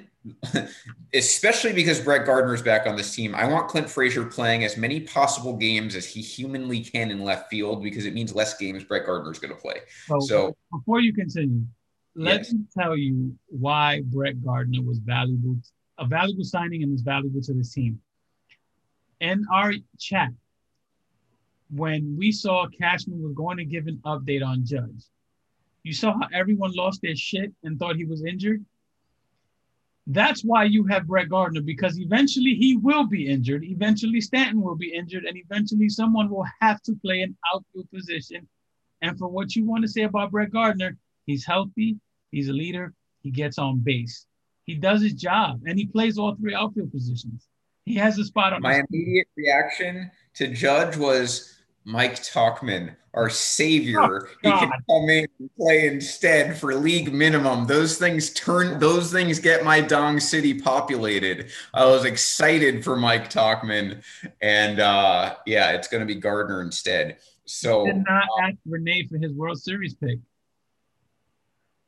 especially because Brett Gardner's back on this team. I want Clint Frazier playing as many possible games as he humanly can in left field because it means less games Brett Gardner's going to play. So, so before you continue, let yes. me tell you why Brett Gardner was valuable, a valuable signing and was valuable to this team. In our chat, when we saw Cashman was going to give an update on Judge, you saw how everyone lost their shit and thought he was injured. That's why you have Brett Gardner because eventually he will be injured. Eventually Stanton will be injured, and eventually someone will have to play an outfield position. And for what you want to say about Brett Gardner, He's healthy. He's a leader. He gets on base. He does his job, and he plays all three outfield positions. He has a spot on. My immediate reaction to Judge was Mike Tauchman, our savior. Oh, he can come in and play instead for league minimum. Those things turn those things get my Dong City populated. I was excited for Mike Tauchman. And uh yeah, it's gonna be Gardner instead. So Did not ask Renee for his World Series pick.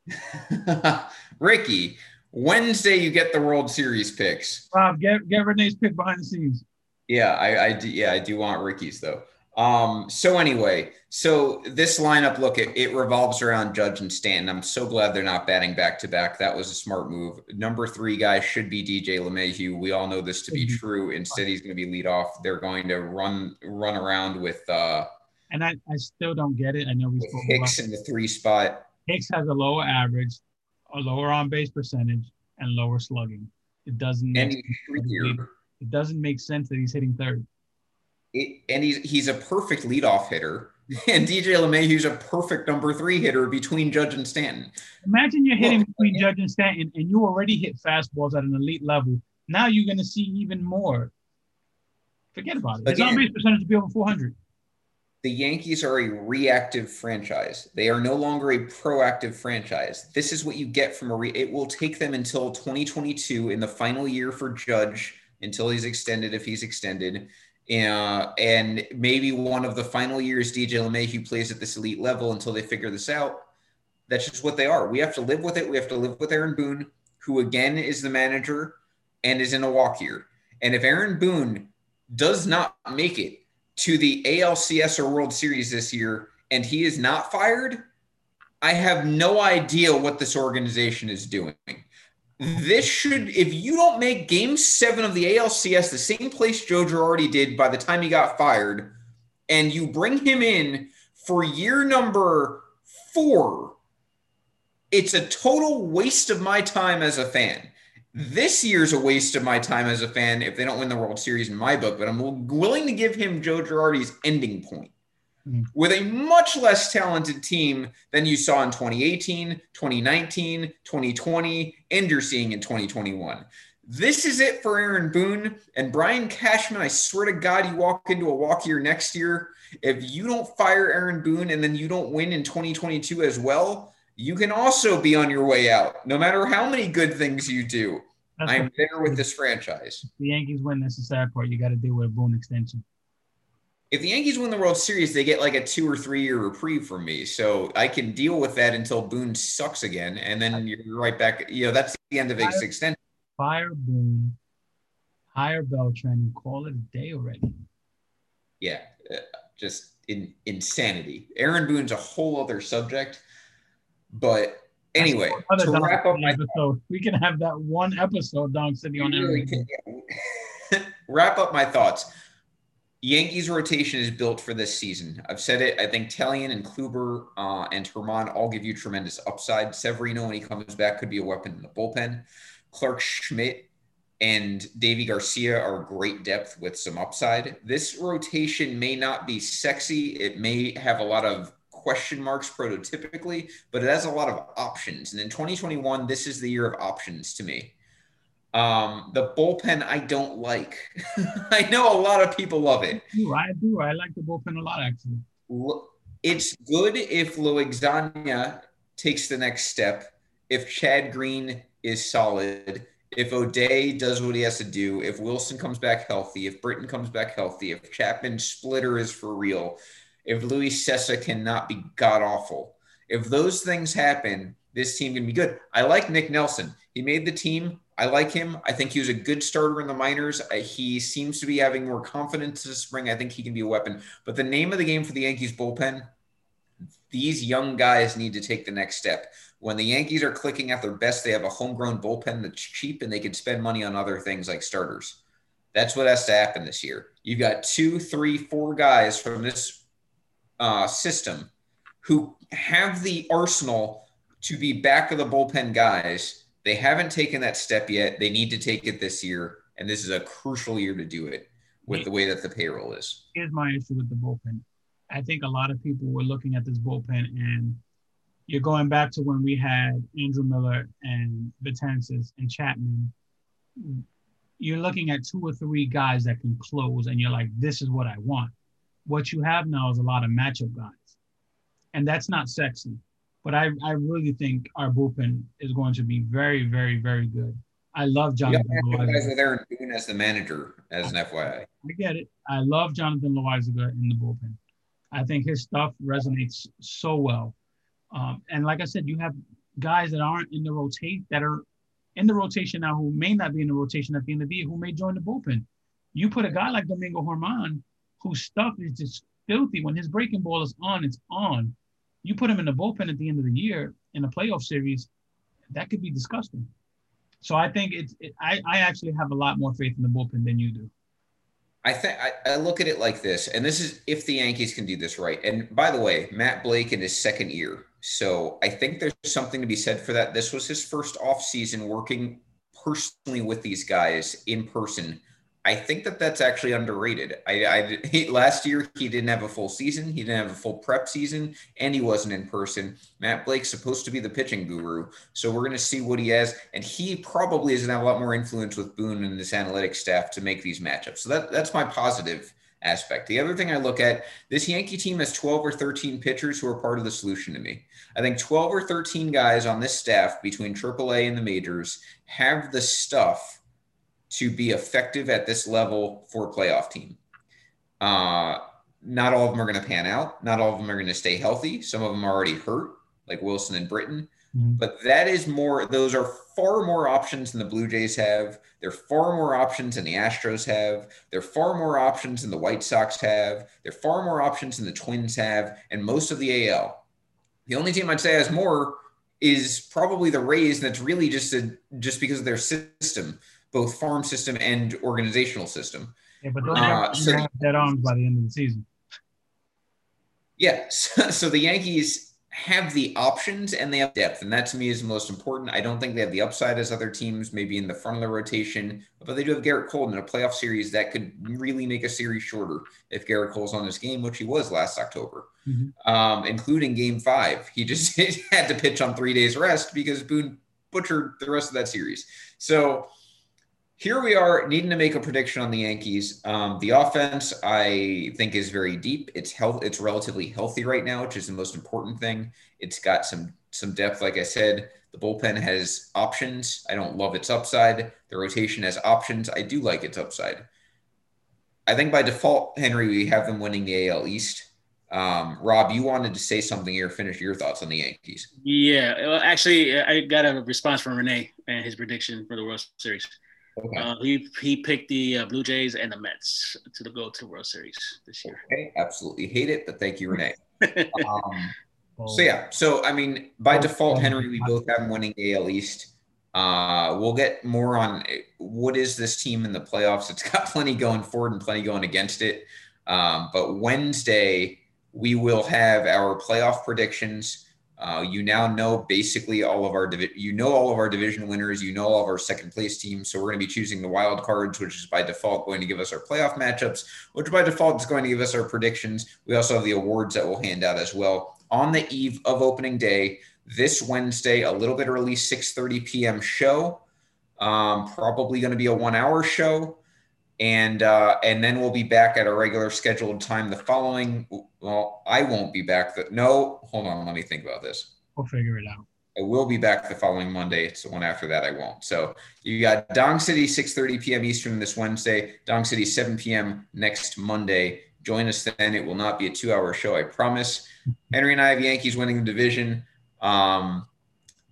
Ricky, Wednesday you get the World Series picks. Rob, get get Renee's pick behind the scenes. Yeah, I, I do. Yeah, I do want Ricky's though. Um, so anyway, so this lineup, look, it, it revolves around Judge and Stanton. I'm so glad they're not batting back to back. That was a smart move. Number three guy should be DJ LeMahieu. We all know this to be Mhm. true. Instead, he's going to be lead off. They're going to run run around with uh And I, I still don't get it. I know we spoke Hicks in the three spot. Hicks has a lower average, a lower on base percentage, and lower slugging. It doesn't make streakier. it doesn't make sense that he's hitting third. It, and he's he's a perfect leadoff hitter. And DJ LeMahieu's a perfect number three hitter between Judge and Stanton. Imagine you're hitting Look, between Judge and Stanton, and you already hit fastballs at an elite level. Now you're going to see even more. Forget about it. His on base percentage will be over 400. The Yankees are a reactive franchise. They are no longer a proactive franchise. This is what you get from a re- it will take them until 2022 in the final year for Judge until he's extended if he's extended. Uh, and maybe one of the final years DJ LeMahieu plays at this elite level until they figure this out. That's just what they are. We have to live with it. We have to live with Aaron Boone, who again is the manager and is in a walk year. And if Aaron Boone does not make it to the ALCS or World Series this year and he is not fired, I have no idea what this organization is doing. This should, if you don't make game seven of the ALCS the same place Joe Girardi did by the time he got fired, and you bring him in for year number four, it's a total waste of my time as a fan. This year's a waste of my time as a fan if they don't win the World Series in my book, but I'm willing to give him Joe Girardi's ending point Mhm. with a much less talented team than you saw in 2018, 2019, 2020, and you're seeing in 2021. This is it for Aaron Boone and Brian Cashman. I swear to God, you walk into a walk year next year. If you don't fire Aaron Boone and then you don't win in 2022 as well, you can also be on your way out, no matter how many good things you do. That's I'm there with this franchise. the Yankees win. this the sad part. You got to deal with a Boone extension. If the Yankees win the World Series, they get like a two or three year reprieve from me. So I can deal with that until Boone sucks again. And then you're right back. You know, that's the end of his extension. Fire Boone, hire Beltran, and call it a day already. Yeah. uh, Just in, insanity. Aaron Boone's a whole other subject. But anyway, to wrap up my episode. We can have that one episode, Dong City on really wrap up my thoughts. Yankees rotation is built for this season. I've said it. I think Taillon and Kluber uh, and Germán all give you tremendous upside. Severino, when he comes back, could be a weapon in the bullpen. Clarke Schmidt and Deivi Garcia are great depth with some upside. This rotation may not be sexy. It may have a lot of question marks prototypically, but it has a lot of options. And in 2021, this is the year of options to me. Um, the bullpen I don't like. I know a lot of people love it. I do. I do. I like the bullpen a lot, actually. It's good if Loaisiga takes the next step, if Chad Green is solid, if O'Day does what he has to do, if Wilson comes back healthy, if Britton comes back healthy, if Chapman splitter is for real, if Luis Cessa cannot be god awful. If those things happen, this team can be good. I like Nick Nelson. He made the team. I like him. I think he was a good starter in the minors. Uh, He seems to be having more confidence this spring. I think he can be a weapon. But the name of the game for the Yankees bullpen, these young guys need to take the next step. When the Yankees are clicking at their best, they have a homegrown bullpen that's cheap and they can spend money on other things like starters. That's what has to happen this year. You've got two, three, four guys from this uh, system who have the arsenal to be back of the bullpen guys. They haven't taken that step yet. They need to take it this year. And this is a crucial year to do it with the way that the payroll is. Here's my issue with the bullpen. I think a lot of people were looking at this bullpen, and you're going back to when we had Andrew Miller and Betances and Chapman. You're looking at two or three guys that can close, and you're like, this is what I want. What you have now is a lot of matchup guys, and that's not sexy. But I, I really think our bullpen is going to be very, very, very good. I love Jonathan. You guys are there doing as the manager, as an FYI. I get it. I love Jonathan Loaisiga in the bullpen. I think his stuff resonates so well. Um, and like I said, you have guys that aren't in the rotate that are in the rotation now who may not be in the rotation at the end of the year who may join the bullpen. You put a guy like Domingo Germán, whose stuff is just filthy. When his breaking ball is on, it's on. You put him in the bullpen at the end of the year in a playoff series, that could be disgusting. So I think it's. It, I I actually have a lot more faith in the bullpen than you do. I think I look at it like this, and this is if the Yankees can do this right. And by the way, Matt Blake in his second year, so I think there's something to be said for that. This was his first off season working personally with these guys in person I think that that's actually underrated. I, I he, last year he didn't have a full season, he didn't have a full prep season, and he wasn't in person. Matt Blake's supposed to be the pitching guru, so we're going to see what he has, and he probably is going to have a lot more influence with Boone and his analytics staff to make these matchups. So that that's my positive aspect. The other thing I look at this Yankee team has 12 or 13 pitchers who are part of the solution to me. I think 12 or 13 guys on this staff between AAA and the majors have the stuff to be effective at this level for a playoff team. Uh, not all of them are going to pan out. Not all of them are going to stay healthy. Some of them are already hurt, like Wilson and Britton. Mm-hmm. But that is more, those are far more options than the Blue Jays have. They're far more options than the Astros have. They're far more options than the White Sox have. They're far more options than the Twins have, and most of the AL. The only team I'd say has more is probably the Rays, and that's really just a, just because of their system both farm system and organizational system. Yeah, but those uh, so have dead arms by the end of the season. Yeah, so, so the Yankees have the options and they have depth, and that to me is the most important. I don't think they have the upside as other teams, maybe in the front of the rotation, but they do have Gerrit Cole in a playoff series that could really make a series shorter if Gerrit Cole's on his game, which he was last October, mm-hmm. um, including Game Five. He just had to pitch on three days rest because Boone butchered the rest of that series. So here we are needing to make a prediction on the Yankees. Um, the offense, I think, is very deep. It's health. It's relatively healthy right now, which is the most important thing. It's got some some depth, like I said. The bullpen has options. I don't love its upside. The rotation has options. I do like its upside. I think by default, Henry, we have them winning the AL East. Um, Rob, you wanted to say something here. Finish your thoughts on the Yankees. Yeah, well, actually, I got a response from Renee and his prediction for the World Series. Okay. Uh, he he picked the uh, Blue Jays and the Mets to the, go to the World Series this year. Okay, absolutely hate it, but thank you, Renee. um, so yeah, so I mean, by default, Henry, we both have him winning AL East. Uh, we'll get more on what is this team in the playoffs. It's got plenty going forward and plenty going against it. Um, but Wednesday, we will have our playoff predictions. Uh, you now know basically all of our you know all of our division winners. You know all of our second place teams. So we're going to be choosing the wild cards, which is by default going to give us our playoff matchups, which by default is going to give us our predictions. We also have the awards that we'll hand out as well on the eve of opening day this Wednesday. A little bit early, 6:30 p.m. show. Um, probably going to be a one-hour show and uh, and then we'll be back at a regular scheduled time the following. Well, I won't be back. The, no, hold on. Let me think about this. We'll figure it out. I will be back the following Monday. It's the one after that I won't. So you got Dong City 6:30 p.m. Eastern this Wednesday. Dong City 7 p.m. next Monday. Join us then. It will not be a two-hour show. I promise. Henry and I have Yankees winning the division. Um,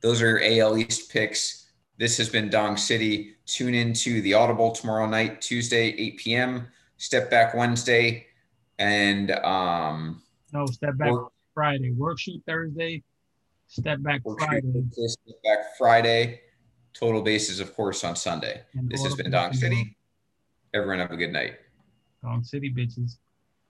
those are AL East picks. This has been Dong City. Tune in to the Audible tomorrow night, Tuesday, 8 p.m. Step back Wednesday, and um, no step back work, Friday. Worksheet Thursday. Step back Friday. Step back Friday. Total bases, of course, on Sunday. And this has been Dong City. Everyone have a good night. Dong City bitches.